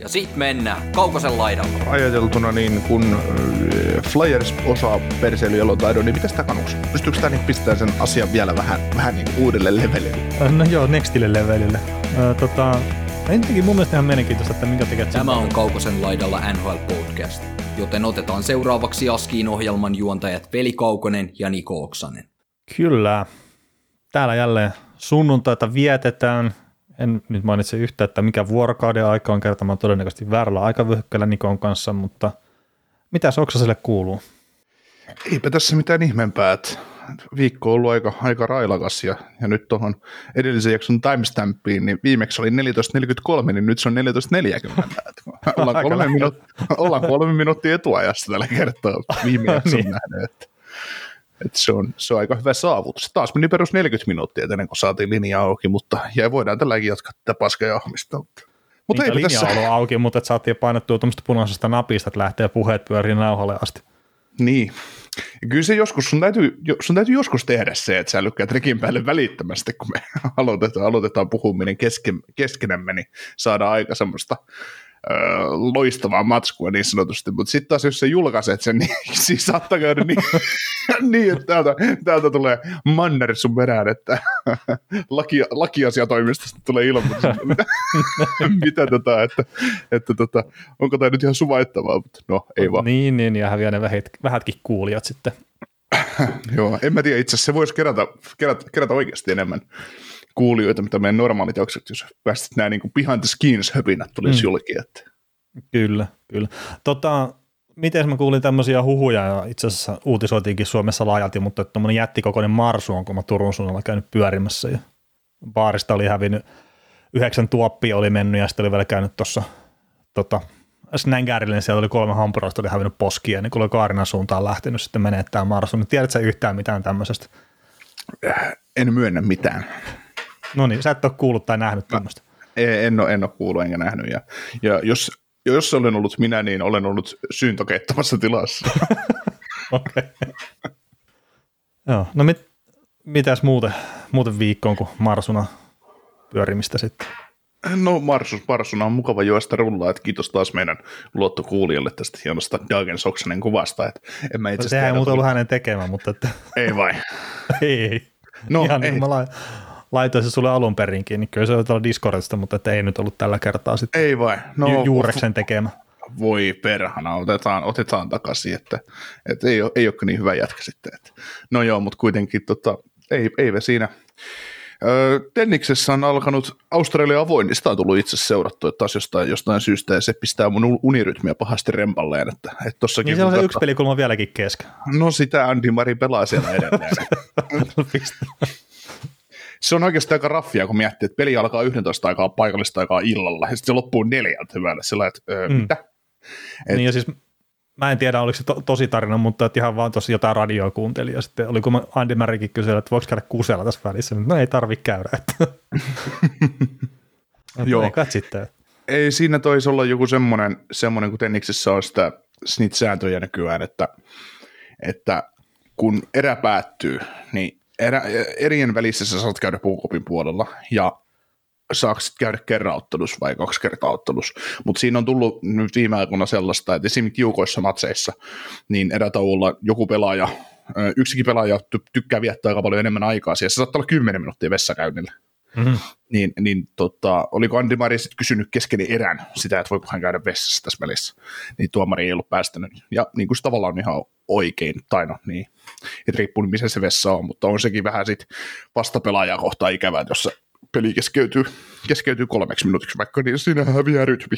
Ja sit mennään Kaukosen laidalla. ajateltuna, niin kun äh, Flyers osaa perseilyjalotaidon, niin mitä sitä kanuksi? Pystyykö tämä niin pistämään sen asian vielä vähän, vähän niin uudelle levelille? No joo, nextille levelille. Ö, tota, ensinnäkin mun mielestä ihan mielenkiintoista, että minkä takia Tämä on Kaukosen laidalla NHL Podcast, joten otetaan seuraavaksi Askiin ohjelman juontajat Veli Kaukonen ja Niko Oksanen. Kyllä. Täällä jälleen sunnuntaita vietetään. En nyt mainitse yhtä, että mikä vuorokauden aika on kertomaan todennäköisesti väärällä aikavyöhykkeellä Nikon kanssa, mutta mitä Oksaselle kuuluu? Eipä tässä mitään ihmeempää, että viikko on ollut aika, aika railakas ja, ja nyt tuohon edellisen jakson timestampiin, niin viimeksi oli 14.43, niin nyt se on 14.40. Että ollaan, kolme minuut, ollaan kolme minuuttia etuajassa tällä kertaa viime jakson Niin. nähden. Että se, on, se on aika hyvä saavutus. Taas meni perus 40 minuuttia ennen kuin saatiin linja auki, mutta ja voidaan tälläkin jatkaa tätä paskajahmista. Mutta, mutta eipä linja tässä, on auki, mutta et saatiin painettua tuommoista punaisesta napista, että lähtee puheet pyöriin nauhalle asti. Niin. Ja kyllä se joskus, sun täytyy, sun täytyy joskus tehdä se, että sä lykkäät rekin päälle välittömästi, kun me aloitetaan, aloitetaan puhuminen kesken, keskenämme, niin saadaan aika semmoista loistavaa matskua niin sanotusti, mutta sitten taas jos sä julkaiset sen, niin siis saattaa käydä niin, niin että täältä, täältä tulee manner sun perään, että laki, lakiasiatoimistosta tulee ilmoitus, mitä, mitä tota, että, että tota, onko tämä nyt ihan suvaittavaa, mutta no ei vaan. Niin, niin, ja häviää ne vähät, vähätkin kuulijat sitten. Joo, en mä tiedä, itse asiassa se voisi kerätä, kerätä, kerätä oikeasti enemmän kuulijoita, mitä meidän normaalit jaksot, jos päästit nämä niin behind the skins höpinät tulisi Mm. julki. Että. Kyllä, kyllä. Tota, miten mä kuulin tämmöisiä huhuja, ja itse asiassa uutisoitiinkin Suomessa laajalti, mutta että tuommoinen jättikokoinen marsu on, kun mä Turun suunnalla käynyt pyörimässä, ja baarista oli hävinnyt, yhdeksän tuoppia oli mennyt, ja sitten oli vielä käynyt tuossa tota, Snängärille, niin siellä oli kolme hampurasta, oli hävinnyt poskia, niin kun oli Kaarinan suuntaan lähtenyt sitten menee tämä marsu, niin tiedätkö sä yhtään mitään tämmöisestä? En myönnä mitään. No niin, sä et ole kuullut tai nähnyt tämmöistä. En, en, ole, en ole kuullut enkä nähnyt. Ja, ja jos, jos olen ollut minä, niin olen ollut syyntokeettomassa tilassa. Okei. Joo, no mit, mitäs muuten, muuten viikkoon kuin marsuna pyörimistä sitten? No Marsus Parsuna on mukava juosta rullaa, että kiitos taas meidän luottokuulijalle tästä hienosta Dagen Soksanen kuvasta. Että en mä itse asiassa Sehän ei muuta ollut hänen tekemä, mutta että, Ei vai? ei, ei. No, Ihan ei. niin mä lai- laitoin se sulle alun perinkin, niin kyllä se oli tuolla Discordista, mutta että ei nyt ollut tällä kertaa sitten Ei vai? no, Ju- Juureksen tekemä. voi perhana, otetaan, otetaan takaisin, että, että ei, ole, ei ole niin hyvä jätkä sitten. Että. No joo, mutta kuitenkin tota, ei, eipä siinä. Öö, Tenniksessä on alkanut Australian avoin, niin sitä on tullut itse seurattua taas jostain, jostain syystä, ja se pistää mun unirytmiä pahasti rempalleen. Että, että tossakin, Niin se on se tota- yksi pelikulma vieläkin kesken. No sitä Andy Mari pelaa siellä edelleen. se on oikeastaan aika raffia, kun miettii, että peli alkaa 11 aikaa paikallista aikaa illalla, ja sitten se loppuu neljältä hyvällä. Sillä että, öö, Mm. mitä? Et- Niin ja siis mä en tiedä, oliko se to- tosi tarina, mutta että ihan vaan tosi jotain radioa kuuntelin ja sitten oli kun mä Andy Märikin kyseli, että voiko käydä kusella tässä välissä, niin no ei tarvi käydä. Että. Joo. Ei sitten. Ei siinä toisi olla joku semmoinen, semmoinen kun Tenniksessä on sitä, niitä sääntöjä nykyään, että, että kun erä päättyy, niin erä, erien välissä sä saat käydä puukopin puolella ja saako sit käydä kerran ottelussa vai kaksi kertaa ottelussa. Mutta siinä on tullut nyt viime aikoina sellaista, että esimerkiksi tiukoissa matseissa, niin erätauolla joku pelaaja, yksikin pelaaja ty- tykkää viettää aika paljon enemmän aikaa. Se saattaa olla 10 minuuttia vessakäynnillä Mm-hmm. niin, niin tota, oliko Mari sitten kysynyt kesken erän sitä, että voiko hän käydä vessassa tässä välissä, niin tuomari ei ollut päästänyt. Ja niin kuin se tavallaan on ihan oikein, tai no niin, että riippuu missä se vessa on, mutta on sekin vähän sitten vastapelaajaa kohtaan ikävää, jos se peli keskeytyy, keskeytyy kolmeksi minuutiksi vaikka, niin siinä häviää rytmi.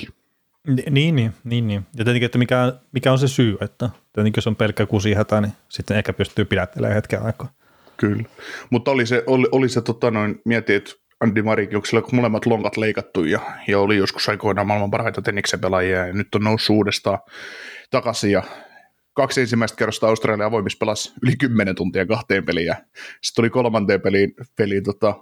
Niin, niin, niin, niin. Ja tietenkin, että mikä, mikä on se syy, että tietenkin jos on pelkkä kusihätä, niin sitten ehkä pystyy pidättelemään hetken aikaa. Kyllä, mutta oli se, oli, oli se tota noin, mietin, että Andy Marikiuksella molemmat lonkat leikattu ja, ja oli joskus aikoinaan maailman parhaita tenniksen pelaajia ja nyt on noussut uudestaan takaisin ja kaksi ensimmäistä kerrosta Australia avoimissa pelasi yli 10 tuntia kahteen peliin ja sitten tuli kolmanteen peliin, peliin tota,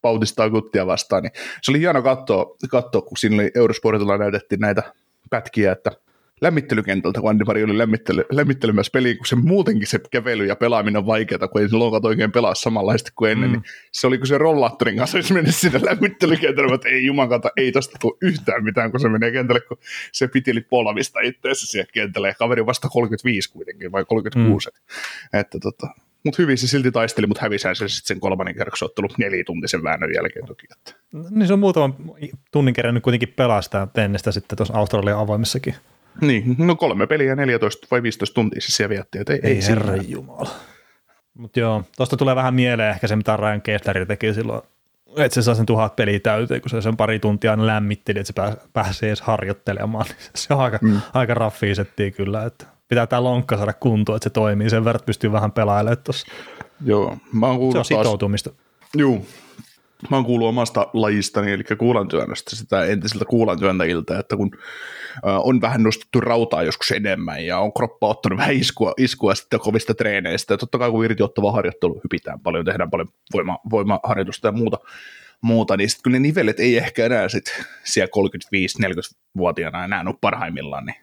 pautistaa kuttia vastaan, niin se oli hieno katsoa, katsoa kun siinä oli Eurosportilla näytettiin näitä pätkiä, että lämmittelykentältä, kun Andy oli lämmittely, lämmittelemässä peliä, kun se muutenkin se kävely ja pelaaminen on vaikeaa, kun ei se lonkat oikein pelaa samanlaista kuin ennen, mm. niin se oli kun se rollaattorin kanssa olisi mennyt sinne lämmittelykentälle, että ei jumankata, ei tosta tule yhtään mitään, kun se menee kentälle, kun se piteli polvista itseänsä siihen kentälle, ja kaveri vasta 35 kuitenkin, vai 36. Mm. Että tota, mutta hyvin se silti taisteli, mutta hävisi se sitten sen kolmannen kerroksen ottelu nelituntisen väännön jälkeen toki. Että. Niin se on muutaman tunnin kerran kuitenkin pelaa sitä tennistä sitten tuossa Australian avoimessakin. Niin, no kolme peliä 14 vai 15 tuntia se siellä vietti, ei, ei, ei herra jumala. Mutta joo, tuosta tulee vähän mieleen ehkä se, mitä Ryan Kessler teki silloin, että se saa sen tuhat peliä täyteen, kun se sen pari tuntia aina lämmitteli, että se pääsee edes harjoittelemaan. Se on aika, mm. aika raffia settiä kyllä, että pitää tämä lonkka saada kuntoon, että se toimii. Sen verran pystyy vähän pelailemaan tuossa. Joo, mä oon Se on sitoutumista. Taas, joo, mä oon kuullut omasta lajistani, eli kuulantyönnöstä sitä entisiltä kuulantyöntäjiltä, että kun on vähän nostettu rautaa joskus enemmän ja on kroppa ottanut vähän iskua, iskua sitten kovista treeneistä. Ja totta kai kun irtiottava harjoittelu hypitään paljon, tehdään paljon voima, voimaharjoitusta ja muuta, muuta niin sitten kun ne nivelet ei ehkä enää sit siellä 35-40-vuotiaana enää ole parhaimmillaan, niin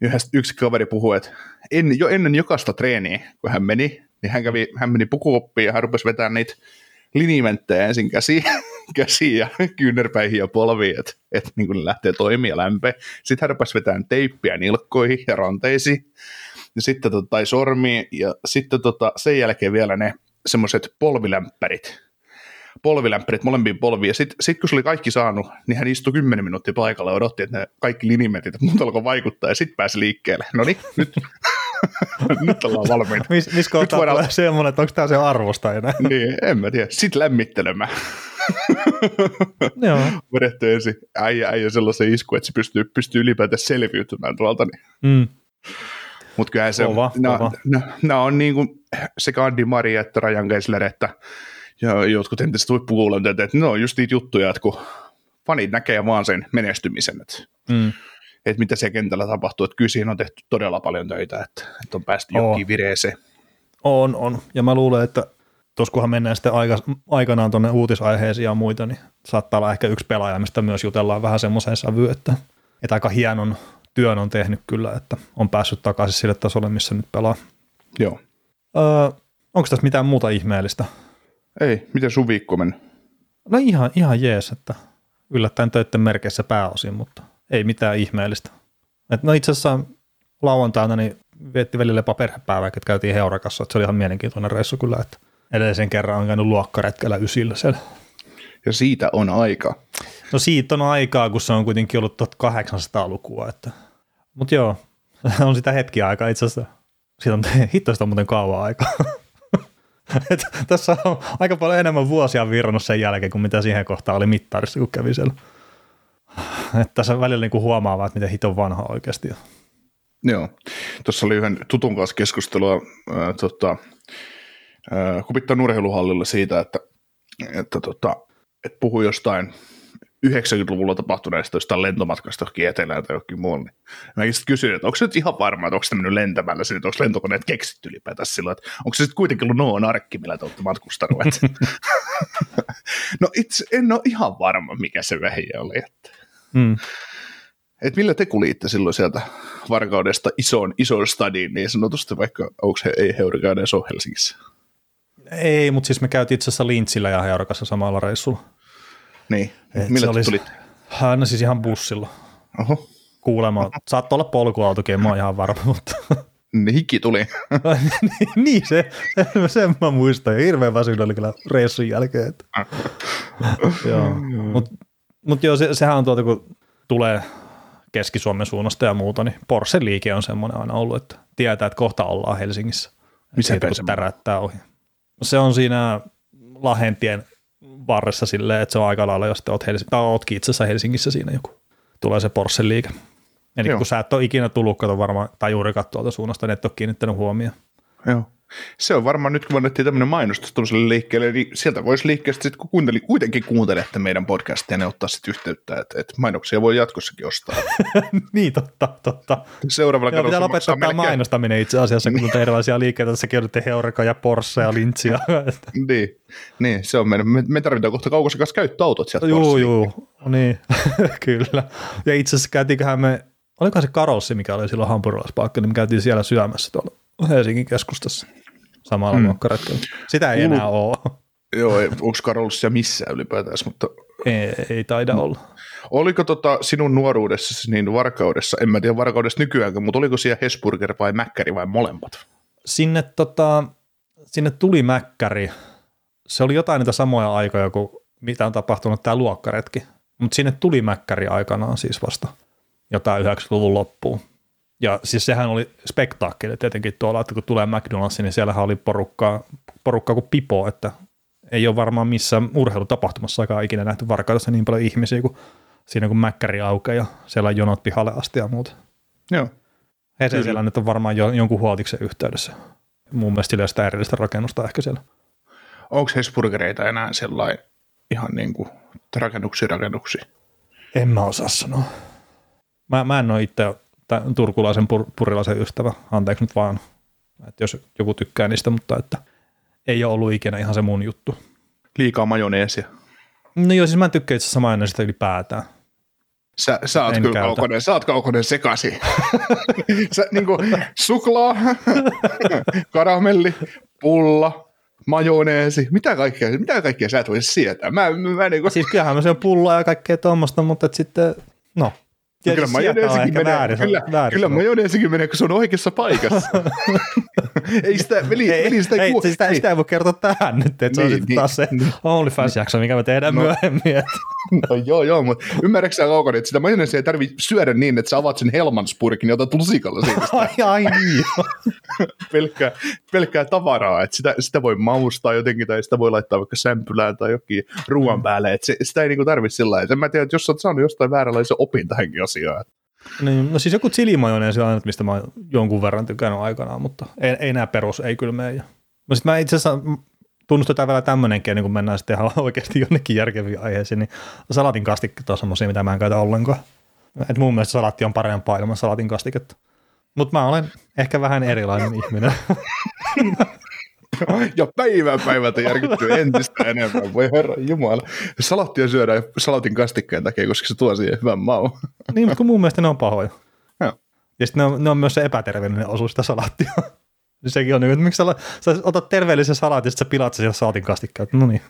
yhdessä, yksi kaveri puhui, että en, jo ennen jokaista treeniä, kun hän meni, niin hän, kävi, hän meni pukuoppiin ja hän rupesi vetämään niitä linimenttejä ensin käsiin, käsiin ja kyynärpäihin ja polviin, että et, niin ne lähtee toimia ja lämpöä. Sitten hän rupesi vetämään teippiä nilkkoihin ja ranteisiin, ja sitten tota, tai sormiin, ja sitten tota, sen jälkeen vielä ne semmoiset polvilämpärit, polvilämpärit molempiin polviin, ja sitten sit kun se oli kaikki saanut, niin hän istui 10 minuuttia paikalla ja odotti, että ne kaikki linimetit, muuta alkoi vaikuttaa, ja sitten pääsi liikkeelle. No niin, nyt Nyt ollaan valmiita. Mis, missä kohtaa voidaan... tulee semmoinen, että onko tämä se arvosta enää? niin, en mä tiedä. Sitten lämmittelemään. Joo. Vedetty ensin äijä, äijä sellaisen isku, että se pystyy, pystyy ylipäätään selviytymään tuolta. Niin. Mm. Mutta kyllä se, kova, no, kova. No, no, on niin kuin sekä Andy Maria että Rajan Gessler, että ja jotkut entiset huippukuulentajat, että ne on just niitä juttuja, että kun fanit näkee vaan sen menestymisen, että mm että mitä siellä kentällä tapahtuu. Että kyllä siinä on tehty todella paljon töitä, että, että on päästy oh. jokin vireeseen. On, on. Ja mä luulen, että tuossa kunhan mennään sitten aika, aikanaan tuonne uutisaiheisiin ja muita, niin saattaa olla ehkä yksi pelaaja, mistä myös jutellaan vähän semmoiseen sävyyn, että, että aika hienon työn on tehnyt kyllä, että on päässyt takaisin sille tasolle, missä nyt pelaa. Joo. Öö, onko tässä mitään muuta ihmeellistä? Ei, miten sun viikko meni? No ihan, ihan jees, että yllättäen töiden merkeissä pääosin, mutta ei mitään ihmeellistä. Et no itse asiassa lauantaina niin vietti välillä jopa perhepäivää, että käytiin Heurakassa, että se oli ihan mielenkiintoinen reissu kyllä, että edellisen kerran on käynyt luokkaretkellä ysillä siellä. Ja siitä on aika. No siitä on aikaa, kun se on kuitenkin ollut 1800-lukua. Että. Mutta joo, on sitä hetki aikaa itse asiassa. Siitä on hittoista muuten kauan aikaa. Et tässä on aika paljon enemmän vuosia virrannut sen jälkeen, kuin mitä siihen kohtaan oli mittarissa, kun kävi siellä. Että tässä välillä niin kuin huomaa vaan, että miten hiton vanha oikeasti on. Joo. Tuossa oli yhden tutun kanssa keskustelua äh, tota, äh, kupittaa urheiluhallilla siitä, että, että, tota, että puhuu jostain 90-luvulla tapahtuneesta jostain lentomatkasta johonkin etelään tai johonkin muualle. Mä sitten kysyin, että onko se nyt ihan varma, että onko se mennyt lentämällä sinne, onko lentokoneet keksitty ylipäätään silloin, että onko se sitten kuitenkin ollut Noon arkki, millä te olette matkustanut. no itse en ole ihan varma, mikä se vähiä oli. Että. Mm. Et millä te kulitte silloin sieltä Varkaudesta isoon, isoon stadiin niin sanotusti, vaikka onko he, ei Heurika edes ole Helsingissä? Ei, mutta siis me käytiin itse asiassa Lintsillä ja Heurakassa samalla reissulla. Niin, Et millä te tulit? No siis ihan bussilla. Oho. Kuulemma. Saattoi olla polkuautokin, mä oon ihan varma, mutta... Niin, hiki tuli. niin, se, se, sen mä muistan. Hirveän väsynyt oli kyllä reissun jälkeen. Että. joo. Mutta mut joo, se, sehän on tuota, kun tulee Keski-Suomen suunnasta ja muuta, niin Porsche liike on semmoinen aina ollut, että tietää, että kohta ollaan Helsingissä. Missä päin se tärättää ohi. Se on siinä Lahentien varressa silleen, että se on aika lailla, jos te oot, Helsing- tai ootkin itse asiassa Helsingissä siinä joku, tulee se Porsche liike. Eli Joo. kun sä et ole ikinä tullut kato varmaan, tai juuri tuolta suunnasta, niin et ole kiinnittänyt huomioon. Joo. Se on varmaan nyt, kun annettiin tämmöinen mainostus tuollaiselle liikkeelle, niin sieltä voisi liikkeelle sitten, kun kuunteli, kuitenkin kuuntelette meidän podcastia, ne ottaa sitten yhteyttä, että, että mainoksia voi jatkossakin ostaa. niin, totta, totta. Seuraavalla Joo, pitää lopettaa tämä mainostaminen itse asiassa, kun on erilaisia liikkeitä, tässä kerrotte Heureka ja Porsche ja Lintsia. Niin, niin, se on meidän. Me, me tarvitaan kohta kaukossa kanssa käyttöautot sieltä. Juu, juu, niin, kyllä. Ja itse asiassa käytiinköhän me, olikohan se Karolsi, mikä oli silloin hampurilaispaikka, niin me käytiin siellä syömässä tuolla Helsingin keskustassa samalla mm. luokkaretkellä. Sitä ei enää ole. Joo, onko Karolissa missään ylipäätään, mutta Ei, ei taida olla. oliko tota sinun nuoruudessasi niin varkaudessa, en mä tiedä varkaudessa nykyäänkään, mutta oliko siellä Hesburger vai Mäkkäri vai molemmat? Sinne, tota, sinne tuli mäkkäri. Se oli jotain niitä samoja aikoja kuin mitä on tapahtunut tämä luokkaretki. Mutta sinne tuli mäkkäri aikanaan siis vasta jotain 90-luvun loppuun. Ja siis sehän oli spektaakkeli tietenkin tuolla, että kun tulee McDonald's, niin siellähän oli porukkaa, porukkaa kuin pipo, että ei ole varmaan missään urheilutapahtumassakaan ikinä nähty Varkaudessa niin paljon ihmisiä kuin siinä kun mäkkäri aukeaa ja siellä on jonot pihalle asti ja muuta. Joo. Hese siellä nyt on varmaan jo, jonkun huoltiksen yhteydessä. Mun mielestä sillä sitä erillistä rakennusta ehkä siellä. Onko Hesburgereita enää sellainen ihan niin kuin rakennuksia rakennuksia? En mä osaa sanoa. Mä, mä en ole itse tä- turkulaisen pur, purilaisen ystävä, anteeksi nyt vaan, että jos joku tykkää niistä, mutta että ei ole ollut ikinä ihan se mun juttu. Liikaa majoneesia. No joo, siis mä en tykkää itse asiassa mainosista ylipäätään. Sä, sä oot En kyllä käytä. kaukonen, sä oot kaukonen sekasi. sä niinku suklaa, karamelli, pulla, majoneesi, mitä kaikkea, mitä kaikkea sä et voisi sietää. Mä, mä niinku, Siis kyllähän mä syön pullaa ja kaikkea tuommoista, mutta et sitten, no. Kyllä Tietysti sieltä on majoneesikin menee, kyllä, kyllä majoneesikin menee, kun se on oikeassa paikassa. ei sitä, veli, Ei, veli sitä ei, kuo- siis sitä, ei. sitä ei voi kertoa tähän nyt, että se on Niin, sitten niin, taas se niin. OnlyFans-jakso, mikä me tehdään No. myöhemmin. että- No, joo, joo, mutta ymmärrätkö sä kaukonen, että sitä majoneesia ei tarvitse syödä niin, että sä avaat sen helmanspurkin ja otat lusikalla siitä Ai, ai niin. pelkkää, pelkkää tavaraa, että sitä, sitä voi maustaa jotenkin tai sitä voi laittaa vaikka sämpylään tai jokin ruoan päälle, että se, sitä ei niinku tarvitse sillä lailla. Mä tiedän, että jos sä oot saanut jostain vääränlaisen opin tähänkin asiaan. Niin, no siis joku chilimajoneesi on ainut, mistä mä oon jonkun verran tykännyt aikanaan, mutta ei, ei nämä perus, ei kyllä mene. No sit mä itse asiassa tunnustetaan vielä tämmöinenkin, niin kun mennään sitten ihan oikeasti jonnekin järkeviin aiheisiin, niin salatin kastikkeet on semmoisia, mitä mä en käytä ollenkaan. Et mun mielestä salatti on parempaa ilman salatin kastiketta. Mutta mä olen ehkä vähän erilainen ihminen. Ja päivä päivältä järkyttyy entistä enemmän. Voi herra jumala. Salattia syödään salatin kastikkeen takia, koska se tuo siihen hyvän maun. niin, mutta kun mun mielestä ne on pahoja. Joo. Ja sitten ne on, ne on myös se epäterveellinen osuus sitä salaattia. Sekin on niin, että miksi sä, sä otat terveellisen salaatin, sitten sä pilaat sen sieltä salatin kastikkeen. No niin.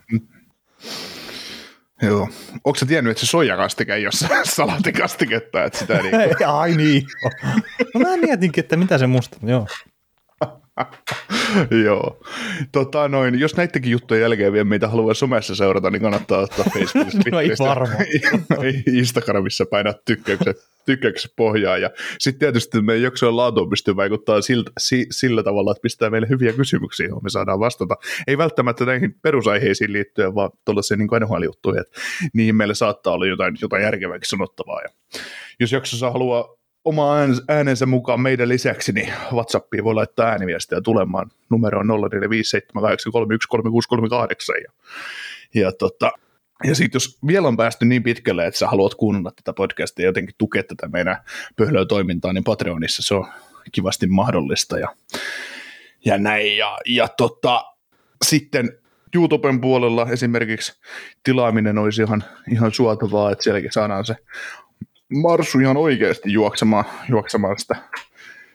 Joo. Onko sä tiennyt, että se soijakastike ei ole salaattikastiketta, että sitä niin Ei, ai niin. No mä mietinkin, että mitä se musta, joo. Joo. Tota noin, jos näidenkin juttujen jälkeen vielä meitä haluaa somessa seurata, niin kannattaa ottaa Facebookissa, No ei varmaan. Instagramissa painaa tykkäykset, tykkäykset pohjaan. Ja sitten tietysti meidän jaksojen laatuun pystyy vaikuttaa siltä, si, sillä tavalla, että pistää meille hyviä kysymyksiä, joihin me saadaan vastata. Ei välttämättä näihin perusaiheisiin liittyen, vaan tuollaisiin niin NHL-juttuihin, että niihin meille saattaa olla jotain, jotain järkevääkin sanottavaa. Ja jos jaksossa haluaa oma ään- äänensä mukaan meidän lisäksi, niin WhatsAppiin voi laittaa ääniviestiä tulemaan. Numero on 0457831638. Ja, ja, tota, ja sitten jos vielä on päästy niin pitkälle, että sä haluat kuunnella tätä podcastia ja jotenkin tukea tätä meidän pöhlöä toimintaa, niin Patreonissa se on kivasti mahdollista. Ja, ja näin. Ja, ja tota, sitten YouTuben puolella esimerkiksi tilaaminen olisi ihan, ihan suotavaa, että sielläkin saadaan se Marsu ihan oikeasti juoksemaan, juoksemaan sitä,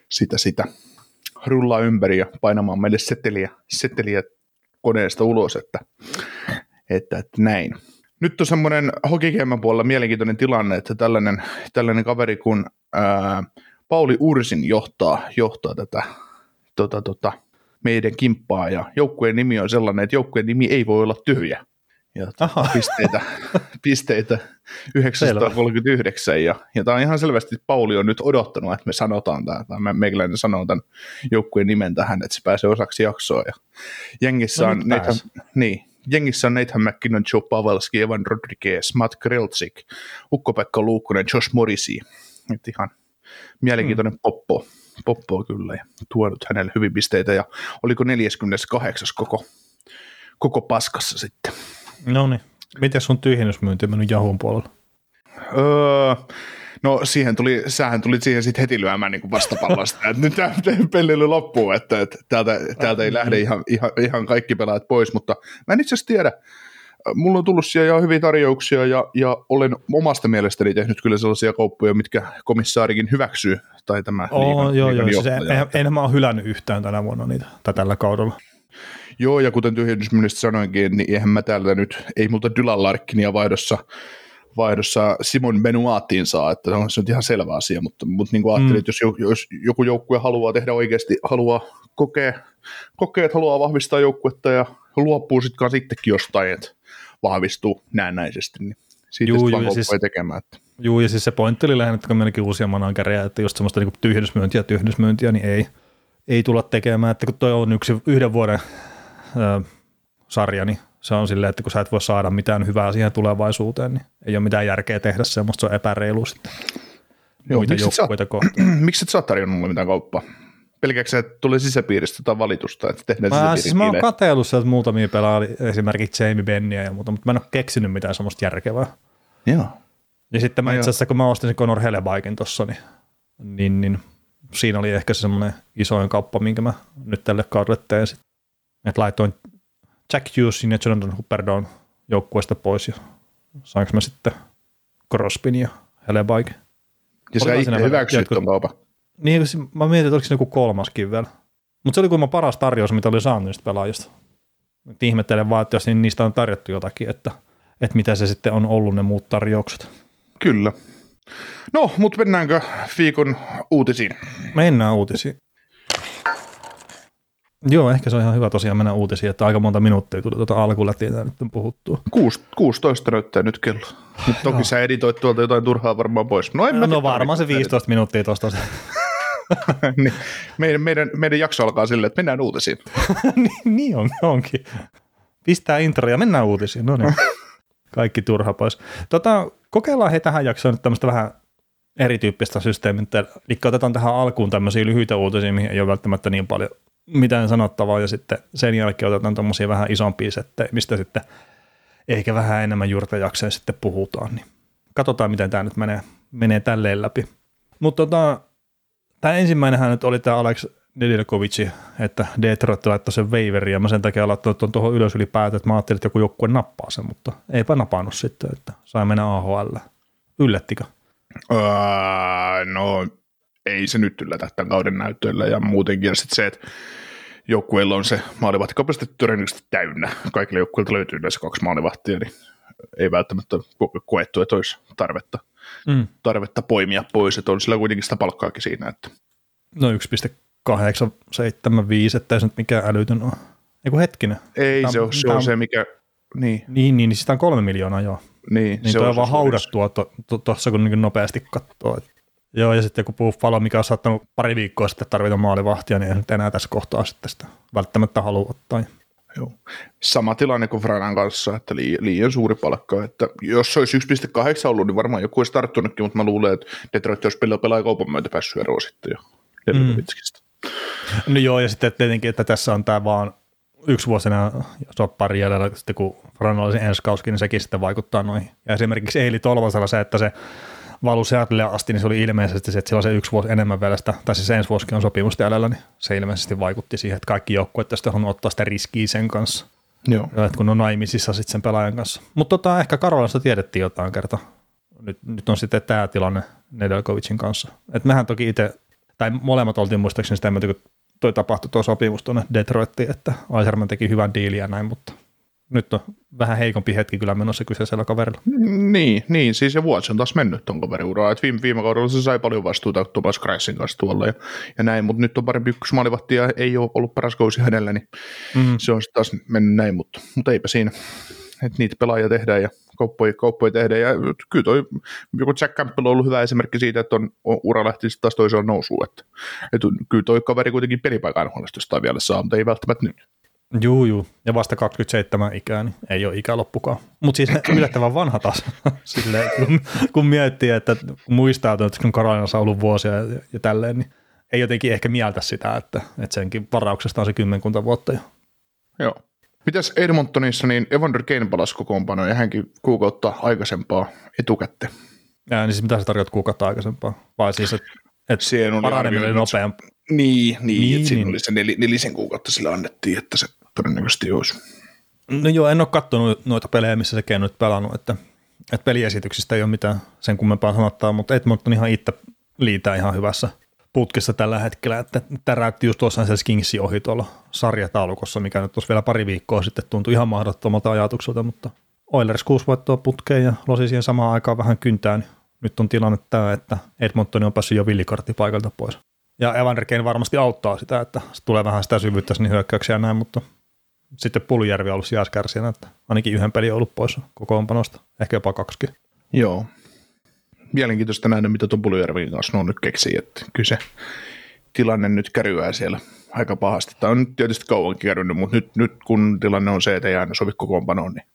sitä, sitä rullaa ympäri ja painamaan meille seteliä, seteliä koneesta ulos, että, että, että näin. Nyt on semmoinen hokikeiman puolella mielenkiintoinen tilanne, että tällainen, tällainen kaveri kuin ää, Pauli Ursin johtaa, johtaa tätä tota, tota, meidän kimppaa ja joukkueen nimi on sellainen, että joukkueen nimi ei voi olla tyhjä. Ja Aha. pisteitä, pisteitä 939 ja, ja tämä on ihan selvästi, että Pauli on nyt odottanut, että me sanotaan tämä, tai me, meikäläinen sanoo tämän joukkueen nimen tähän, että se pääsee osaksi jaksoa ja jengissä No on Nathan, niin, jengissä on Nathan McKinnon, Joe Pavelski, Evan Rodriguez, Matt Kreltsik, Ukko-Pekka Luukkonen, Josh Morrissey, että ihan mielenkiintoinen Hmm. poppo, poppoa kyllä ja tuonut hänelle hyvin pisteitä ja oliko 48 koko, koko paskassa sitten. No niin. Miten sun tyhjennysmyynti on mennyt Jahun puolella? Öö, no siihen tuli, sähän tuli siihen sitten heti lyömään niin vastapallosta, että nyt tämä pelleily loppuu, että, että täältä, täältä ei lähde ihan, ihan, ihan kaikki pelaat pois, mutta mä en itse asiassa tiedä, mulla on tullut siellä jo hyviä tarjouksia ja, ja olen omasta mielestäni tehnyt kyllä sellaisia kauppoja, mitkä komissaarikin hyväksyy. Tai tämä oh, liigan, joo, liigan joo, siis johtaja. en, en, mä ole hylännyt yhtään tänä vuonna niitä, tai tällä kaudella. Joo, ja kuten tyhjennysmyynnistä sanoinkin, niin eihän mä täältä nyt, ei multa Dylan Larkinia vaihdossa, vaihdossa Simon Benuatiin saa, että se on ihan selvä asia, mutta, mutta niin kuin ajattelin, mm. että jos, jos joku joukkue haluaa tehdä oikeasti, haluaa kokea, kokea että haluaa vahvistaa joukkuetta ja luopuu sitten sittenkin jostain, että vahvistuu näennäisesti, niin siitä Juu, Juu, juu, siis- tekemään. Että. Joo, ja siis se pointti oli lähinnä, että kun meilläkin uusia managereja, että just semmoista niin tyhjennysmyyntiä tyhjennysmyyntiä, niin ei, ei tulla tekemään, että kun toi on yksi yhden vuoden ö, sarja, niin se on silleen, että kun sä et voi saada mitään hyvää siihen tulevaisuuteen, niin ei ole mitään järkeä tehdä semmoista, se on epäreilu sitten Joo, muita miksi et joukkueita kohtaan. Miksi et sä oot tarjonnut mulle mitään kauppaa? Pelkääkö että tulee sisäpiiristä tai valitusta, että tehdään Mä, siis mä oon kiinni? katsellut sieltä muutamia pelaajia, esimerkiksi Jamie Benniä ja muuta, mutta mä en ole keksinyt mitään semmoista järkevää. Joo. Ja sitten mä itse asiassa, kun mä ostin sen Conor Helebaikin tuossa, niin, niin, niin, siinä oli ehkä se semmoinen isoin kauppa, minkä mä nyt tälle kaudelle teen. sit. Että laitoin Jack Hughesin ja Jonathan Hupperdon joukkueesta pois ja saanko mä sitten Crosbyn ja Helebaikin. Ja sä itse hyväksyt jotkut- ton kaupan. Niin, mä mietin, että oliko se joku kolmaskin vielä. Mutta se oli kuulemma paras tarjous, mitä oli saanut niistä pelaajista. Et ihmettelen vaan, että jos niin niistä on tarjottu jotakin, että, että mitä se sitten on ollut ne muut tarjoukset. Kyllä. No, mutta mennäänkö viikon uutisiin? Mennään uutisiin. Joo, ehkä se on ihan hyvä tosiaan mennä uutisiin, että aika monta minuuttia tuli tuota alkulätiä nyt on puhuttua. Kuus, 16 näyttää nyt kello. Nyt toki sä editoit tuolta jotain turhaa varmaan pois. No, en No tiedä, varmaan se tarvitsetko 15 minuuttia tuosta. niin, meidän, meidän, meidän jakso alkaa silleen, että mennään uutisiin. niin, niin on, onkin. Pistää intro ja mennään uutisiin. No niin. Kaikki turha pois. Tota, kokeillaan he tähän jaksoon nyt tämmöistä vähän erityyppistä systeemiä. Eli otetaan tähän alkuun tämmöisiä lyhyitä uutisia, mihin ei ole välttämättä niin paljon mitään sanottavaa, ja sitten sen jälkeen otetaan tämmöisiä vähän isompia settejä, mistä sitten ehkä vähän enemmän juurtajakseen sitten puhutaan. Niin katsotaan, miten tämä nyt menee, menee tälleen läpi. Mutta tota, tämä ensimmäinenhän nyt oli tämä Alex Nedeljkovic, että Detroit laittoi sen waiveriin, ja mä sen takia laittanut tuon tuohon ylös ylipäätään, että mä ajattelin, että joku joukkue nappaa sen, mutta eipä napannut sitten, että sai mennä AHL. Yllättikö? Öö, no, ei se nyt yllätä tämän kauden näyttöillä ja muutenkin. Ja sitten se, että joukkueilla on se maalivahtikapastetti todennäköisesti täynnä. Kaikille joukkueilta löytyy yleensä kaksi maalivahtia, niin ei välttämättä ko- koettu, että olisi tarvetta, Mm. tarvetta poimia pois. Että on sillä kuitenkin sitä palkkaakin siinä. Että. No 1,875, että ei se nyt mikään älytön ole. Eiku hetkinen. Ei, Tää- se on, se, on on- se, mikä... Niin, Niin, niin, niin sitä on kolme miljoonaa, joo. niin, Niin se on se vaan haudattua tuossa, to, tuossa, kun niin nopeasti katsoo. Et. Joo, ja sitten joku Buffalo, mikä on saattanut pari viikkoa sitten tarvita maalivahtia, niin ei nyt enää tässä kohtaa sitten sitä välttämättä halua ottaa. Joo. Sama tilanne kuin Franan kanssa, että liian, liian suuri palkka. Että jos se olisi 1,8 ollut, niin varmaan joku olisi tarttunutkin, mutta mä luulen, että Detroit olisi pelaa pelaajakaupan myötä päässyt eroon sitten jo Delkovitskista. No joo, ja sitten tietenkin, että tässä on tämä vaan yksi vuosi enää soppari jäljellä, sitten kun Frano olisi ensi kauskin, niin sekin sitten vaikuttaa noihin. Ja esimerkiksi Eili Tolvasella se, että se valui Seattlelle asti, niin se oli ilmeisesti se, että sillä on se yksi vuosi enemmän vielä sitä, tai siis ensi vuosikin on sopimusta jäljellä, niin se ilmeisesti vaikutti siihen, että kaikki joukkueet tästä on ottaa sitä riskiä sen kanssa. Joo. Ja että kun on naimisissa sitten sen pelaajan kanssa. Mutta tota, ehkä Karolasta tiedettiin jotain kerta. Nyt, nyt on sitten tämä tilanne Nedelkovicin kanssa. Et mehän toki itse, tai molemmat oltiin muistaakseni sitä kun toi tapahtui tuo sopimus tuonne Detroittiin, että Aiserman teki hyvän diilin ja näin, mutta nyt on vähän heikompi hetki kyllä menossa kyseisellä kaverilla. Niin, niin, siis ja vuosi on taas mennyt ton kaverin uraa. Et viime, viime kaudella se sai paljon vastuuta Thomas Kreissin kanssa tuolla ja, ja näin, mutta nyt on parempi ykkösmaalivahti ja ei ole ollut paras kausi hänellä, niin Mm. se on taas mennyt näin, mutta, mutta eipä siinä. Et niitä pelaajia tehdään ja kauppoja, kauppoja tehdään. Ja kyllä toi, joku Jack Campbell on ollut hyvä esimerkki siitä, että on, on ura lähti taas toiseen nousuun. Että, et kyllä toi kaveri kuitenkin pelipaikan huolestusta vielä saa, mutta ei välttämättä nyt. Juu, juu. Ja vasta 27 ikää, niin ei ole ikä loppukaan. Mutta siis yllättävän vanha taas. Silleen, kun, kun miettii, että kun muistaa, että kun Karolinassa on ollut vuosia ja, ja tälleen, niin ei jotenkin ehkä mieltä sitä, että, että senkin varauksesta on se kymmenkunta vuotta jo. Joo. Mitäs Edmontonissa, niin Evander Kane palasi kokoonpano ja hänkin kuukautta aikaisempaa etukätte. Ja, niin siis mitä se tarkoittaa kuukautta aikaisempaa? Vai siis, että et paraneminen oli nopeampi? Niin, niin, Niin, että siinä niin. oli se nel, nelisen kuukautta sille annettiin, että se todennäköisesti olisi. No joo, en ole katsonut noita pelejä, missä se on nyt pelannut, että, että peliesityksistä ei ole mitään sen kummempaa sanottaa, mutta Edmonton ihan itse liitää ihan hyvässä putkessa tällä hetkellä, että täräytti just tuossa se Kingsin ohi tuolla sarjataulukossa, mikä nyt tuossa vielä pari viikkoa sitten tuntui ihan mahdottomalta ajatukselta, mutta Oilers 6 voittoa putkeen ja losi siihen samaan aikaan vähän kyntää, niin nyt on tilanne tämä, että Edmonton on päässyt jo villikartti paikalta pois. Ja Evander Kane varmasti auttaa sitä, että tulee vähän sitä syvyyttä sinne hyökkäyksiä näin, mutta sitten Puljärvi on ollut sijaiskärsijänä, että ainakin yhden pelin on ollut pois kokoonpanosta, ehkä jopa kaksi. Joo. Mielenkiintoista nähdä, mitä tuon Puljärvin kanssa on nyt keksii, että kyllä se tilanne nyt kärjyää siellä aika pahasti. Tämä on nyt tietysti kauankin kärjynyt, mutta nyt, nyt kun tilanne on se, että ei aina sovi kokoonpanoon, niin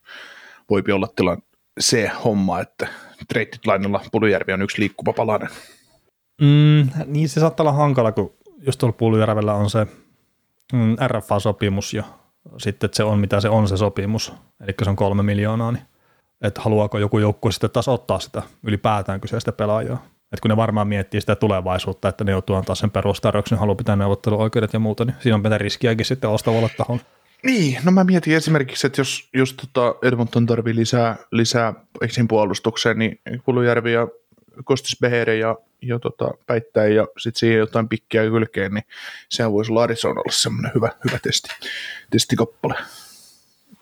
voipi olla tilanne se homma, että treittit lainalla Puljärvi on yksi liikkuva palanen. Mm, niin se saattaa olla hankala, kun just tuolla Puljärvellä on se mm, RFA-sopimus ja sitten että se on mitä se on se sopimus, eli se on kolme miljoonaa, niin että haluaako joku joukkue sitten taas ottaa sitä ylipäätään kyseistä pelaajaa. Että kun ne varmaan miettii sitä tulevaisuutta, että ne joutuu antaa sen perustarjouksen, haluaa pitää neuvotteluoikeudet ja muuta, niin siinä on pitää riskiäkin sitten ostavalle taholle. Niin, no mä mietin esimerkiksi, että jos, jos tota Edmonton tarvii lisää, lisää puolustukseen, niin Kulujärvi ja Kostis Behere ja, ja tota, Päittäin ja sitten siihen jotain pikkiä kylkeen, niin sehän voisi olla Arizonalle semmoinen hyvä, hyvä testi, testikappale.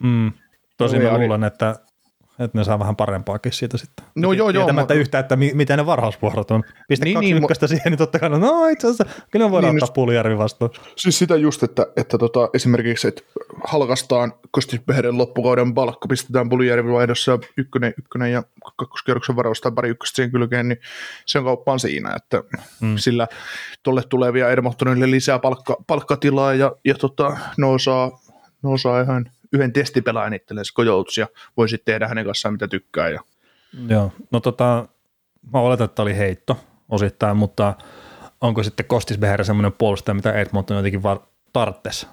Mm. Tosin mä luulen, että, että ne saa vähän parempaakin siitä sitten. No joo, joo, Tietämättä mä- yhtään, että mi- miten ne varhausvuorot on. Pistä Niin, kaksi niin, ykköstä siihen, niin totta kai, no, itse asiassa, kyllä me voidaan Niin, ottaa Puljärvi vastaan. Siis sitä just, että, että tota, esimerkiksi, että halkastaan Kostis Beheren loppukauden palkka, pistetään Pulijärvi vaihdossa ykkönen, ykkönen ja kakkoskierroksen varausta pari ykköstä siihen kylkeen, niin se on kauppaan siinä, että mm. sillä tolle tulee vielä Edmontonille lisää palkka, palkkatilaa ja, ja tota, ne, osaa, ne osaa ihan yhden testipelaajan itselleen skojouts ja voi sitten tehdä hänen kanssaan mitä tykkää. Ja... Joo, no tota, mä oletan, että oli heitto osittain, mutta onko sitten Kostis Behere semmoinen puolustaja, mitä Edmonton jotenkin var- tarttes?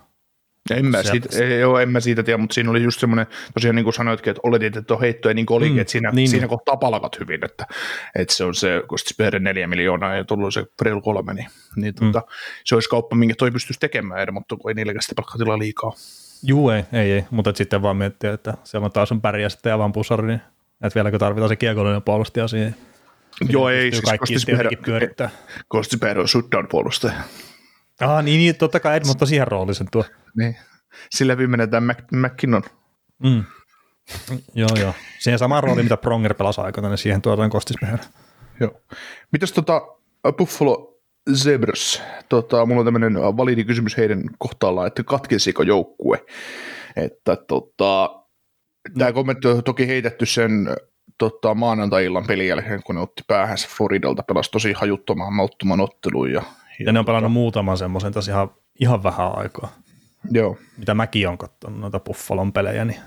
En mä, Sieltä- siitä, ei, joo, en mä siitä tiedä, mutta siinä oli just semmoinen, tosiaan niin kuin sanoitkin, että oletit, että on heitto ja niin kuin olikin, Mm, että siinä, niin. niin. siinä kohtaa palkat hyvin, että, että se on se, kun sitten Spehren neljä miljoonaa ja tullut se reilu kolme, niin, niin Mm. tota, se olisi kauppa, minkä toi pystyisi tekemään, mutta kun ei niilläkään sitä palkkatilaa liikaa. Juu, ei, ei, ei. mutta sitten vaan miettiä, että siellä on taas on pärjää sitten Evan Pusari, niin että vieläkö tarvitaan se kiekollinen puolustaja siihen. Joo, ei, siis kaikki pyörittää. Kostis Speher on shutdown puolustaja. Ah, niin, niin, totta kai Edmonton siihen roolisen tuo. Niin. Sillä viimeinetään Mac, McKinnon. Mm. joo, joo. Siihen samaan rooliin, mitä Pronger pelasi aikana, niin siihen tuodaan Kostis. Joo. Mitäs tota Buffalo Zebras? Tota, mulla on tämmöinen validi kysymys heidän kohtaallaan, että katkesiko joukkue? Että tota, tämä kommentti on toki heitetty sen tota, maanantai-illan pelin jälkeen, kun ne otti päähänsä Floridalta, pelasi tosi hajuttoman, mauttoman ottelun. Ja, Ja ne on pelannut muutaman semmoisen tässä ihan, ihan vähän aikaa. Joo, mitä mäkin on katsonut noita Buffalon pelejä, niin,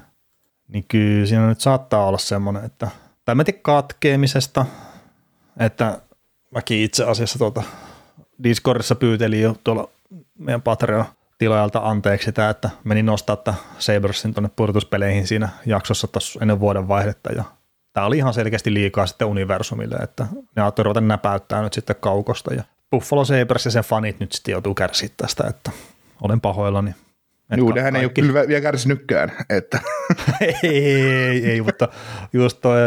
niin kyllä siinä nyt saattaa olla semmoinen, että, tai mä tiedän katkeamisesta, että mäkin itse asiassa tuota Discordissa pyytelin jo tuolla meidän Patreon-tilaajalta anteeksi sitä, että menin nostaa että Sabersin tuonne pudotuspeleihin siinä jaksossa tuossa ennen vuoden vaihdetta ja tämä oli ihan selkeästi liikaa sitten universumille, että ne ajattelivat ruveta näpäyttää nyt sitten kaukosta ja Buffalo Sabres ja sen fanit nyt sitten joutuu kärsiä tästä, että olen pahoillani. Juu, nehän ei ole kyllä vielä kärsinytkään. Että, ei, ei, ei, mutta just toi,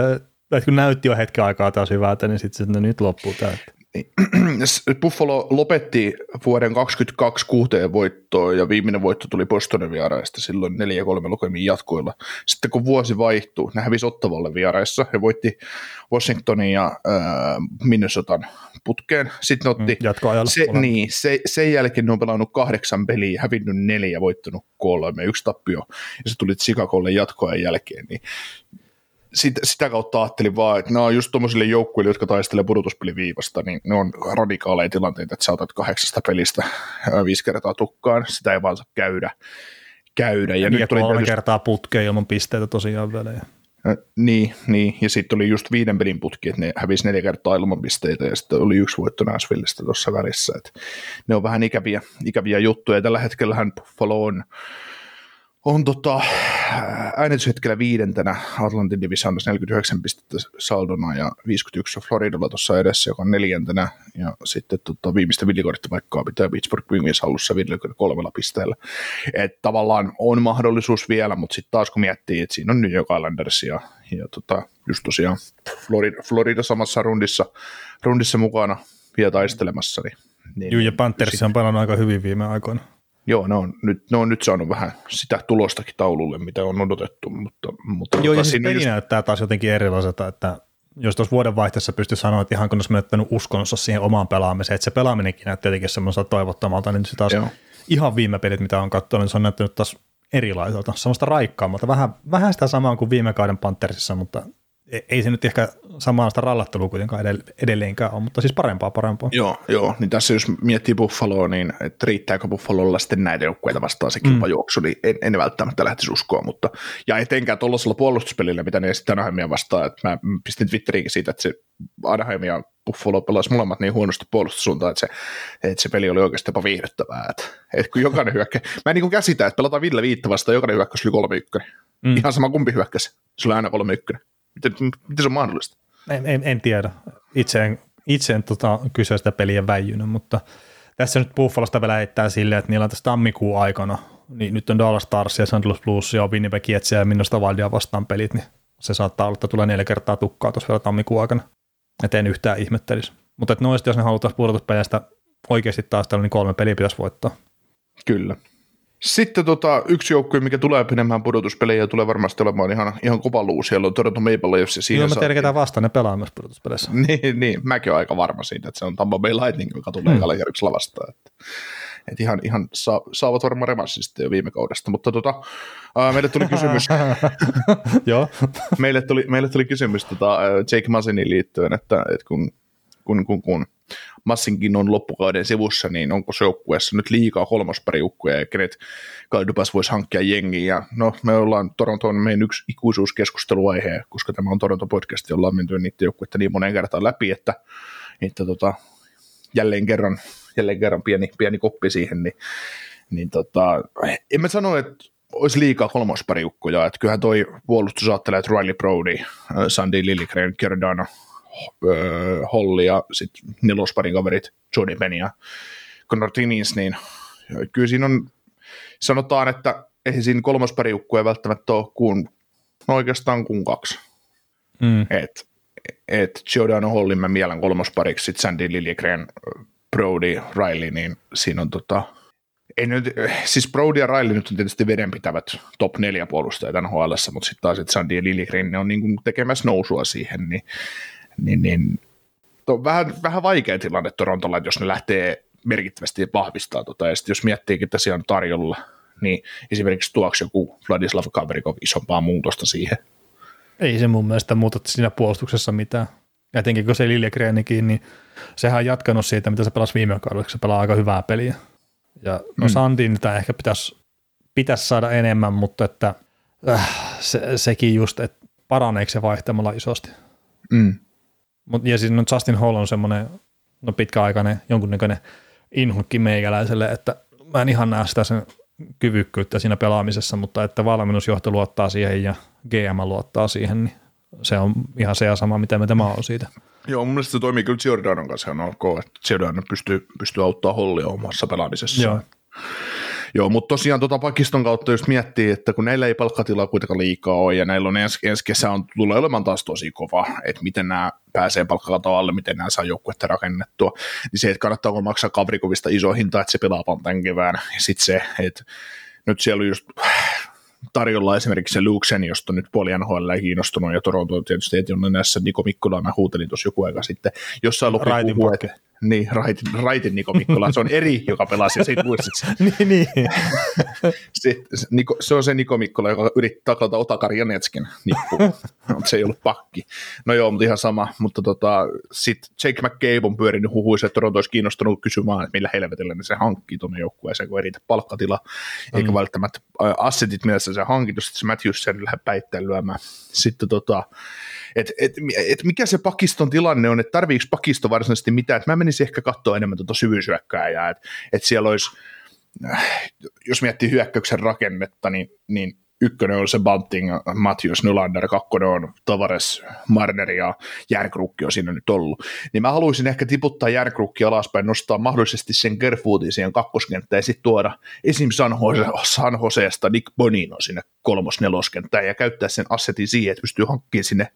että kun näytti jo hetken aikaa taas hyvältä, niin sitten no nyt loppuu tämä. Buffalo lopetti vuoden 22 kuuteen voittoon ja viimeinen voitto tuli Bostonin vieraista silloin 4-3 lukemiin jatkoilla. Sitten kun vuosi vaihtui, ne hävisi Ottavalle vieraissa ja voitti Washingtonin ja äh, Minnesotan putkeen. Sitten ne otti, Mm, jatkoajalla. se, niin, se, sen jälkeen ne on pelannut kahdeksan peliä, hävinnyt neljä, voittanut kolme, yksi tappio ja se tuli Chicagolle jatkoajan jälkeen. Niin sitä, sitä kautta ajattelin vaan, että nämä on just tuommoisille joukkueille, jotka taistelee pudotuspeliviivasta, niin ne on radikaaleja tilanteita, että sä otat kahdeksasta pelistä viisi kertaa tukkaan, sitä ei vaan saa käydä. käydä. Ja, Ja, nyt tuli kolme tietysti, kertaa putkeen ilman pisteitä tosiaan. Ja niin, niin, ja sitten oli just viiden pelin putki, että ne hävisi neljä kertaa ilman pisteitä, ja sitten oli yksi voitto Nashvillestä tuossa välissä. Et ne on vähän ikäviä, ikäviä juttuja. Tällä hetkellähän Buffalo on on tota, äänityshetkellä viidentenä Atlantin Divisionassa 49 pistettä saldona ja 51 Floridalla tuossa edessä, joka on neljäntenä. Ja sitten tota, viimeistä villikorttipaikkaa pitää Pittsburgh Penguins hallussa 53 pisteellä. Et tavallaan on mahdollisuus vielä, mutta sitten taas kun miettii, että siinä on New York Islanders ja, ja tota, just tosiaan Florida, Florida samassa rundissa, rundissa mukana vielä taistelemassa. Niin, niin, Juu, ja Panthers on pelannut aika hyvin viime aikoina. Joo, ne on, nyt, ne on nyt saanut vähän sitä tulostakin taululle, mitä on odotettu. Mutta, mutta Joo, tota, ja siis peli just... näyttää taas jotenkin erilaiselta, että jos tuossa vuodenvaihteessa pystyy sanoa, että ihan kun olisi menettänyt uskonnossa siihen omaan pelaamiseen, että se pelaaminenkin näyttää tietenkin semmoiselta toivottomalta, niin se taas Joo. ihan viime pelit, mitä on katsonut, niin se on näyttänyt taas erilaiselta, semmoista raikkaammalta, vähän, vähän sitä samaa kuin viime kauden Panthersissa, mutta ei se nyt ehkä samanlaista rallattelua kuitenkaan edelleenkään ole, mutta siis parempaa parempaa. Joo, joo, niin tässä jos miettii Buffaloa, niin että riittääkö Buffalolla sitten näitä joukkueita vastaan se kilpajuoksu, mm. niin en, en, välttämättä lähtisi uskoa, mutta ja etenkään tuollaisella puolustuspelillä, mitä ne sitten Anaheimia vastaan, että mä pistin Twitteriinkin siitä, että se Anaheim ja Buffalo pelasi molemmat niin huonosti puolustussuuntaan, että se, että se peli oli oikeasti jopa viihdyttävää, että, että kun jokainen hyökkä, mä en niin käsitä, että pelataan Ville Viitta vastaan, jokainen hyökkäys oli kolme ykkönen. Mm. Ihan sama kumpi hyökkäsi, se oli aina kolme ykkönen. Miten, miten se on mahdollista? En, en, en tiedä. Itse en, itse en tota, kyseistä peliä väijynyt, mutta tässä nyt Buffalosta vielä heittää silleen, että niillä on tässä tammikuun aikana, niin nyt on Dallas Stars ja St. Louis Blues ja Winnipeg Jetsia ja Minnosta Wildia vastaan pelit, niin se saattaa olla, että tulee neljä kertaa tukkaa tuossa vielä tammikuun aikana. Et en yhtään ihmettelisi. Mutta noista, jos ne halutaan pudotuspeleistä oikeasti taistella, niin kolme peliä pitäisi voittaa. Kyllä. Sitten tota, yksi joukkue, mikä tulee pidemmään pudotuspelejä ja tulee varmasti olemaan ihan, ihan kova luu. Siellä on Toronto Maple Leafs ja siinä Joo, mä tiedän, ketä vastaan ne pelaa myös pudotuspeleissä. niin, niin, mäkin olen aika varma siitä, että se on Tampa Bay Lightning, joka tulee hmm. Kaljariksi vastaan. Että, että ihan, ihan saa, saavat varmaan revanssin sitten jo viime kaudesta. Mutta tota, ää, meille tuli kysymys, Joo. meille, tuli, meille tuli kysymys tota, Jake Masinin liittyen, että, että kun, kun, kun, kun Massinkin on loppukauden sivussa, niin onko se joukkueessa nyt liikaa kolmospariukkuja ja kenet Kaldupas voisi hankkia jengiä. No, me ollaan Torontoon meidän yksi ikuisuuskeskusteluaihe, koska tämä on Toronto podcast, jolla on menty niiden joukkuetta niin moneen kertaan läpi, että, että tota, jälleen kerran, jälleen kerran pieni, pieni koppi siihen, niin, niin tota, en mä sano, että olisi liikaa kolmospariukkoja, että kyllähän toi puolustus ajattelee, että Riley Brody, Sandy Lilligren, Giordano, Holli ja sitten nelosparin kaverit Jordan Penny ja Connor Timmins, niin kyllä siinä on, sanotaan, että ei siinä kolmospariukkuja välttämättä ole kuin, no oikeastaan kuin kaksi. Mm. Et, et Giordano Hollin mä mielen kolmospariksi, sitten Sandy Liljegren, Brody, Riley, niin siinä on tota, ei nyt, siis Brody ja Riley nyt on tietysti vedenpitävät top neljä puolustajat NHL, mutta sitten taas, että Sandy ja Liljegren ne on niin tekemässä nousua siihen, niin niin, niin on vähän, vähän vaikea tilanne Torontolla, jos ne lähtee merkittävästi vahvistaa tota, ja sitten jos miettiikin, että siellä on tarjolla, niin esimerkiksi tuoksi joku Vladislav Kaverikov isompaa muutosta siihen. Ei se mun mielestä muuta siinä puolustuksessa mitään. Ja etenkin kun se Liljegreenikin, niin sehän on jatkanut siitä, mitä se pelasi viime kaudella, se pelaa aika hyvää peliä. Ja no mm. Sandin ehkä pitäisi, pitäisi saada enemmän, mutta että äh, se, sekin just, että paraneeko se vaihtamalla isosti. Mm. Mut, ja siis no Justin Hall on semmoinen no pitkäaikainen jonkunnäköinen inhukki meikäläiselle, että mä en ihan näe sitä sen kyvykkyyttä siinä pelaamisessa, mutta että valmennusjohto luottaa siihen ja GM luottaa siihen, niin se on ihan se ja sama, mitä me tämä on siitä. Joo, mun mielestä se toimii kyllä Giordanon kanssa ihan ok, että Giordano pystyy, pystyy auttamaan Hollia omassa pelaamisessa. Joo. Joo, mutta tosiaan tuota pakiston kautta jos miettii, että kun näillä ei palkkatilaa kuitenkaan liikaa ole, ja näillä on ensi, ensi kesä on, tulee olemaan taas tosi kova, että miten nämä pääsee palkkakaton alle, miten nämä saa joukkuetta rakennettua, niin se, että kannattaako maksaa Kavrikovista iso hinta, että se pelaa tämän kevään, ja sitten se, että nyt siellä on just tarjolla esimerkiksi se Luxen, josta nyt puoli NHL ei kiinnostunut, ja Toronto tietysti ei ole näissä Niko Mikkola, mä huutelin tuossa joku aika sitten, jossain puhua, että Niin, Raitin, Raitin Niko Mikkola, se on eri, joka pelasi, siitä muistit sen. niin, niin. Se, se, Niko, se on se Niko Mikkola, joka yritti taklata Otakari Janetskin nippuun, mutta se ei ollut pakki. No joo, mutta ihan sama, mutta tota, sitten Jake McCabe on pyörinyt huhuissa, että Toronto olisi kiinnostunut kysymään, että millä helvetillä ne se hankkii tuonne joukkueeseen, kun ei riitä palkkatila, mm. eikä välttämättä assetit mielessä se hankittu, sitten se Matthews sen lähde päittäin lyömään. Sitten tota, et, et, et mikä se pakiston tilanne on, että tarviiko pakisto varsinaisesti mitään, että mä menisin ehkä katsoa enemmän tuota syvyysyökkääjää, että et siellä olisi, äh, jos miettii hyökkäyksen rakennetta, niin, niin ykkönen on se Bunting, Matthews, Nylander, kakkonen on Tavares, Marner ja Järkrukki on siinä nyt ollut. Niin mä haluaisin ehkä tiputtaa Järkrukki alaspäin, nostaa mahdollisesti sen Kerfootin siihen kakkoskenttään ja sitten tuoda esim. San, Jose, San Joseesta Nick Bonino sinne kolmos-neloskenttään ja käyttää sen assetin siihen, että pystyy hankkimaan sinne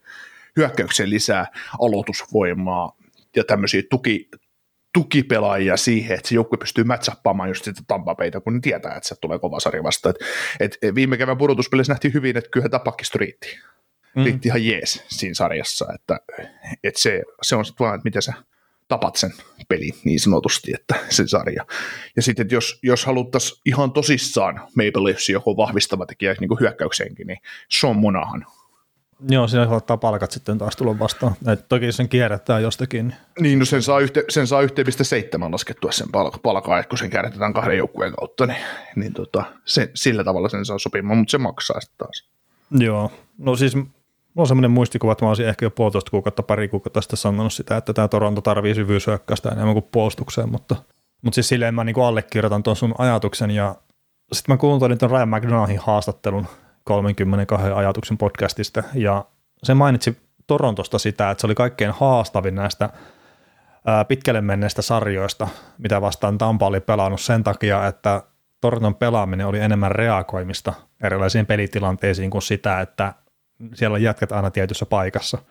hyökkäykseen lisää aloitusvoimaa ja tämmöisiä tuki, tukipelaajia siihen, että se joukkue pystyy matchappaamaan just sitä tampapeita, kun ne tietää, että se tulee kova sarja vasta. Et, et viime kevään pudotuspelissä nähtiin hyvin, että kyllä tapakisto riitti. Mm. Riitti ihan jees siinä sarjassa, että, että se, se on sitten vaan, että miten sä tapat sen peli niin sanotusti, että se sarja. Ja sitten, että jos, jos haluttaisiin ihan tosissaan Maple Leafs joku vahvistava tekijä niin kuin hyökkäykseenkin, niin Sean Monahan Joo, siinä saattaa palkat sitten taas tulla vastaan. Et toki sen kierrättää jostakin. Niin, niin no sen saa, yhte, sen saa 1,7 laskettua sen palka, palkaa, että kun sen kierrätetään kahden joukkueen kautta, niin, niin tota, se, sillä tavalla sen saa sopimaan, mutta se maksaa sitten taas. Joo, no siis on semmoinen muistikuva, että mä olisin ehkä jo puolitoista kuukautta, pari kuukautta sitten sanonut sitä, että tämä Toronto tarvii syvyyshyökkäystä enemmän kuin puolustukseen, mutta, mutta siis silleen mä niin allekirjoitan tuon sun ajatuksen ja sitten mä kuuntelin tuon Ryan McDonaldin haastattelun 32 ajatuksen podcastista, ja se mainitsi Torontosta sitä, että se oli kaikkein haastavin näistä pitkälle menneistä sarjoista, mitä vastaan Tampa oli pelannut sen takia, että Toronton pelaaminen oli enemmän reagoimista erilaisiin pelitilanteisiin kuin sitä, että siellä jatket aina tietyssä paikassa –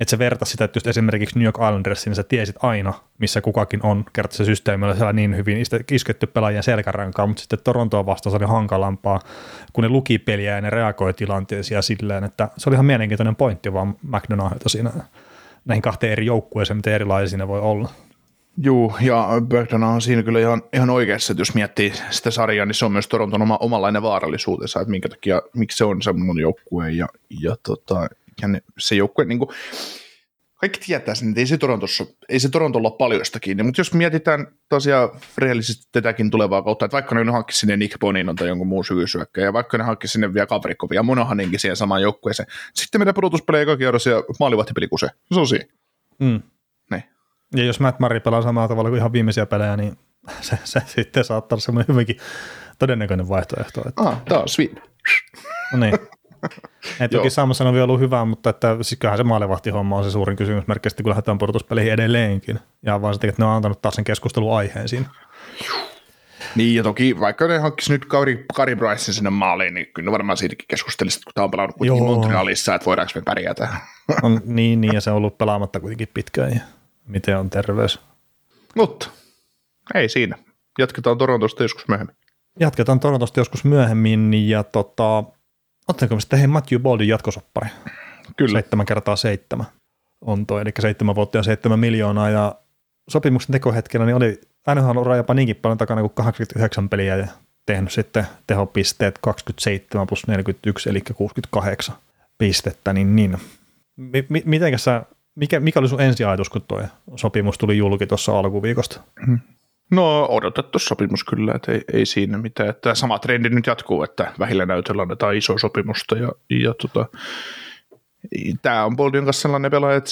että se vertasi sitä, että just esimerkiksi New York Islandersin, niin sä tiesit aina, missä kukakin on, kerta se systeemi oli siellä niin hyvin isketty pelaajien selkärankaan, mutta sitten Torontoa vastaan se oli hankalampaa, kun ne luki peliä ja ne reagoi tilanteisiin silleen, että se oli ihan mielenkiintoinen pointti vaan McDonaldilta siinä näihin kahteen eri joukkueeseen, miten erilaisia ne voi olla. Juu, ja Bergdon on siinä kyllä ihan, ihan oikeassa, että jos miettii sitä sarjaa, niin se on myös Toronton oma, omanlainen vaarallisuutensa, että minkä takia, miksi se on semmoinen joukkue, ja, ja tota, ja ne, se joukkue, niin kuin, kaikki tietää sen, että ei se, Torontossa, ei se Torontolla ole paljosta kiinni, mutta jos mietitään tosiaan rehellisesti tätäkin tulevaa kautta, että vaikka ne hankkisi sinne Nick Boninon tai jonkun muun syvyysyökkä, ja vaikka ne hankkisi sinne vielä Kavrikovia Monahaninkin siihen samaan joukkueeseen, sitten meidän pudotuspelejä eka kierros ja maalivahtipeli kusee. Se on siinä. Mm. Ne. Ja jos Matt Murray pelaa samalla tavalla kuin ihan viimeisiä pelejä, niin se, se sitten saattaa olla semmoinen hyvinkin todennäköinen vaihtoehto. Että... Ah, taas sweep. No niin. Et toki Samson on vielä ollut hyvä, mutta että, siis kyllähän se maalivahtihomma on se suurin kysymysmerkki, kun lähdetään pudotuspeleihin edelleenkin. Ja vaan sitten, että ne on antanut taas sen keskustelun aiheen siinä. Niin, ja toki vaikka ne hankkisi nyt Kari, Kari Brycein sinne maaliin, niin kyllä varmaan siitäkin keskustelisit, kun tämä on pelannut kuitenkin Joo. Montrealissa, että voidaanko me pärjätä. On, niin, niin, ja se on ollut pelaamatta kuitenkin pitkään, ja miten on terveys. Mutta ei siinä. Jatketaan Torontosta joskus myöhemmin. Jatketaan Torontosta joskus myöhemmin, ja tota, Ottaako me sitten hei Matthew Boldin jatkosoppari? Kyllä. Seitsemän kertaa seitsemän on toi, eli seitsemän vuotta ja seitsemän miljoonaa, ja sopimuksen tekohetkellä niin oli aina ura jopa niinkin paljon takana kuin 89 peliä ja tehnyt sitten tehopisteet 27 plus 41, eli 68 pistettä, niin, niin. M- mitenkä sä, mikä, mikä oli sun ensiajatus, kun tuo sopimus tuli julki tuossa alkuviikosta? No odotettu sopimus kyllä, että ei, ei siinä mitään. Että sama trendi nyt jatkuu, että vähillä näytöllä annetaan iso sopimusta ja, ja tota, tämä on Boldin kanssa sellainen pelaaja, että,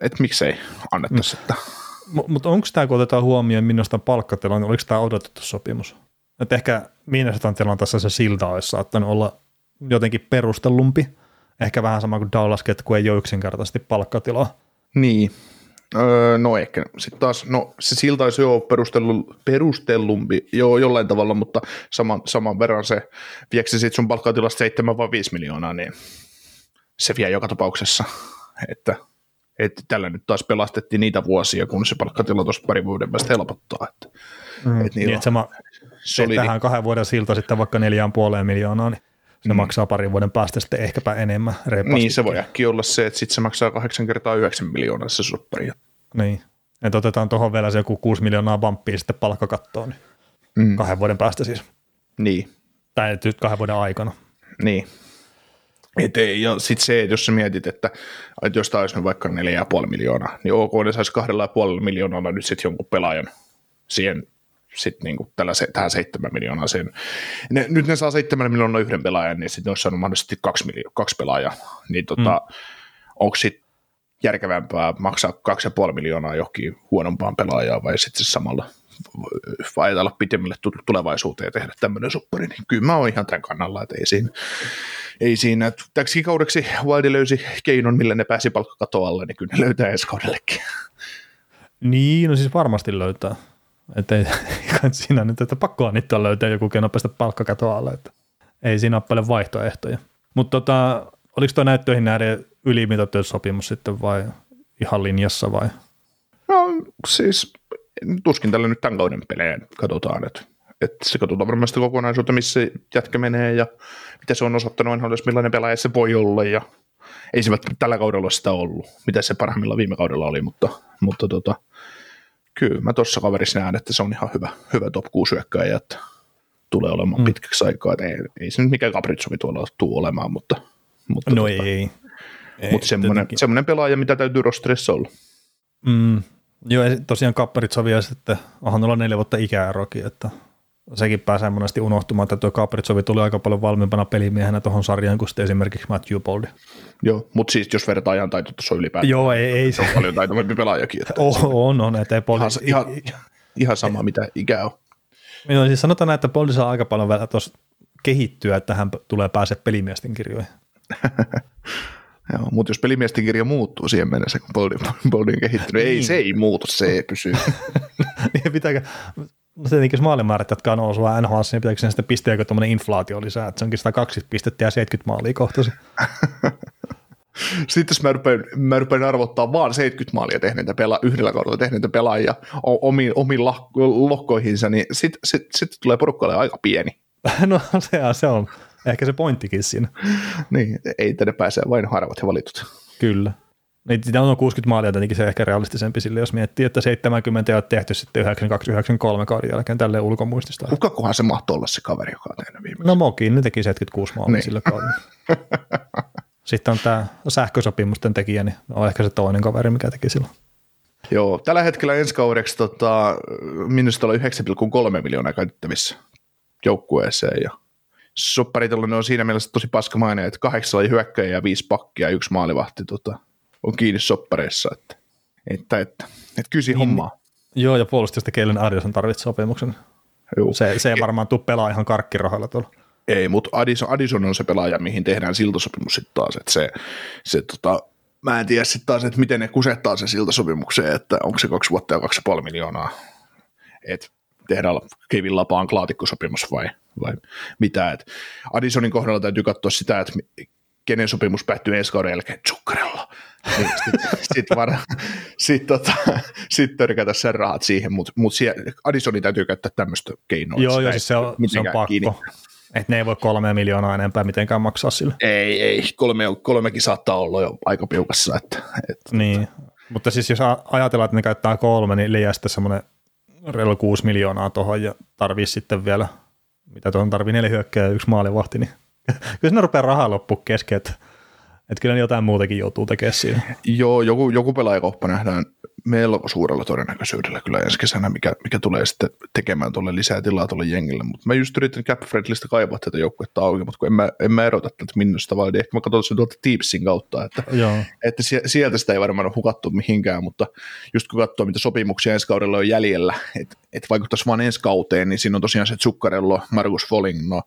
että miksei annettaisi. Mm. Mutta onko tämä, kun otetaan huomioon minusta palkkatilanne, niin oliko tämä odotettu sopimus? Että ehkä Minnesotan tilanteessa se silta olisi saattanut olla jotenkin perustellumpi. Ehkä vähän sama kuin Dallas, kun ei ole yksinkertaisesti palkkatilaa. Niin, Öö, no ehkä sitten taas, no se siltä olisi jo perustellu, perustellumpi jo jollain tavalla, mutta saman, saman verran se vieksi sitten sun palkkatilasta 7 vai 5 miljoonaa, niin se vie joka tapauksessa, että, että tällä nyt taas pelastettiin niitä vuosia, kun se palkkatila tuosta pari vuoden päästä helpottaa. Että, mm, että niin, että sama, solidi. tähän kahden vuoden silta sitten vaikka neljään puoleen miljoonaa, niin mm. maksaa parin vuoden päästä sitten ehkäpä enemmän. Niin, se voi äkkiä olla se, että sitten se maksaa 8 kertaa 9 miljoonaa se soppari. Niin, Että otetaan tuohon vielä se joku 6 miljoonaa vamppia sitten palkkakattoon, niin Mm. kahden vuoden päästä siis. Niin, Tai nyt kahden vuoden aikana. niin. Et ei, ja sitten se, että jos sä mietit, että, että jos tämä olisi vaikka 4,5 miljoonaa, niin ok, ne saisi 2,5 miljoonalla nyt sitten jonkun pelaajan siihen sitten niinku tällä se, tähän 7 miljoonaa sen. Ne, nyt ne saa 7 miljoonaa yhden pelaajan, niin sitten ne olisi saanut mahdollisesti kaksi, miljo- kaksi pelaajaa. Niin tota, mm. onko sitten järkevämpää maksaa 2,5 miljoonaa johonkin huonompaan pelaajaan vai sitten se samalla vai ajatella pitemmälle tu- tulevaisuuteen ja tehdä tämmöinen soppari, niin kyllä mä oon ihan tämän kannalla, että ei siinä, ei siinä. että Täksi kaudeksi Wildi löysi keinon, millä ne pääsi palkkakatoalle, niin kyllä ne löytää ensi kaudellekin. Niin, no siis varmasti löytää. Että ei kai siinä nyt, että pakkoa niitä on löytää joku keino päästä palkkakatoa alle, että ei siinä ole paljon vaihtoehtoja. Mutta tota, oliko tuo näyttöihin näiden ylimitoitettu sopimus sitten vai ihan linjassa vai? No siis tuskin tällä nyt tämän kauden pelejä katsotaan, että, että se katsotaan varmasti sitä kokonaisuutta, missä jätkä menee ja mitä se on osoittanut NHL, millainen pelaaja se voi olla ja ei se tällä kaudella sitä ollut, mitä se parhaimmillaan viime kaudella oli, mutta, mutta tota, kyllä mä tuossa kaverissa näen, että se on ihan hyvä, hyvä top 6 hyökkäjä, että tulee olemaan Mm. pitkäksi aikaa, että ei, ei se nyt mikään Kapritsovi tuolla tuu olemaan, mutta, mutta, No tota, ei. ei mutta semmoinen, semmoinen pelaaja, mitä täytyy rosterissa olla. Mm, joo, ja tosiaan Kapparitsovi ja sitten onhan noilla neljä vuotta ikäerokin, että sekin pääsee monesti unohtumaan, että tuo Kapparitsovi tuli aika paljon valmiimpana pelimiehenä tuohon sarjaan kuin sitten esimerkiksi Matthew Boldi. Joo, mutta siis jos vertaa taito tuossa ylipäätään, Joo, ei, ei se. se on paljon taitavampi pelaajakin. Että Oh, on, on, että ei Boldi, ihan, ihan, ihan sama, mitä ikä on. Joo, siis sanotaan, näin, että Boldi saa aika paljon vielä tuossa kehittyä, että hän tulee pääse pelimiesten kirjoihin. Joo, mutta jos pelimiesten kirja muuttuu siihen mennessä, kun Boldi, Boldi on kehittynyt, ei, Niin. se ei muutu, se pysyy. niin pitääkö, no tietenkin jos maalimäärät jatkaa nousua NHL, niin pitääkö sen sitten pisteekö tuommoinen inflaatio lisää, että se onkin 120 pistettä ja 70 maalia kohtaisi. Sitten jos mä rupean, mä rupean arvottaa vaan 70 maalia tehneitä pela, yhdellä kaudella tehneitä pelaajia omiin, omiin lah, lohkoihinsa, niin sitten sit, sit tulee porukkalle aika pieni. no se, se on ehkä se pointtikin siinä. Niin, ei tänne pääse vain harvat ja valitut. Kyllä. Niin sitä on 60 maalia tietenkin se ehkä realistisempi sille, jos miettii, että 70 ei ole tehty sitten 92-93 kauden jälkeen tälleen ulkomuistista. Kukakohan se mahtoi olla se kaveri, joka on tehnyt viime No Mokin, ne teki 76 maalia niin. Sillä kaudella. Sitten on tämä sähkösopimusten tekijä, niin on ehkä se toinen kaveri, mikä teki silloin. Joo, tällä hetkellä ensi kaudeksi tota, minusta oli 9,3 miljoonaa käytettävissä joukkueeseen ja sopparitilanne on siinä mielessä tosi paska maine, että kahdeksan oli hyökkäjä ja viisi pakkia ja yksi maalivahti tota, on kiinni soppareissa, että, että, että, että siinä Niin. hommaa. Joo, ja puolustusta Keilen Arjosen tarvitsi sopimuksen. Joo. Se, se ei varmaan tule pelaa ihan karkkirahoilla tuolla. Ei, mutta Addison, Addison on se pelaaja, mihin tehdään siltasopimus sitten taas, että se, se tota, mä en tiedä sitten taas, että miten ne kusettaa se siltasopimukseen, että onko se kaksi vuotta ja kaksi ja puoli miljoonaa, että tehdään Kevin Lapaan klaatikkosopimus vai, vai mitä, että Addisonin kohdalla täytyy katsoa sitä, että kenen sopimus päättyy ensi kauden jälkeen, Zuccarella, niin sitten sit var, sit, tota, sit törkätä sen rahat siihen, mutta mut siellä- Addisonin täytyy käyttää tämmöistä keinoa. Joo, joo, siis se on, se on pakko. kiinni. Että ne ei voi kolmea miljoonaa enempää mitenkään maksaa sille. Ei, ei. Kolme, kolmekin saattaa olla jo aika piukassa. Että, että Niin, mutta siis jos ajatellaan, että ne käyttää kolme, niin liian sitten semmoinen reilu kuusi miljoonaa tuohon ja tarvii sitten vielä, mitä tuohon tarvii neljä hyökkää ja yksi maalivahti, niin kyllä ne rupeaa rahaa loppu kesken, että, että kyllä jotain muutakin joutuu tekemään siinä. Joo, joku, joku pelaajakauppa nähdään melko suurella todennäköisyydellä kyllä ensi kesänä, mikä, mikä tulee sitten tekemään tuolle lisää tilaa tuolle jengille. Mutta mä just yritin Cap Friendlystä kaivaa tätä joukkuetta auki, mutta kun en mä, en mä erota tätä minusta, vaan ehkä mä katson sen tuolta Teamsin kautta, että, Joo, että sie- sieltä sitä ei varmaan ole hukattu mihinkään, mutta just kun katsoo, mitä sopimuksia ensi kaudella on jäljellä, että et vaikuttaisi vaan ensi kauteen, niin siinä on tosiaan se Zuccarello, Markus Folling, no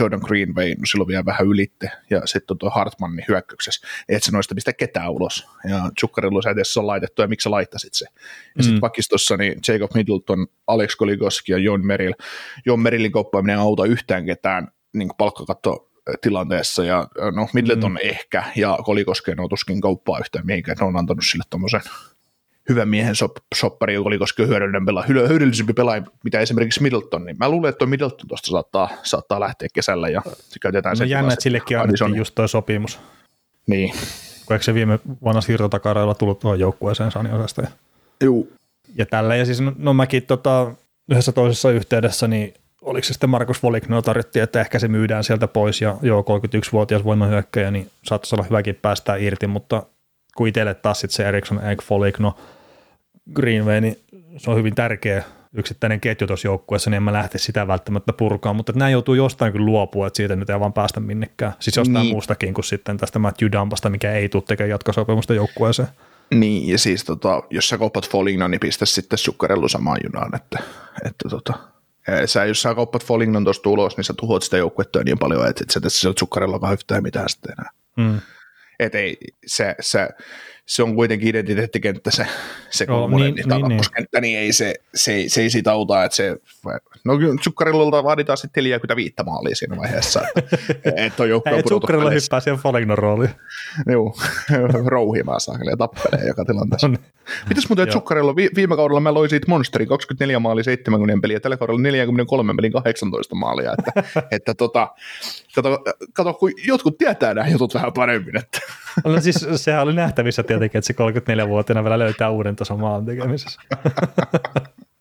Jordan Greenway, no silloin vielä vähän ylitte, ja sitten on tuo Hartmannin hyökkäyksessä, et sä noista pistä ketään ulos, ja Zuccarello sä edes on laitettu, ja miksi sä laittasit se? Ja mm. sitten pakistossa niin Jacob Middleton, Alex Kolikoski ja John Merrill, John Merrillin koppaaminen auta yhtään ketään niin palkkakatto tilanteessa, ja no Middleton mm. ehkä, ja Kolikoskeen on tuskin kauppaa yhtään mihinkään, ne on antanut sille tommosen hyvän miehen sop, soppari, joka oli koska hyödyllinen pelaaja, hyö- hyödyllisempi pelaaja, mitä esimerkiksi Middleton, niin mä luulen, että tuo Middleton tuosta saattaa, saattaa lähteä kesällä ja se käytetään no se jännä, että sillekin annettiin just toi sopimus. Niin, Kun eikö se viime vuonna siirtotakareilla tullut tuohon joukkueeseen Sani osasta. Juu. Ja tällä, ja siis no, no mäkin tota, yhdessä toisessa yhteydessä, niin oliko se sitten Markus Volikno tarjottiin, että ehkä se myydään sieltä pois, ja joo, 31-vuotias voimahyökkäjä, niin saattaisi olla hyväkin päästää irti, mutta kun itselle taas sitten se Eriksson, Egg, Foligno, Greenway, niin se on hyvin tärkeä yksittäinen ketju tuossa joukkueessa, niin en mä lähte sitä välttämättä purkaa, mutta nämä joutuu jostain kyllä luopua, että siitä nyt ei vaan päästä minnekään. Siis jostain niin. muustakin kuin sitten tästä Matthew Dumpasta, mikä ei tule tekemään jatkosopimusta joukkueeseen. Niin, ja siis tota, jos sä koppat Folignon, niin pistä sitten sukkarellu samaan junaan, että, että tota, sä, jos sä koppat Folignon tuosta ulos, niin sä tuhoat sitä joukkuetta niin paljon, että et sä tässä sukkarellakaan yhtään mitään sitten enää. Mm. Et ei, se, se, se on kuitenkin identiteettikenttä se, se kolmonen niin, niin, niin, niin, niin, ei se, se, se ei siitä auta, että se, no Tsukkarilolta vaaditaan sitten 45 maalia siinä vaiheessa, että, on Ei Tsukkarilla hyppää siihen Folignon rooliin. Joo, rouhimaan saakeli ja tappelee joka tilanteessa. No, Mitäs muuten Tsukkarilla viime kaudella mä loin siitä Monsteri 24 maalia 70 peliä, tällä kaudella 43 pelin 18 maalia, että, että tota, kato, kato, kun jotkut tietää nämä jutut vähän paremmin, että No siis sehän oli nähtävissä tietenkin, että se 34-vuotiaana vielä löytää uuden tason maan tekemisessä.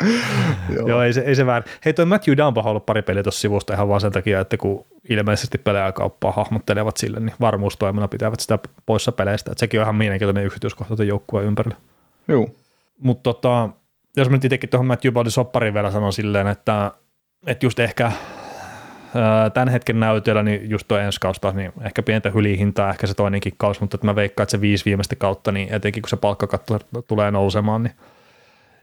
Joo. Joo, ei se, ei se väärin. Hei, toi Matthew Dumba on ollut pari peliä tuossa sivusta ihan vaan sen takia, että kun ilmeisesti pelaajakauppaa hahmottelevat sille, niin varmuustoimena pitävät sitä poissa peleistä. Että sekin on ihan mielenkiintoinen yksityiskohtainen joukkueen ympärillä. Joo. Mutta tota, jos mä nyt itsekin tuohon Matthew Baldin soppariin vielä sanon silleen, että, että just ehkä tämän hetken näytöllä, niin just tuo ensi kausta, niin ehkä pientä hylihintaa, ehkä se toinenkin kausi, mutta että mä veikkaan, että se viisi viimeistä kautta, niin etenkin kun se palkkakatto tulee nousemaan, niin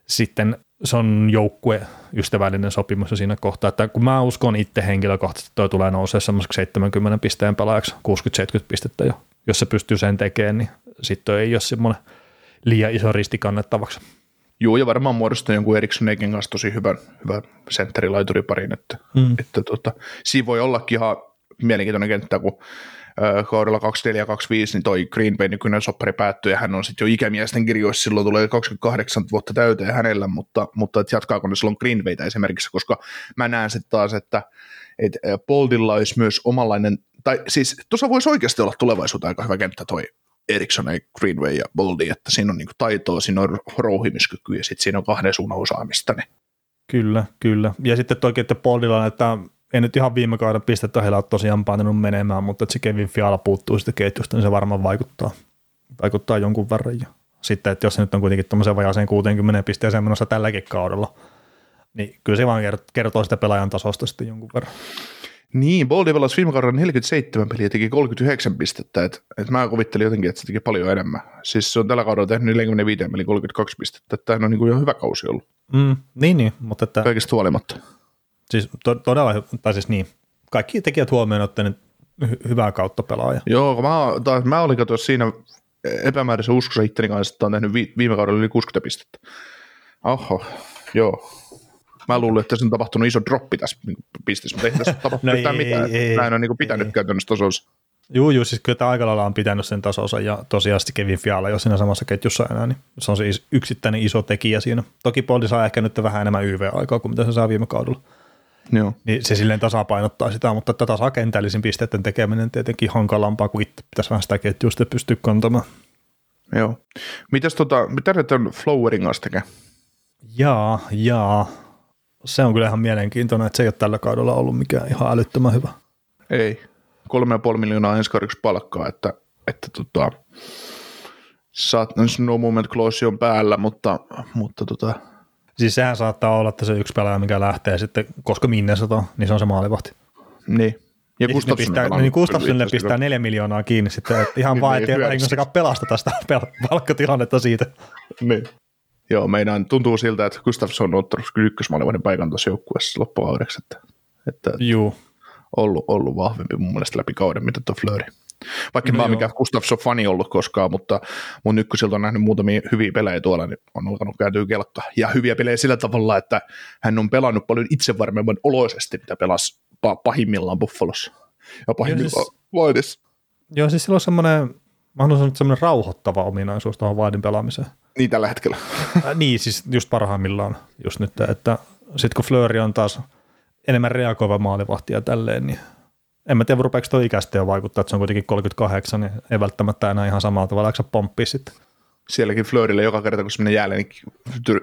sitten se on joukkue ystävällinen sopimus siinä kohtaa, että kun mä uskon itse henkilökohtaisesti, että toi tulee nousee semmoiseksi 70 pisteen pelaajaksi, 60-70 pistettä jo, jos se pystyy sen tekemään, niin sitten ei ole semmoinen liian iso risti kannettavaksi. Joo, ja varmaan muodostaa jonkun Eriksson Eiken kanssa tosi hyvän, hyvän sentterilaituriparin, että, mm. että tota, siinä voi ollakin ihan mielenkiintoinen kenttä, kun kaudella 2425, niin toi Green Bay nykyinen soppari päättyi, ja hän on sitten jo ikämiesten kirjoissa, silloin tulee 28 vuotta täyteen hänellä, mutta, mutta et jatkaako ne silloin Green Baytä esimerkiksi, koska mä näen sitten taas, että et Boldilla olisi myös omanlainen, tai siis tuossa voisi oikeasti olla tulevaisuutta aika hyvä kenttä toi Eriksson, Greenway ja Boldi, että siinä on niin taitoa, siinä on rouhimiskyky ja sitten siinä on kahden suunnan osaamista. Niin. Kyllä, kyllä. Ja sitten toki, että Boldilla, että ei nyt ihan viime kauden pistettä heillä ole tosiaan painanut menemään, mutta että se Kevin Fiala puuttuu sitä ketjusta, niin se varmaan vaikuttaa, vaikuttaa jonkun verran. Ja sitten, että jos se nyt on kuitenkin tuommoisen vajaaseen 60 pisteeseen menossa tälläkin kaudella, niin kyllä se vaan kertoo sitä pelaajan tasosta sitten jonkun verran. Niin, Boldi pelasi viime kaudella 47 peliä ja teki 39 pistettä, että et mä kuvittelin jotenkin, että se teki paljon enemmän. Siis se on tällä kaudella tehnyt 45 peliä 32 pistettä, että tämä on niin kuin ihan hyvä kausi ollut. Mm, niin, niin, mutta että... Kaikista huolimatta. Siis to, todella, tai siis niin, kaikki tekijät huomioon ottaneet hy- hyvää kautta pelaaja. Joo, mä, taas, mä olin katsoa siinä epämääräisen uskossa itteni kanssa, että on tehnyt vi, viime kaudella yli 60 pistettä. Oho, joo. Mä luulen, että se on tapahtunut iso droppi tässä pisteessä, mutta ei tässä tapahtunut no ei, mitään. Ei, ei, Näin on niin kuin pitänyt ei. käytännössä tasonsa. Joo, joo, siis kyllä tämä aika lailla on pitänyt sen tasonsa ja tosiaan Kevin Fiala jo siinä samassa ketjussa enää, niin se on se yksittäinen iso tekijä siinä. Toki Poldi saa ehkä nyt vähän enemmän YV-aikaa kuin mitä se saa viime kaudella. Joo. Niin se silleen tasapainottaa sitä, mutta tätä tasakentällisin pisteiden tekeminen tietenkin hankalampaa kuin itse pitäisi vähän sitä ketjusta pystyä kantamaan. Joo. Mitäs tota, mitä nyt on Flowering kanssa tekee? Jaa, jaa se on kyllä ihan mielenkiintoinen, että se ei ole tällä kaudella ollut mikään ihan älyttömän hyvä. Ei. 3,5 miljoonaa ensi kaudeksi palkkaa, että, että tota, saat, no moment clause on päällä, mutta, mutta tota, Siis sehän saattaa olla, että se yksi pelaaja, mikä lähtee sitten, koska minne se on, niin se on se maalivahti. Niin. Ja, ja Gustafsson pistää, niin Gustafssonille pistää neljä miljoonaa kiinni sitten, että ihan niin, vaan, ettei niin, pelasta tästä palkkatilannetta siitä. Niin. Joo, meidän tuntuu siltä, että Gustafsson on ottanut ykkösmaalivahdin paikan tuossa joukkueessa loppukaudeksi, että, että Juu. Ollut, ollut vahvempi mun mielestä läpi kauden, mitä tuo Flöri. Vaikka no mä mikään Gustafsson fani ollut koskaan, mutta mun ykkösiltä on nähnyt muutamia hyviä pelejä tuolla, niin on alkanut kääntyä kelkka. Ja hyviä pelejä sillä tavalla, että hän on pelannut paljon itsevarmemman oloisesti, mitä pelasi pahimmillaan Buffalossa. Ja pahimmillaan Joo, siis, Joo, siis sillä on semmoinen, mä haluan semmoinen rauhoittava ominaisuus tuohon Vaidin pelaamiseen. Niin tällä hetkellä. Äh, niin, siis just parhaimmillaan just nyt, että sitten kun Flööri on taas enemmän reagoiva maalivahti ja tälleen, niin en mä tiedä, rupeeko tuo ikäistä jo vaikuttaa, että se on kuitenkin 38, niin ei välttämättä enää ihan samalla tavalla jaksa pomppia sitten. sielläkin Flörille joka kerta, kun se menee jäälle, niin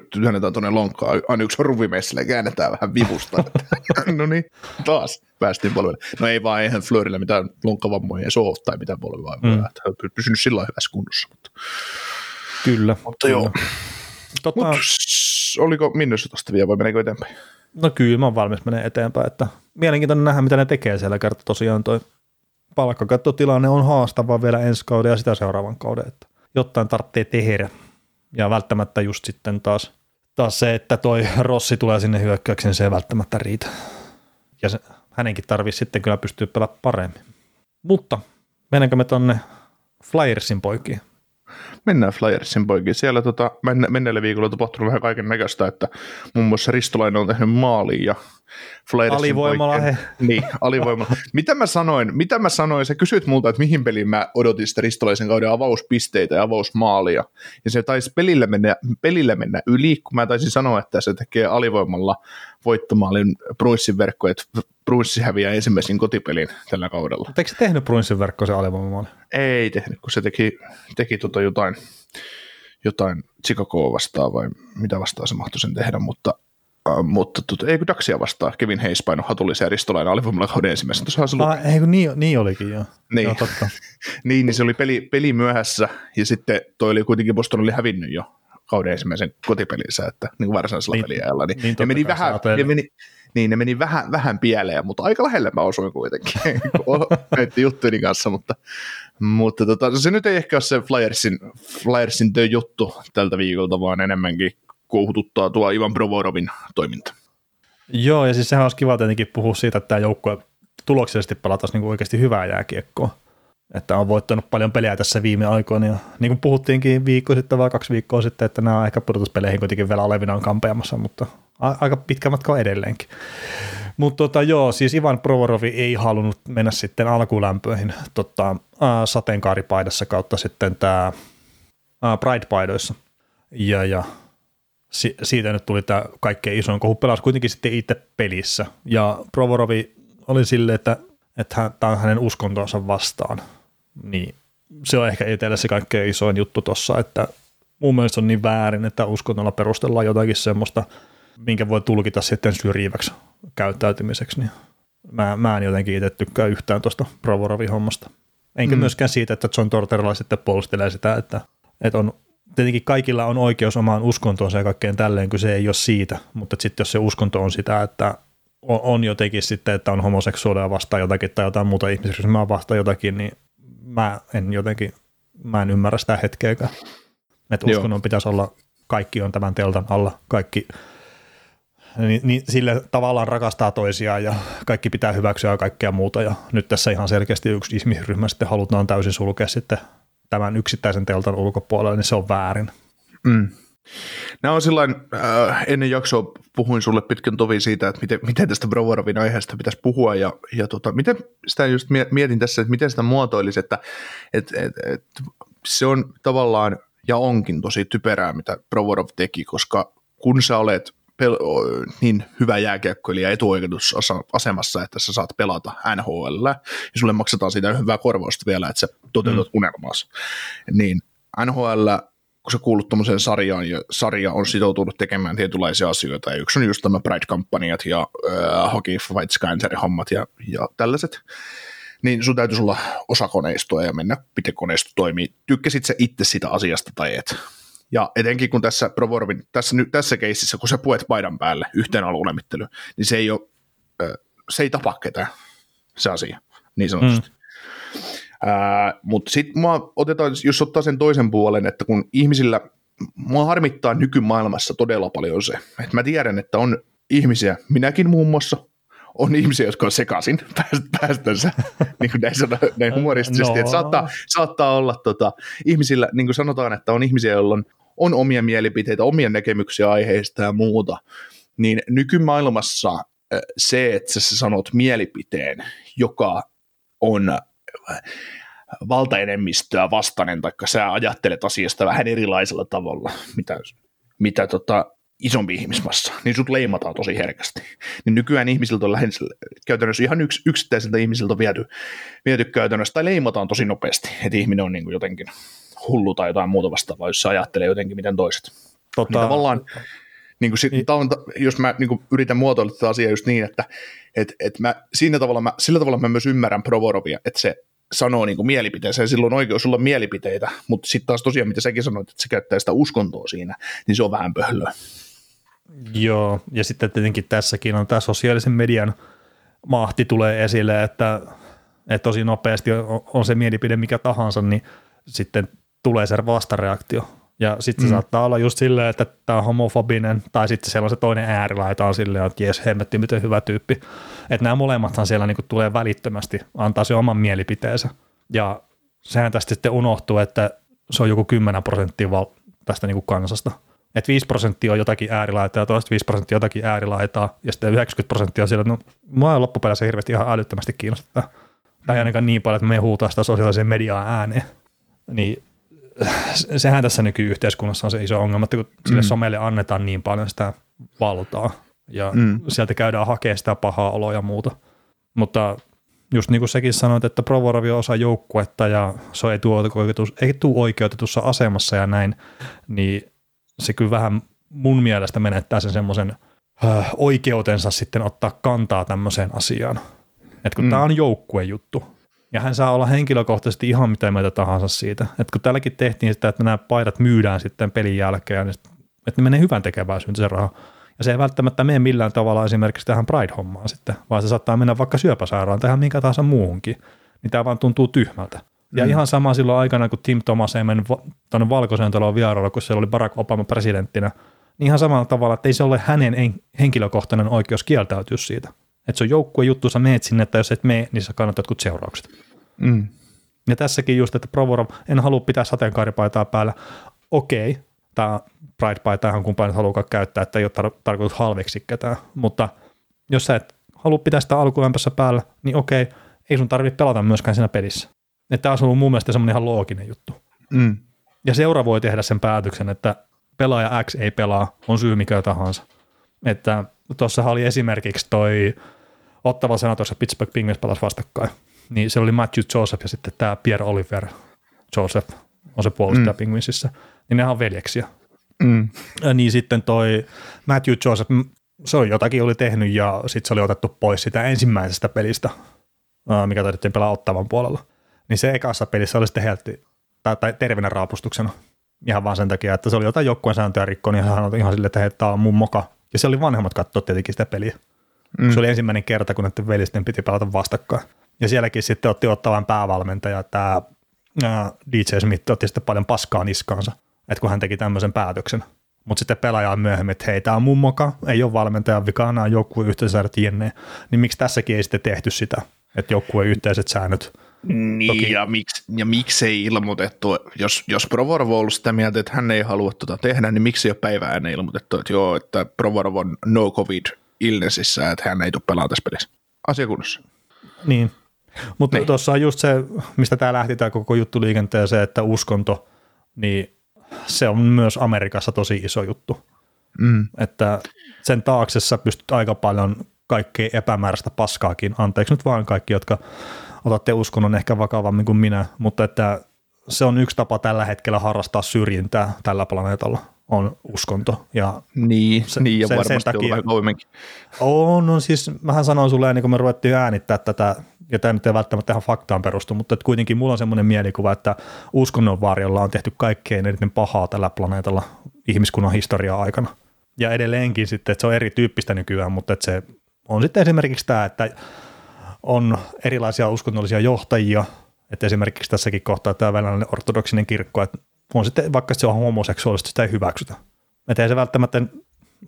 työnnetään tuonne lonkkaan. Aina yksi on ja käännetään vähän vivusta. no niin, taas päästiin polvelle. No ei vaan, eihän Flörille mitään lonkkavammoja ei ole tai mitään polvaa. Mm. Hän on pysynyt sillä hyvässä kunnossa. Mutta... Kyllä. Mutta kyllä. joo. Tota... Mut, oliko Minnesotasta vielä vai meneekö eteenpäin? No kyllä, mä oon valmis menee eteenpäin. Että mielenkiintoinen nähdä, mitä ne tekee siellä kerta tosiaan toi palkkakattotilanne on haastava vielä ensi kauden ja sitä seuraavan kauden, että jotain tarvitsee tehdä. Ja välttämättä just sitten taas, taas se, että toi Rossi tulee sinne hyökkäykseen, se ei välttämättä riitä. Ja se, hänenkin tarvitsisi sitten kyllä pystyä pelaamaan paremmin. Mutta mennäänkö me tonne Flyersin poikiin? Mennään Flyersin poikin. Siellä tota, menneellä viikolla on tapahtunut vähän kaiken näköistä, että muun muassa Ristolainen on tehnyt maaliin ja Flyersin Alivoimalla he. Niin, alivoimalla. mitä mä sanoin? Mitä mä sanoin? Sä kysyit multa, että mihin peliin mä odotin sitä Ristolaisen kauden avauspisteitä ja avausmaalia. Ja se taisi pelillä mennä, pelillä mennä yli, kun mä taisin sanoa, että se tekee alivoimalla voittomaalin Bruissin verkko, että Bruissi häviää ensimmäisen kotipelin tällä kaudella. Eikö se tehnyt Bruissin verkko se alivoimamaali? Ei tehnyt, kun se teki, teki tota jotain, jotain Chicagoa vastaan vai mitä vastaan se mahtoi sen tehdä, mutta Uh, mutta tut, ei kun Daxia vastaa, Kevin Hayes paino hatullisen ja ristolainen alivoimalla kauden ensimmäisen. Ah, ei, niin, niin olikin jo. Niin. Joo, totta. niin, niin se oli peli, peli myöhässä ja sitten toi oli kuitenkin Boston oli hävinnyt jo kauden ensimmäisen kotipelinsä, että niin kuin varsinaisella niin, peliajalla, niin, niin ne meni vähän, ne meni, niin ne meni vähän, vähän pieleen, mutta aika lähelle mä osuin kuitenkin näiden juttujen kanssa, mutta, mutta tota, se nyt ei ehkä ole se Flyersin, Flyersin juttu tältä viikolta, vaan enemmänkin kouhututtaa tuo Ivan Provorovin toiminta. Joo, ja siis sehän olisi kiva tietenkin puhua siitä, että tämä joukkue tuloksellisesti pelataisi niin oikeasti hyvää jääkiekkoa. Että on voittanut paljon pelejä tässä viime aikoina, ja niin kuin puhuttiinkin viikko sitten vai kaksi viikkoa sitten, että nämä on ehkä pudotuspeleihin kuitenkin vielä olevinaan kampeamassa, mutta aika pitkä matka on edelleenkin. Mutta tota, joo, siis Ivan Provorovi ei halunnut mennä sitten alkulämpöihin tota, sateenkaaripaidassa kautta sitten tämä Pride-paidoissa. Ja, ja si- siitä nyt tuli tämä kaikkein isoin kohu. Pelasi kuitenkin sitten itse pelissä. Ja Provorovi oli silleen, että, että tämä on hänen uskontonsa vastaan. Niin se on ehkä itselle se kaikkein isoin juttu tuossa, että mun mielestä on niin väärin, että uskonnolla perustellaan jotakin semmoista, minkä voi tulkita sitten syrjiväksi käyttäytymiseksi. Niin mä, mä en jotenkin itse tykkää yhtään tuosta Provorovin hommasta. Enkä mm. myöskään siitä, että John Torterella sitten puolustelee sitä, että, että on tietenkin kaikilla on oikeus omaan uskontoonsa ja kaikkeen tälleen, kun se ei ole siitä, mutta sitten jos se uskonto on sitä, että on jotenkin sitten, että on homoseksuaalia vastaan jotakin tai jotain muuta ihmisryhmää vastaan jotakin, niin mä en jotenkin, mä en ymmärrä sitä hetkeäkään. Että uskonnon pitäisi olla, kaikki on tämän teltan alla, kaikki niin, niin sille tavallaan rakastaa toisiaan ja kaikki pitää hyväksyä ja kaikkea muuta. Ja nyt tässä ihan selkeästi yksi ihmisryhmä sitten halutaan täysin sulkea sitten tämän yksittäisen teltan ulkopuolelle, niin se on väärin. Mm. Nämä on sillain, äh, ennen jaksoa puhuin sulle pitkän tovin siitä, että miten, miten tästä Browarovin aiheesta pitäisi puhua, ja, ja tota, miten sitä just mietin tässä, että miten sitä muotoilisi, että et, et, et, se on tavallaan, ja onkin tosi typerää, mitä Browarov teki, koska kun sä olet pel- niin hyvä jääkiekkoilija etuoikeutusasemassa, että sä saat pelata NHL, ja sulle maksetaan siitä hyvää korvausta vielä, että sä toteutat mm. unelmaasi. Niin NHL, kun sä kuulut tuommoiseen sarjaan, ja sarja on sitoutunut tekemään tietynlaisia asioita, ja yksi on just tämä Pride-kampanjat ja äh, Hockey Fight Scanner-hommat ja, ja tällaiset, niin sun täytyisi olla osa koneistoa ja mennä, miten koneisto toimii. Tykkäsit sä itse sitä asiasta tai et? Ja etenkin kun tässä Provorvin, tässä, tässä keississä, kun sä puet paidan päälle yhteen aluulemittelyyn, niin se ei, ole, se ei tapa ketään, se asia, niin sanotusti. Mm. Mutta sitten otetaan, jos ottaa sen toisen puolen, että kun ihmisillä, mua harmittaa nykymaailmassa todella paljon se, että mä tiedän, että on ihmisiä, minäkin muun muassa, on ihmisiä, jotka on sekaisin päästönsä, niin kuin näin, sanoo, näin humoristisesti, no. että saattaa, saattaa olla tota, ihmisillä, niin kuin sanotaan, että on ihmisiä, joilla on, on omia mielipiteitä, omia näkemyksiä aiheista ja muuta, niin nykymaailmassa se, että sä sanot mielipiteen, joka on valtaenemmistöä vastainen, tai sä ajattelet asiasta vähän erilaisella tavalla, mitä, mitä tota, isompi ihmismassa, niin sut leimataan tosi herkästi. Niin nykyään ihmisiltä on lähes käytännössä ihan yks, yksittäisiltä ihmisiltä on viety, viety käytännössä, tai leimataan tosi nopeasti, että ihminen on niin kuin jotenkin hullu tai jotain muuta vastaavaa, jos se ajattelee jotenkin miten toiset. Tota, niin tavallaan, niin kuin sit, niin. Tavan, jos mä niin kuin yritän muotoilla tätä asiaa just niin, että et, et mä, siinä tavalla mä, sillä tavalla mä myös ymmärrän Provorovia, että se sanoo niin kuin mielipiteensä ja silloin on oikeus olla mielipiteitä, mutta sitten taas tosiaan, mitä säkin sanoit, että se käyttää sitä uskontoa siinä, niin se on vähän pöhlöä. Joo, ja sitten tietenkin tässäkin on tämä sosiaalisen median mahti tulee esille, että, että tosi nopeasti on, on se mielipide mikä tahansa, niin sitten tulee se vastareaktio. Ja sitten mm. se saattaa olla just silleen, että tämä on homofobinen, tai sitten siellä on se toinen äärilaita on silleen, että jes, hemmetti, miten hyvä tyyppi. Että nämä molemmathan siellä niinku tulee välittömästi, antaa se oman mielipiteensä. Ja sehän tästä sitten unohtuu, että se on joku 10 prosenttia val- tästä niinku kansasta. Että 5 prosenttia on jotakin äärilaitaa ja toista 5 prosenttia jotakin äärilaitaa, ja sitten 90 prosenttia on siellä, että no mua loppupeleissä hirveästi ihan älyttömästi kiinnostaa. Tai ainakaan niin paljon, että me huutaa sitä sosiaaliseen mediaan ääneen. Niin sehän tässä nykyyhteiskunnassa on se iso ongelma, että kun sille mm. somelle annetaan niin paljon sitä valtaa ja mm. sieltä käydään hakemaan sitä pahaa oloa ja muuta. Mutta just niin kuin sekin sanoit, että Provorovi on osa joukkuetta ja se ei tule, ei tule oikeutetussa asemassa ja näin, niin se kyllä vähän mun mielestä menettää sen semmoisen äh, oikeutensa sitten ottaa kantaa tämmöiseen asiaan. Että kun mm. tämä on joukkuejuttu, ja hän saa olla henkilökohtaisesti ihan mitä mieltä tahansa siitä. Että kun täälläkin tehtiin sitä, että nämä paidat myydään sitten pelin jälkeen, niin että ne menee hyvän tekevään se raha. Ja se ei välttämättä mene millään tavalla esimerkiksi tähän Pride-hommaan sitten, vaan se saattaa mennä vaikka syöpäsairaan tai minkä tahansa muuhunkin. Niin tämä vaan tuntuu tyhmältä. Ja mm. ihan sama silloin aikana, kun Tim Thomas ei mennyt tuonne valkoiseen taloon vierailla, kun siellä oli Barack Obama presidenttinä, niin ihan samalla tavalla, että ei se ole hänen henkilökohtainen oikeus kieltäytyä siitä. Että se on joukkue juttu, sä meet sinne, että jos et mene, niin sä kannat jotkut seuraukset. Mm. Ja tässäkin just, että Provorov, en halua pitää sateenkaaripaitaa päällä. Okei, tämä Pride-paita ihan kumpaan haluaa käyttää, että ei ole tar- tarkoitus halveksi ketään, mutta jos sä et halua pitää sitä alkulämpössä päällä, niin okei, ei sun tarvitse pelata myöskään siinä pelissä. Että tämä on ollut mun mielestä semmoinen ihan looginen juttu. Mm. Ja seura voi tehdä sen päätöksen, että pelaaja X ei pelaa, on syy mikä tahansa. Että tuossa oli esimerkiksi toi Ottava Senators ja Pittsburgh Penguins pelas vastakkain. Niin se oli Matthew Joseph ja sitten tämä Pierre Oliver Joseph on se puolustaja mm. Penguinsissa. Niin ne on veljeksiä. Mm. Ja niin sitten toi Matthew Joseph, se oli jotakin oli tehnyt ja sitten se oli otettu pois sitä ensimmäisestä pelistä, mikä taidettiin pelaa Ottavan puolella. Niin se ekassa pelissä oli sitten heltti, tai, tai terveenä raapustuksena. Ihan vaan sen takia, että se oli jotain joukkueen sääntöä rikkoa, niin hän oli ihan silleen, että hei, tämä on mun moka. Ja se oli vanhemmat katsoa tietenkin sitä peliä. Mm. Se oli ensimmäinen kerta, kun näiden velisten piti pelata vastakkain. Ja sielläkin sitten otti ottavan päävalmentaja, tämä DJ Smith otti sitten paljon paskaa niskaansa, että kun hän teki tämmöisen päätöksen. Mutta sitten pelaaja on myöhemmin, että hei, tämä on mun moka, ei ole valmentajan vika, nämä on joukkueen yhteisösäädöt jne. Niin miksi tässäkin ei sitten tehty sitä, että joukkueen yhteiset säännöt niin, Toki. ja, miksi, ja miksei ilmoitettu, jos, jos Provorov on ollut sitä mieltä, että hän ei halua tuota tehdä, niin miksi ei ole päivää ennen ilmoitettu, että joo, että Provorov on no covid illnessissä, että hän ei tule pelaamaan tässä pelissä. Asiakunnassa. Niin, mutta niin. tuossa on just se, mistä tämä lähti tämä koko juttu liikenteeseen, että uskonto, niin se on myös Amerikassa tosi iso juttu. Mm. Että sen taaksessa pystyt aika paljon kaikkea epämääräistä paskaakin, anteeksi nyt vaan kaikki, jotka otatte uskonnon ehkä vakavammin kuin minä, mutta että se on yksi tapa tällä hetkellä harrastaa syrjintää tällä planeetalla on uskonto. Ja niin, se, niin ja sen, varmasti sen takia, on, on, siis mähän sanoin sulle ennen kuin me ruvettiin äänittää tätä, ja tämä nyt ei välttämättä ihan faktaan perustu, mutta että kuitenkin mulla on semmoinen mielikuva, että uskonnon varjolla on tehty kaikkein eniten pahaa tällä planeetalla ihmiskunnan historiaa aikana. Ja edelleenkin sitten, että se on erityyppistä nykyään, mutta että se on sitten esimerkiksi tämä, että on erilaisia uskonnollisia johtajia, että esimerkiksi tässäkin kohtaa tämä venäläinen ortodoksinen kirkko, että on sitten, vaikka se on homoseksuaalista, sitä ei hyväksytä. Että ei se välttämättä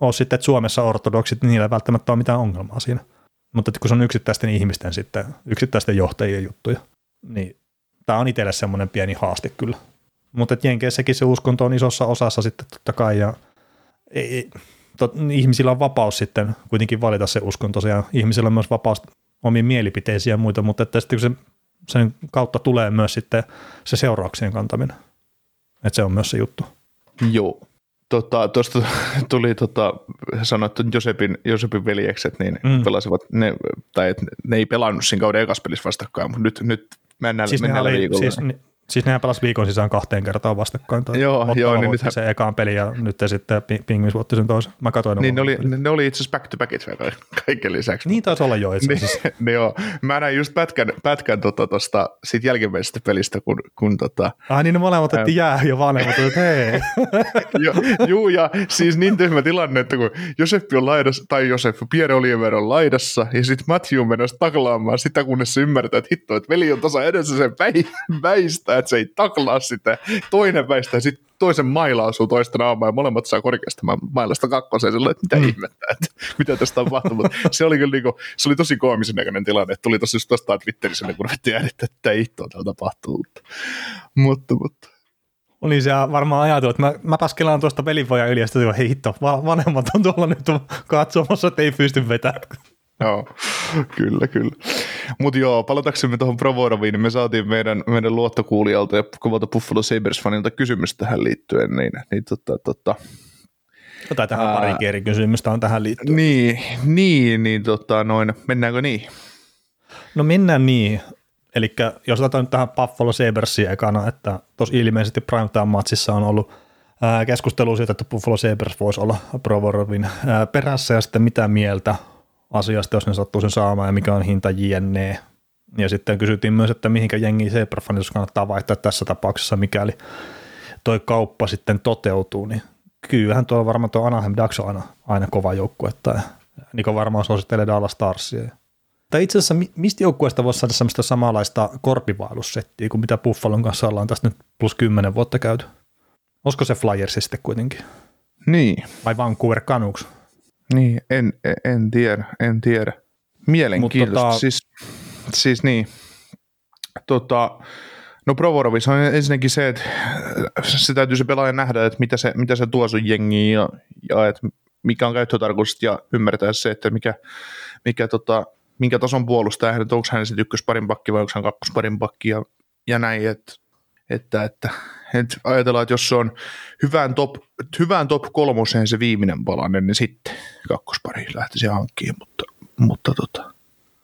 ole sitten, että Suomessa ortodoksit, niin niillä välttämättä ole mitään ongelmaa siinä. Mutta kun se on yksittäisten ihmisten sitten, yksittäisten johtajien juttuja, niin tämä on itselle semmoinen pieni haaste kyllä. Mutta Jenkeissäkin se uskonto on isossa osassa sitten totta kai, ja ei, tot, ihmisillä on vapaus sitten kuitenkin valita se uskonto, ja ihmisillä on myös vapaus omiin mielipiteisiin ja muita, mutta että sitten se, sen kautta tulee myös sitten se seurauksien kantaminen. Että se on myös se juttu. Joo. Tota, tuosta tuli tota, sanottu Josepin, Josepin veljekset, niin mm. pelasivat, ne, tai et, ne ei pelannut siinä kauden ekas pelissä vastakkain, mutta nyt, nyt mennään, siis mennään oli, Siis, Siis nehän pelasi viikon sisään kahteen kertaan vastakkain. Toi Joo, joo, niin nythän- sen ekaan pelin ja nyt sitten Pi- Penguins voitti sen toisen. Mä katsoin ne Niin ne oli, pelit. ne oli itse asiassa back to backit vielä kaiken lisäksi. Niin taisi olla jo itse asiassa. Niin, niin joo. Mä näin just pätkän, pätkän tota, tosta, siitä jälkimmäisestä pelistä, kun, kun tota, Ah niin ne molemmat otti jää ja vanhemmat, että hei. jo, juu, ja siis niin tyhmä tilanne, että kun Joseppi on laidassa, tai Joseppi Pierre Oliver on laidassa, ja sitten Matthew menossa taklaamaan sitä, kunnes se ymmärtää, että hitto, että veli on tasa edessä sen väi, että se ei taklaa sitä. Toinen väistää, ja sitten toisen maila osuu toista naamaa, ja molemmat saa korkeasta ma- mailasta kakkoseen, sillä että mitä mm. ihmettä, että mitä tässä tapahtuu. Mutta se oli kyllä niinku, se oli tosi koomisen näköinen tilanne, että tuli tosi just tuosta Twitterissä, niin kun ruvettiin äänittää, että mitä ihtoa täällä tapahtuu. Mutta, mutta. Oli se varmaan ajatellut, että mä, mä paskelaan tuosta pelipojan yli ja sitten hei hitto, va- vanhemmat on tuolla nyt katsomassa, että ei pysty vetämään. Joo, kyllä, kyllä. Mutta joo, palataksemme tuohon Provoroviin, niin me saatiin meidän, meidän luottokuulijalta ja kovalta Buffalo Sabres-fanilta kysymys tähän liittyen, niin, niin tota, tota, Tai tähän Ää. pari eri kysymystä on tähän liittyen. niin, niin, niin tota, noin, mennäänkö niin? No mennään niin. Eli jos otetaan nyt tähän Buffalo Sabersiin ekana, että tuossa ilmeisesti primetime-matsissa on ollut ää, keskustelu siitä, että Buffalo Sabres voisi olla Provorovin ää, perässä ja sitten mitä mieltä asiasta, jos ne sattuu sen saamaan ja mikä on hinta jne. Ja sitten kysyttiin myös, että mihinkä jengi Sabres kannattaa vaihtaa tässä tapauksessa, mikäli toi kauppa sitten toteutuu, niin kyllähän tuo varmaan tuo Anaheim Ducks on aina, aina kova joukkue, että Niko varmaan suosittelee Dallas Starsia. Tai itse asiassa mi- mistä joukkueesta voisi saada semmoista samanlaista korpivailussettiä kuin mitä Buffalon kanssa ollaan tästä nyt plus 10 vuotta käyty? Olisiko se Flyers sitten kuitenkin? Niin, Vai Vancouver Canucks? Niin en, en tiedä, en tiedä. Mielenkiintoista. Mut tota- Siis, siis niin, tota, no Provorovis on ensinnäkin se, että se täytyy se pelaaja nähdä, että mitä se, mitä se tuo sun jengiin ja, ja että mikä on käyttötarkoitus ja ymmärtää se, että mikä, mikä tota, minkä tason puolustaja hän, että onko hän sitten ykkösparin pakki vai onko hän kakkosparin pakki ja, ja näin, että, että, että, että ajatellaan, että jos se on hyvään top, hyvään top kolmoseen se viimeinen palanen, niin sitten kakkospari lähtisi hankkimaan, mutta, mutta tota,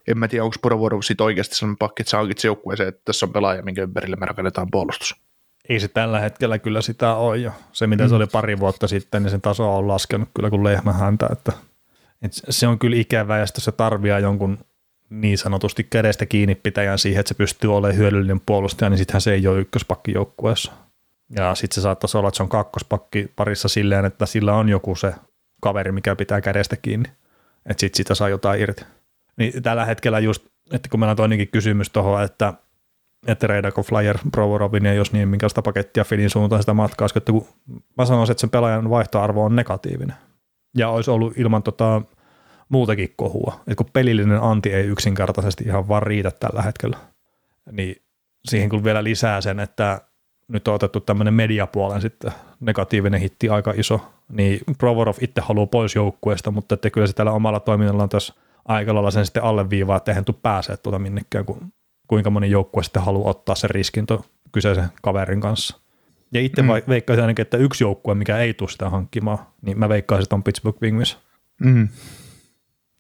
en mä tiedä, onko Porovorov sitten oikeasti sellainen pakki, että sä hankit se joukkueeseen, että tässä on pelaaja, minkä ympärille me rakennetaan puolustus. Ei se tällä hetkellä kyllä sitä ole jo. Se, mitä se oli pari vuotta sitten, niin sen taso on laskenut kyllä kuin lehmä häntä. Että, että se on kyllä ikävää, ja se tarvitsee jonkun niin sanotusti kädestä kiinni pitäjän siihen, että se pystyy olemaan hyödyllinen puolustaja, niin sittenhän se ei ole ykköspakki joukkueessa. Ja sitten se saattaisi olla, että se on kakkospakki parissa silleen, että sillä on joku se kaveri, mikä pitää kädestä kiinni. Että sitten sitä saa jotain irti. Niin tällä hetkellä just, että kun meillä on toinenkin kysymys tuohon, että että reidako Flyer Provorovin ja jos niin, minkälaista pakettia Filin suuntaan sitä matkaa, koska kun mä sanoisin, että sen pelaajan vaihtoarvo on negatiivinen. Ja olisi ollut ilman tota, muutakin kohua, että kun pelillinen anti ei yksinkertaisesti ihan vaan riitä tällä hetkellä, niin siihen kun vielä lisää sen, että nyt on otettu tämmöinen mediapuolen sitten negatiivinen hitti aika iso, niin Provorov itse haluaa pois joukkueesta, mutta että kyllä se tällä omalla toiminnallaan tässä aika lailla sen sitten alleviivaa, että eihän tule pääsee tuota minnekään, kun kuinka moni joukkue sitten haluaa ottaa sen riskin tuon kyseisen kaverin kanssa. Ja itse mm. veikkaisin ainakin, että yksi joukkue, mikä ei tule sitä hankkimaan, niin mä veikkaisin, että on Pittsburgh Penguins. Mm.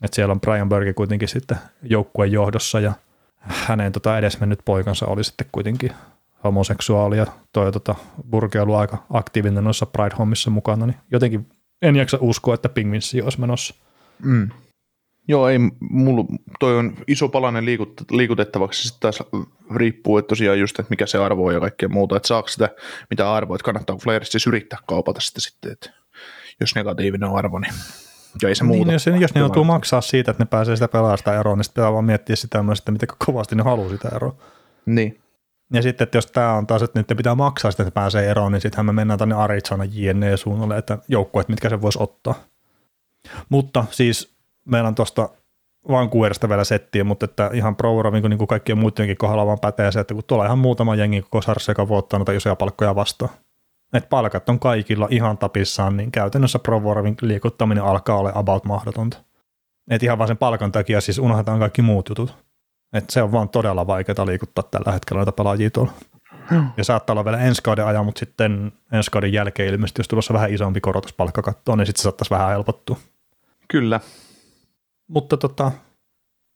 Että siellä on Brian Burke kuitenkin sitten joukkueen johdossa ja hänen tota edesmennyt poikansa oli sitten kuitenkin homoseksuaali ja toi tota, Burke on ollut aika aktiivinen noissa Pride-hommissa mukana, niin jotenkin en jaksa uskoa, että Penguins olisi menossa. Mm. Joo, ei, mulla, toi on iso palanen liikut, liikutettavaksi, sitten taas riippuu, että tosiaan just, että mikä se arvo on ja kaikkea muuta, että saako sitä mitä arvoa, että kannattaa Flyerissa siis yrittää kaupata sitä sitten, että jos negatiivinen on arvo, niin ja ei se muuta. Niin, jos, jos ne joutuu maksaa siitä, että ne pääsee sitä pelaasta eroon, niin sitten pitää vaan miettiä sitä myös, että miten kovasti ne haluaa sitä eroa. Niin. Ja sitten, että jos tämä on taas, että nyt pitää maksaa sitä, että pääsee eroon, niin sittenhän me mennään tänne Arizona JNE suunnalle, että joukkueet, mitkä se voisi ottaa. Mutta siis meillä on tuosta Vancouverista vielä settiä, mutta että ihan Provorovin kuin, niin kuin kaikkien muidenkin kohdalla vaan pätee se, että kun tuolla ihan muutama jengi koko sarjassa, joka voi noita isoja palkkoja vastaan. Että palkat on kaikilla ihan tapissaan, niin käytännössä Provorovin liikuttaminen alkaa olla about mahdotonta. Että ihan vaan sen palkan takia siis unohdetaan kaikki muut jutut. Että se on vaan todella vaikeaa liikuttaa tällä hetkellä noita pelaajia tuolla. Ja saattaa olla vielä ensi kauden ajan, mutta sitten ensi kauden jälkeen ilmeisesti, jos tulossa vähän isompi korotus palkkakattoon, niin sitten se saattaisi vähän helpottua. Kyllä. Mutta tota,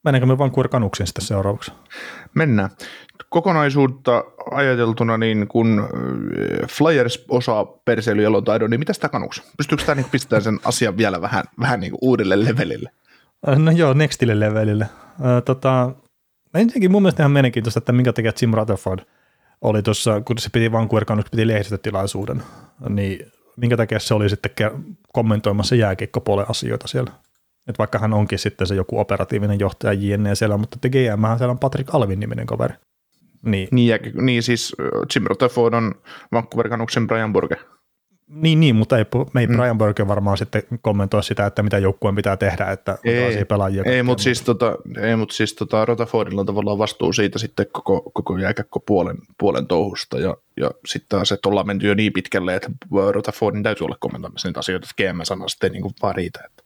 Mennäänkö me Vancouver Canucksin sitten seuraavaksi? Mennään. Kokonaisuutta ajateltuna, niin kun Flyers osaa perseilyjalon taidon, niin mitä sitä kanuksi? Pystyykö tämä niin pistämään sen asian vielä vähän, vähän niin kuin uudelle levelille? No joo, nextille levelille. Tota, ensinnäkin mun mielestä ihan mielenkiintoista, että minkä takia Jim Rutherford oli tuossa, kun se piti Vancouver Canucks piti lehdistötilaisuuden, niin minkä takia se oli sitten kommentoimassa jääkiekkopuolen asioita siellä. Et vaikka hän onkin sitten se joku operatiivinen johtaja JNE siellä, mutta te GM siellä on Patrick Alvin niminen kaveri. Niin, Niin, niin siis äh, Jim Rutherford on Vancouver Canucksin Brian Burke. Niin, niin mutta ei, ei mm. Brian Burke varmaan sitten kommentoi sitä, että mitä joukkueen pitää tehdä, että Ei, pelaajia. ei mutta siis, tota, ei, mut siis tota, Rutherfordilla on tavallaan vastuu siitä sitten koko, koko jääkäkko puolen, puolen touhusta, ja, ja sitten taas, että ollaan menty jo niin pitkälle, että Rutherfordin täytyy olla kommentoimassa niitä asioita, että GM sana sitten niin kuin vaan riitä. Että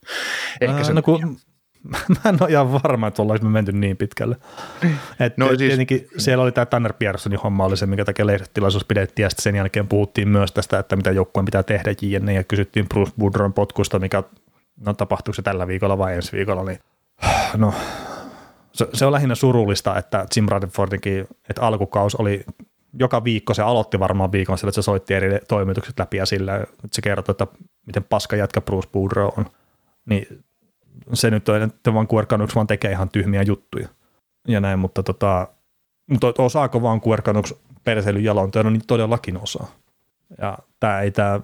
ehkä Ää, sen no kun, mä en ole ihan varma, että ollaanko me menty niin pitkälle. Et No siis- tietenkin siellä oli tämä Tanner Pearsonin homma, oli se, minkä takia lehdistötilaisuus pidettiin, ja sitten sen jälkeen puhuttiin myös tästä, että mitä joukkueen pitää tehdä JNE, ja kysyttiin Bruce Woodron potkusta, mikä, no tapahtuuko se tällä viikolla vai ensi viikolla, niin no, se, se on lähinnä surullista, että Jim Rutherfordinkin, että alkukaus oli joka viikko, se aloitti varmaan viikon sillä, että se soitti eri toimitukset läpi ja sillä, että se kertoi, että miten paska jätkä Bruce Boudreau on. Niin se nyt on, että Vancouver Canucks vaan tekee ihan tyhmiä juttuja ja näin, mutta, tota, mutta osaako Vancouver Canucks perseilyn jalontoja, no niin todellakin osaa. Ja tämä ei tämä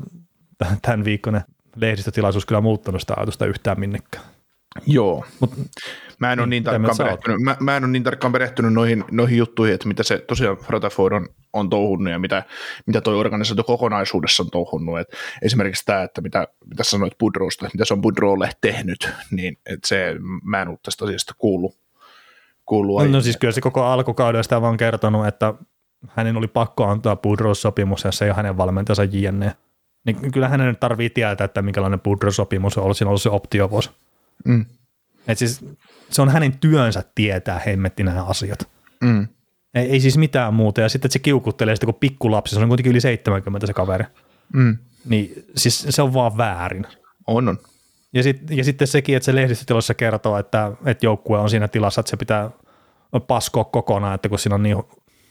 tämän viikkoinen lehdistötilaisuus kyllä muuttanut sitä ajatusta yhtään minnekään. Joo, Mut, mä en, ole niin mitä tarkkaan perehtynyt, mä, mä en ole niin tarkkaan perehtynyt noihin, noihin juttuihin, että mitä se tosiaan Rutherford on, on touhunnut ja mitä, mitä toi organisaatio kokonaisuudessa on touhunnut. Et esimerkiksi tämä, että mitä, mitä sanoit Budrosta, että mitä se on Budrolle tehnyt, niin et se, mä en ollut tästä asiasta kuullut. kuullut no, no siis kyllä se koko alkukauden sitä vaan kertonut, että hänen oli pakko antaa Budros-sopimus, ja se ei ole hänen valmentajansa JNE. Niin kyllä hänen tarvii tietää, että minkälainen Budros-sopimus on ollut, siinä on ollut se optiovuosi. Mm. Et siis se on hänen työnsä tietää hemmetti nämä asiat. Mm. Ei, ei siis mitään muuta. Ja sitten että se kiukuttelee sitä kuin pikkulapsi, se on kuitenkin yli 70 se kaveri. Mm. Niin siis se on vaan väärin. On, on. Ja, sit, ja sitten sekin, että se lehdistötilossa kertoo, että, että joukkue on siinä tilassa, että se pitää paskoa kokonaan, että kun siinä on niin,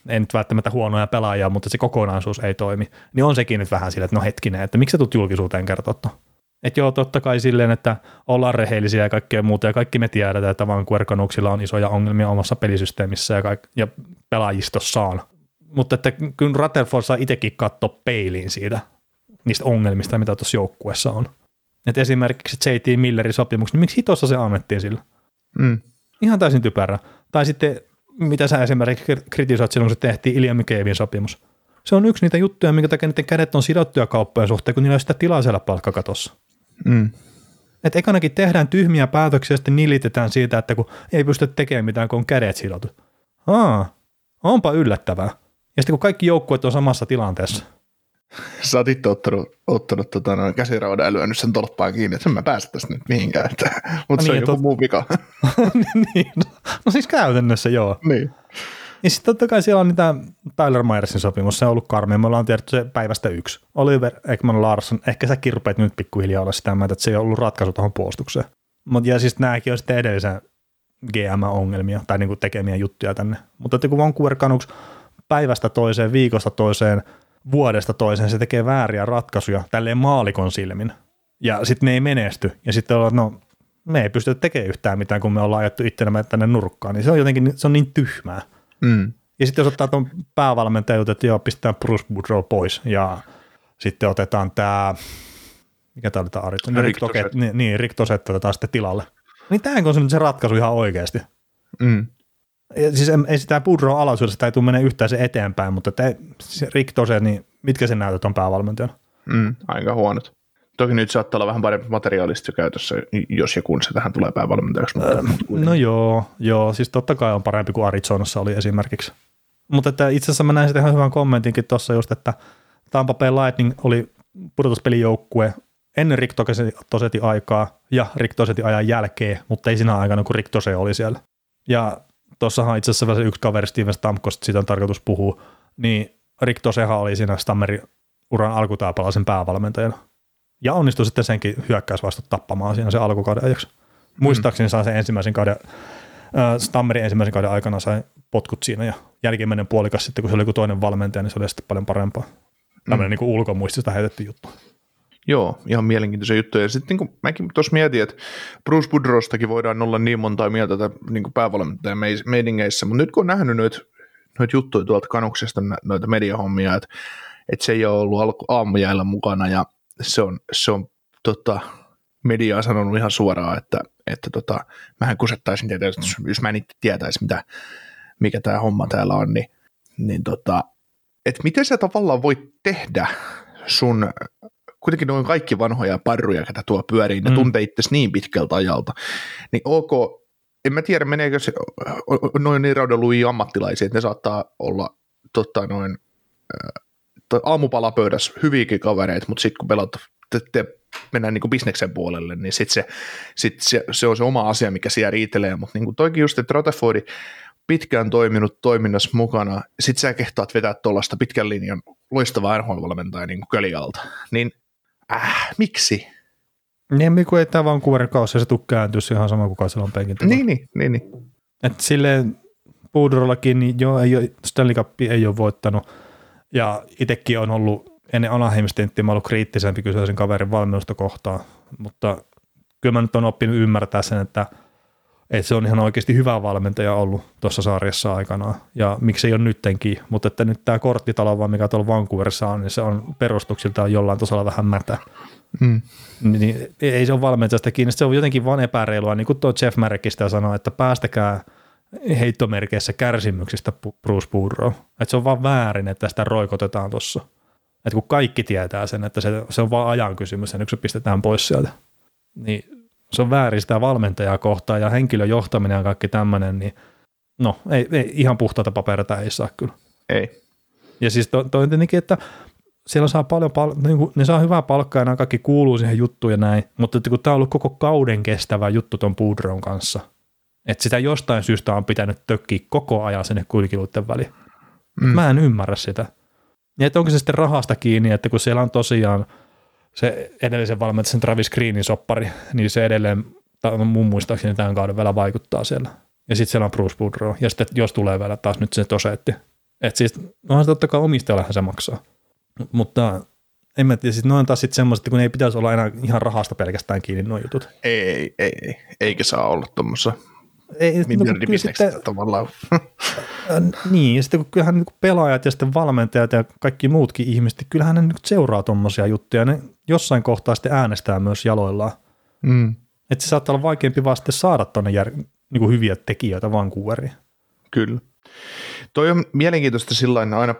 ei nyt välttämättä huonoja pelaajia, mutta se kokonaisuus ei toimi, niin on sekin nyt vähän sille, että no hetkinen, että miksi sä tulet julkisuuteen kertoa Että joo, totta kai silleen, että ollaan rehellisiä ja kaikkea muuta, ja kaikki me tiedetään, että Vancouver Canucksilla on isoja ongelmia omassa pelisysteemissä ja, kaik- ja pelaajistossaan. Mutta että kyllä Rutherford saa itsekin katsoa peiliin siitä, niistä ongelmista, mitä tuossa joukkueessa on. Et esimerkiksi J.T. Millerin sopimus, niin miksi hitossa se annettiin sillä? Mm. Ihan täysin typerä. Tai sitten, mitä sä esimerkiksi kritisoit silloin, kun se tehtiin Ilja Mikevin sopimus. Se on yksi niitä juttuja, minkä takia niiden kädet on sidottuja kauppojen suhteen, kun niillä on sitä tilaa siellä palkkakatossa. Mm. Et ekanakin tehdään tyhmiä päätöksiä ja sitten nilitetään siitä, että kun ei pysty tekemään mitään, kun on kädet sidotut. Aa, onpa yllättävää. Ja sitten kun kaikki joukkueet on samassa tilanteessa. Sä oot itse ottanut, ottanut tota, noin käsiraudan ja lyönyt sen tolppaan kiinni, että en mä päästä tästä nyt mihinkään. Mutta se niin, on joku tot- muu vika. niin, no, no siis käytännössä joo. niin. Ja sitten totta kai siellä on niitä Tyler Myersin sopimus, se on ollut karmea, me ollaan tiedetty se päivästä yksi. Oliver Ekman Larsson, ehkä säkin rupeat nyt pikkuhiljaa olla sitä mieltä, että se ei ollut ratkaisu tuohon puolustukseen. Mutta ja siis nämäkin on sitten edellisen GM-ongelmia tai niinku tekemiä juttuja tänne. Mutta että kun Vancouver Canucks päivästä toiseen, viikosta toiseen, vuodesta toiseen, se tekee vääriä ratkaisuja tälleen maalikon silmin. Ja sitten ne ei menesty. Ja sitten ollaan, no me ei pystytä tekemään yhtään mitään, kun me ollaan ajettu itsenämme tänne nurkkaan. Niin se on jotenkin, se on niin tyhmää. Mm. Ja sitten jos ottaa tuon päävalmentajan, että joo, pistetään Bruce Boudreau pois ja sitten otetaan tämä, mikä tämä oli tämä Ari? No, Rick Toset. niin, niin, Rick Toset otetaan sitten tilalle. Niin tämäkö on se nyt se ratkaisu ihan oikeasti? Mm. Ja siis ei- ei sitä Boudreau alaisuudesta ei tule mene yhtään se eteenpäin, mutta te, se Rick Toset, niin mitkä sen näytöt on päävalmentajana? Mm. Aika huonot. Toki nyt saattaa olla vähän parempi materiaalista käytössä, jos ja kun se tähän tulee päävalmentajaksi. Mutta, mutta No joo, joo, siis totta kai on parempi kuin Arizonassa oli esimerkiksi. Mutta että itse asiassa mä näin sitten ihan hyvän kommentinkin tuossa just, että Tampa Bay Lightning oli pudotuspelijoukkue ennen Rick Tosetin aikaa ja Rick Tosetin ajan jälkeen, mutta ei siinä aikana, kun Rick Tose oli siellä. Ja tuossahan itse asiassa vielä se yksi kaveri Steven Stamkos, siitä on tarkoitus puhua, niin Rick Tosehan oli siinä Stammerin uran alkutaipalaisen päävalmentajana. Ja onnistui sitten senkin hyökkäysvastot tappamaan siinä se alkukauden ajaksi. Muistaakseni saa sen ensimmäisen kauden Stammerin ensimmäisen kauden aikana sai potkut siinä ja jälkimmäinen puolikas sitten, kun se oli joku toinen valmentaja, niin se oli sitten paljon parempaa. Tämmöinen mm. niin ulkomuistista heitetty juttu. Joo, ihan mielenkiintoisia juttuja. Ja sitten niin mäkin tuossa mietin, että Bruce Budrostakin voidaan olla niin monta mieltä niin päävalmentajan meidingeissä, mutta nyt kun on nähnyt noita noit juttuja tuolta kanuksesta, noita mediahommia, että, että se ei ole ollut aamujäällä mukana ja se on, se on tota, media on sanonut ihan suoraan, että, että tota, mähän kusettaisin tietää, jos mä en itse tietäisi, mitä, mikä tämä homma täällä on, niin, niin tota, että miten sä tavallaan voit tehdä sun kuitenkin noin kaikki vanhoja parruja, ketä tuo pyörii, ne mm. tuntee itse niin pitkältä ajalta, niin ok, en mä tiedä, meneekö se noin niin raudelui ammattilaisia, että ne saattaa olla tota, noin aamupalapöydässä hyviäkin kavereita, mutta sitten kun pelat, te, te mennään niin bisneksen puolelle, niin sitten se, sit se, se, on se oma asia, mikä siellä riitelee, mutta niin toikin just, että Rutherfordi pitkään toiminut toiminnassa mukana, sit sä kehtaat vetää tuollaista pitkän linjan loistavaa NHL-valmentajaa niin kuin Kölialta, niin äh, miksi? Niin, kun ei tämä Vancouverin kausi, se tuu kääntyä ihan sama kuin siellä on penkin Niin, niin, niin, niin. Et silleen Puudrollakin, niin joo, ei ole, Stanley Cup ei ole voittanut, ja itsekin on ollut ennen Anaheim-stinttiä mä ollut kriittisempi kyseisen kaverin valmennusta kohtaan, mutta kyllä mä nyt on oppinut ymmärtää sen, että, että se on ihan oikeasti hyvä valmentaja ollut tuossa sarjassa aikanaan, ja miksi ei ole nyttenkin, mutta että nyt tämä korttitalo, vaan mikä tuolla Vancouverissa on, niin se on perustuksiltaan jollain tasolla vähän mätä. Hmm. Niin, ei se ole valmentajasta kiinni, se on jotenkin vaan epäreilua, niin kuin tuo Jeff Merkistä sanoi, että päästäkää heittomerkeissä kärsimyksistä Bruce Boudreau. Että se on vaan väärin, että sitä roikotetaan tuossa. Että kun kaikki tietää sen, että se, se on vain ajan kysymys, ja nyt se pistetään pois sieltä, niin se on väärin sitä valmentajaa kohtaan ja henkilöjohtaminen ja kaikki tämmöinen, niin no ei, ei, ihan puhtaata paperita ei saa kyllä. Ei. Ja siis toi, toi tietenkin, että siellä saa paljon, pal- niin kuin, ne saa hyvää palkkaa ja nämä kaikki kuuluu siihen juttuun ja näin, mutta että kun tämä on ollut koko kauden kestävä juttu ton Pudron kanssa, että sitä jostain syystä on pitänyt tökkiä koko ajan sinne kulkiluiden väliin. Mm. Mä en ymmärrä sitä. Ja että onko se sitten rahasta kiinni, että kun siellä on tosiaan se edellisen valmentajan Travis Greenin soppari, niin se edelleen mun muistaakseni tämän kauden vielä vaikuttaa siellä. Ja sitten siellä on Bruce Boudreau, ja sitten jos tulee vielä taas nyt se toseetti. Että siis, onhan se totta kai omistajallehan se maksaa. Mutta en mä tiedä, sitten on taas sitten semmoiset, kun ei pitäisi olla enää ihan rahasta pelkästään kiinni nuo jutut. Ei, ei, ei, ei. eikä saa olla tuommoissa ei, no, tavallaan. niin, ja sitten kun kyllähän niin pelaajat ja sitten valmentajat ja kaikki muutkin ihmiset, kyllähän ne nyt seuraa tuommoisia juttuja, ne jossain kohtaa sitten äänestää myös jaloillaan. Mm. Että se saattaa olla vaikeampi vaan sitten saada tuonne jär, niin kuin hyviä tekijöitä Vancouveriin. Kyllä. Toi on mielenkiintoista sillä aina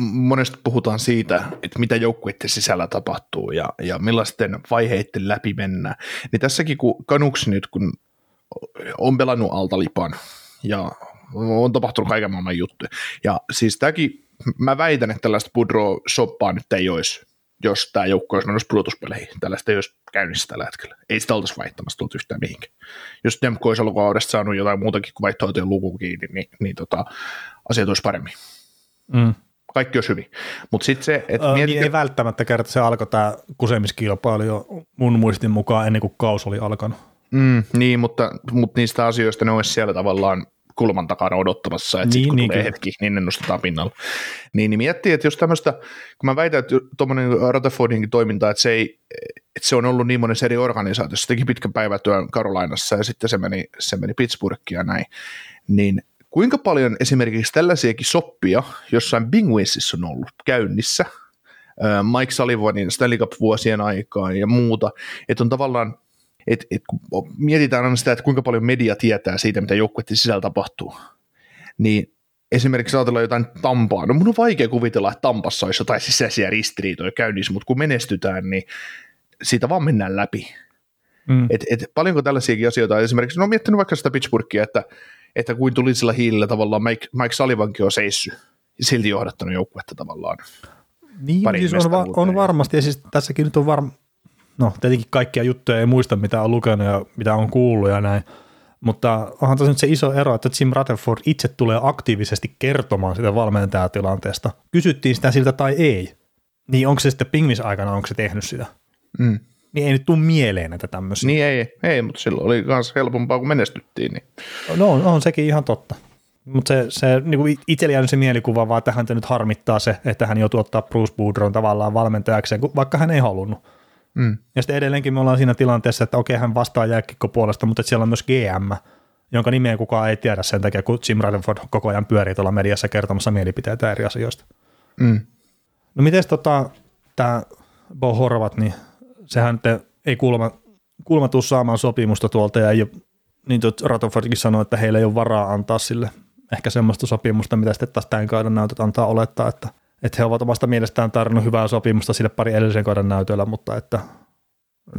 monesti puhutaan siitä, että mitä joukkueiden sisällä tapahtuu ja, ja millaisten vaiheiden läpi mennään. Niin tässäkin kun Kanuksi nyt, kun on pelannut altalipan ja on tapahtunut kaiken maailman juttuja. Ja siis tämäkin, mä väitän, että tällaista Pudro-soppaa nyt ei olisi, jos tämä joukko olisi menossa pudotuspeleihin. Tällaista ei olisi käynnissä tällä hetkellä. Ei sitä oltaisi vaihtamassa tullut yhtään mihinkään. Jos Demko olisi alkukaudesta saanut jotain muutakin kuin vaihtoehtojen luku kiinni, niin, niin tota, asiat olisi paremmin. Mm kaikki olisi hyvin. Mutta sitten se, että äh, mietitkö... Niin ei välttämättä kerta se alkoi tämä kusemiskilpailu jo mun muistin mukaan ennen kuin kaus oli alkanut. Mm, niin, mutta, mutta niistä asioista ne olisi siellä tavallaan kulman takana odottamassa, että niin, sit, kun niin, tulee kyllä. hetki, niin ne nostetaan pinnalla. Niin, niin miettii, että jos tämmöistä, kun mä väitän, että tuommoinen Rutherfordinkin toiminta, että se, ei, että se on ollut niin monessa eri organisaatiossa, se teki pitkän päivätyön Karolainassa ja sitten se meni, se meni Pittsburghiin ja näin, niin kuinka paljon esimerkiksi tällaisiakin soppia jossain Bingwinsissa on ollut käynnissä, Mike Sullivanin Stanley Cup-vuosien aikaan ja muuta, että on tavallaan et, et, kun mietitään aina sitä, että kuinka paljon media tietää siitä, mitä joukkueiden sisällä tapahtuu, niin esimerkiksi ajatellaan jotain Tampaa, no mun on vaikea kuvitella, että Tampassa olisi jotain sisäisiä ristiriitoja käynnissä, mutta kun menestytään, niin siitä vaan mennään läpi. Mm. Et, et, paljonko tällaisiakin asioita, esimerkiksi, no miettinyt vaikka sitä Pittsburghia, että, että kuin tuli sillä hiilillä tavallaan Mike, Mike Sullivankin on seissy ja silti johdattanut joukkuetta tavallaan. Niin, siis on, va- on varmasti, ja siis tässäkin nyt on varma, no tietenkin kaikkia juttuja ei muista, mitä on lukenut ja mitä on kuullut ja näin, mutta onhan tässä nyt se iso ero, että Jim Rutherford itse tulee aktiivisesti kertomaan sitä valmentajatilanteesta. Kysyttiin sitä siltä tai ei, niin onko se sitten pingvis aikana, onko se tehnyt sitä? Mm. niin ei nyt tule mieleen näitä tämmöisiä. Niin ei, ei, mutta silloin oli myös helpompaa, kun menestyttiin. Niin. No on, on sekin ihan totta. Mutta se, se niin itsellä jäänyt se mielikuva vaan, että häntä nyt harmittaa se, että hän joutuu ottaa Bruce Boudron tavallaan valmentajakseen, vaikka hän ei halunnut. Mm. Ja sitten edelleenkin me ollaan siinä tilanteessa, että okei, hän vastaa jääkikko puolesta, mutta siellä on myös GM, jonka nimeä kukaan ei tiedä sen takia, kun Jim Rutherford koko ajan pyörii tuolla mediassa kertomassa mielipiteitä eri asioista. Mm. No miten tota, tämä Bo Horvat, niin sehän te, ei kuulemma, kuulemma tuu saamaan sopimusta tuolta ja ei ole, niin Rutherfordkin sanoi, että heillä ei ole varaa antaa sille ehkä semmoista sopimusta, mitä sitten taas tämän kauden näytöt antaa olettaa, että, että he ovat omasta mielestään tarjonnut hyvää sopimusta sille pari edellisen kauden näytöllä, mutta että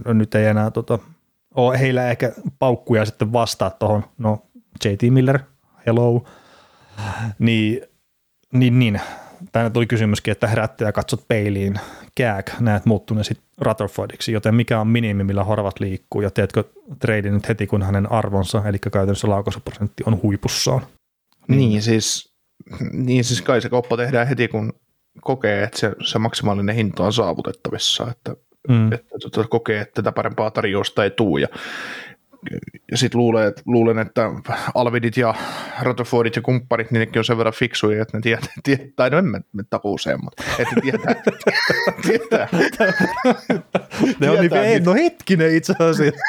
nyt ei enää tota, ole heillä ehkä paukkuja sitten vastaa tuohon, no JT Miller, hello, niin, niin, niin. tänne tuli kysymyskin, että herättäjä katsot peiliin, kääk, näet muuttuneen sitten Rutherfordiksi, joten mikä on minimi, millä Horvat liikkuu, ja teetkö trade nyt heti, kun hänen arvonsa, eli käytännössä laukaisuprosentti on huipussaan? Niin, niin siis, niin siis kai se kauppa tehdään heti, kun kokee, että se, se maksimaalinen hinta on saavutettavissa, että, mm. että, että kokee, että tätä parempaa tarjousta ei tule. Ja ja sitten luulen, että, luulen, että Alvidit ja Rutherfordit ja kumpparit, niin nekin on sen verran fiksuja, että ne tietää, tietää tai no en mä takuuseen, mutta että tietää, tietää, ne on niin, ei, no hetkinen itse asiassa.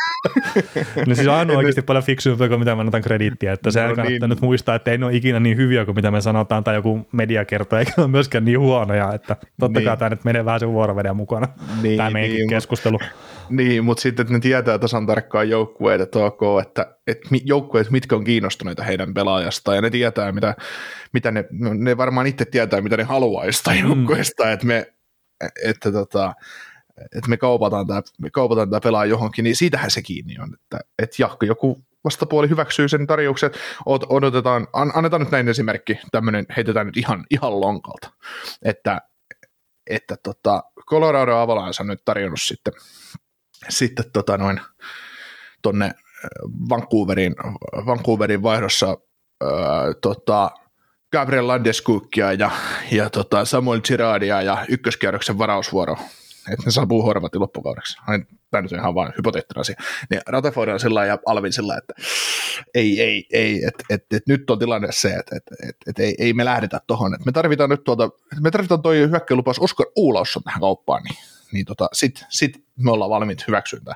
no siis on oikeasti paljon fiksuimpia kuin mitä mä annan krediittiä, että se no, kannattaa niin. nyt muistaa, että ei ne ole ikinä niin hyviä kuin mitä me sanotaan tai joku media kertoo, eikä ole myöskään niin huonoja, että totta niin. kai tämä nyt menee vähän sen vuoroveden mukana, niin, tämä meidänkin niin, keskustelu. Niin, mutta sitten että ne tietää tasan tarkkaan joukkueet, että ok, että, että joukkueet, mitkä on kiinnostuneita heidän pelaajastaan, ja ne tietää, mitä, mitä ne, no, ne varmaan itse tietää, mitä ne haluaisi mm. joukkueesta, että me, että tota, että me kaupataan tämä, me kaupataan tämä pelaaja johonkin, niin siitähän se kiinni on, että, että jahko joku vastapuoli hyväksyy sen tarjouksen, odotetaan, annetaan nyt näin esimerkki, tämmöinen heitetään nyt ihan, ihan lonkalta, että, että tota, Colorado Avalanche on nyt tarjonnut sitten sitten tota noin, tonne äh, Vancouverin, Vancouverin vaihdossa äh, tota, Gabriel Landeskukkia ja, ja tota Samuel Giradia ja ykköskierroksen varausvuoro, että ne saapuu Horvatin loppukaudeksi. Tämä nyt on ihan vain hypoteettinen asia. Niin Rutherford on sillä ja Alvin sillä että ei, ei, ei, että et, et, nyt on tilanne se, että et, et, et, ei, ei me lähdetä tuohon. Me tarvitaan nyt tuota, me tarvitaan toi hyökkäilupaus Oskar Uulausson tähän kauppaan, niin niin tota, sitten sit me ollaan valmiit hyväksyntää.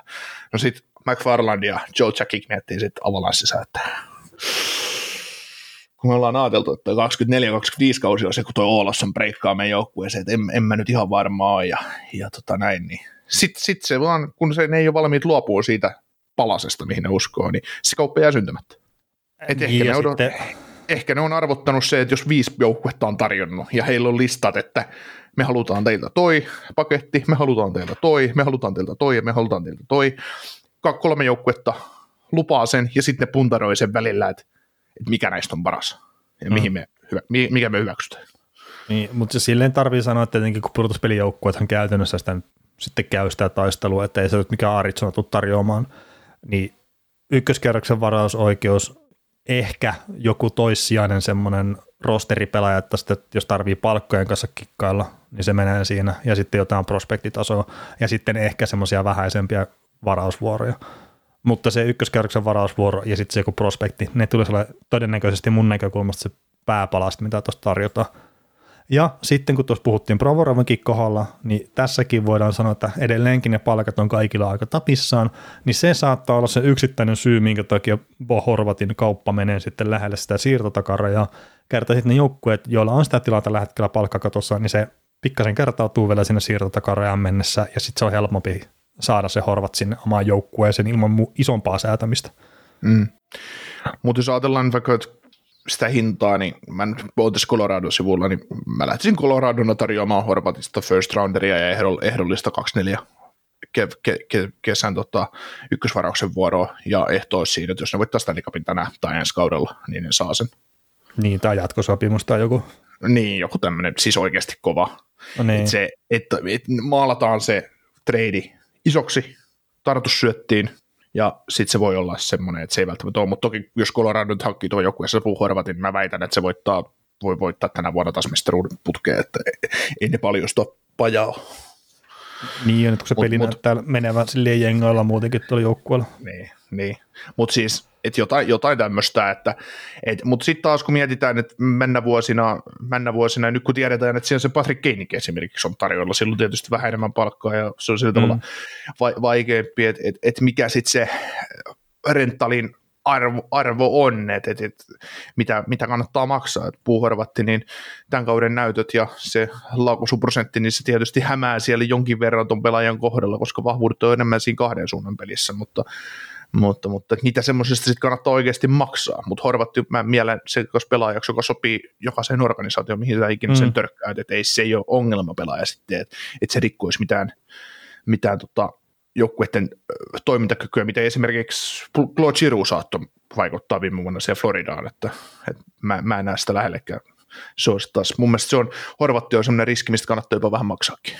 No sitten McFarland ja Joe Jackik miettii sitten Avalanssissa, että kun me ollaan ajateltu, että 24-25 kausi on se, kun tuo Oolosson breikkaa meidän joukkueeseen, että en, en mä nyt ihan varmaa ja, ja tota näin, niin sitten sit se vaan, kun se, ne ei ole valmiit luopua siitä palasesta, mihin ne uskoo, niin se kauppa jää syntymättä. Et niin, ehkä, ne on, sitten... ehkä ne on arvottanut se, että jos viisi joukkuetta on tarjonnut ja heillä on listat, että me halutaan teiltä toi paketti, me halutaan teiltä toi, me halutaan teiltä toi ja me halutaan teiltä toi. Kolme joukkuetta lupaa sen ja sitten ne puntaroi sen välillä, että, että mikä näistä on paras ja mm. mihin me, mikä me hyväksytään. Niin, mutta silleen tarvii sanoa, että tietenkin kun pudotuspelijoukkuethan käytännössä sitä sitten käy sitä taistelua, että ei se nyt mikään Arizona tule tarjoamaan, niin ykköskerroksen varausoikeus, ehkä joku toissijainen semmoinen rosteripelaaja, että sitten, jos tarvii palkkojen kanssa kikkailla, niin se menee siinä, ja sitten jotain prospektitasoa, ja sitten ehkä semmoisia vähäisempiä varausvuoroja. Mutta se ykköskerroksen varausvuoro ja sitten se joku prospekti, ne olla todennäköisesti mun näkökulmasta se pääpalasta, mitä tuosta tarjotaan. Ja sitten kun tuossa puhuttiin Provorovinkin kohdalla, niin tässäkin voidaan sanoa, että edelleenkin ne palkat on kaikilla aika tapissaan, niin se saattaa olla se yksittäinen syy, minkä takia Bo Horvatin kauppa menee sitten lähelle sitä siirtotakarajaa. Kerta sitten ne joukkueet, joilla on sitä tilaa tällä hetkellä palkkakatossa, niin se pikkasen kertautuu vielä sinne siirtotakarajaan mennessä, ja sitten se on helpompi saada se Horvat sinne omaan joukkueeseen ilman isompaa säätämistä. Mm. Mutta jos ajatellaan vaikka, että sitä hintaa, niin mä nyt oltaisiin Colorado-sivulla, niin mä lähtisin Coloradona tarjoamaan Horvatista first rounderia ja ehdollista 24 ke- ke- ke- kesän tota, ykkösvarauksen vuoroa ja ehto olisi siinä, että jos ne voittaa Stanley Cupin tänään tai ensi kaudella, niin ne saa sen. Niin, tai jatkosopimus tai joku. Niin, joku tämmöinen, siis oikeasti kova. No niin. että se, että, että maalataan se trade isoksi, tartus syöttiin, ja sitten se voi olla semmoinen, että se ei välttämättä ole, mutta toki jos Colorado nyt hankkii tuon joukkueessa puhuu Horvatin, niin mä väitän, että se voittaa, voi voittaa tänä vuonna taas mestaruuden putkeen, että ei ne paljon sitä pajaa. Niin, ja nyt kun se Mut- peli mut- näyttää menevän silleen jengoilla muutenkin tuolla joukkueella. Niin, niin. mutta siis et jotain, jotain tämmöistä, että et, mutta sitten taas kun mietitään, että mennä vuosina, mennä vuosina, ja nyt kun tiedetään, että siellä se Patrick Keinik esimerkiksi on tarjolla, silloin tietysti vähän enemmän palkkaa ja se on sillä tavalla va- vaikeampi, että et, et mikä sitten se rentalin arvo, arvo on, että et, et, mitä, mitä kannattaa maksaa. Et puuhorvatti, niin tämän kauden näytöt ja se laukaisuprosentti, niin se tietysti hämää siellä jonkin verran ton pelaajan kohdalla, koska vahvuudet on enemmän siinä kahden suunnan pelissä, mutta mutta, mutta niitä semmoisista sitten kannattaa oikeasti maksaa, mutta Horvatti mä mielen se jos pelaajaksi, joka sopii jokaiseen organisaatioon, mihin sä ikinä sen Mm. törkkäät, että ei se ei ole ongelma pelaaja sitten, että, että se rikkoisi mitään, mitään tota, joukkueiden toimintakykyä, mitä esimerkiksi Claude Giroux saattoi vaikuttaa viime vuonna siellä Floridaan, että, että mä, mä en näe sitä lähellekään. Se olisi taas, mun mielestä se on, Horvatti on semmoinen riski, mistä kannattaa jopa vähän maksaakin.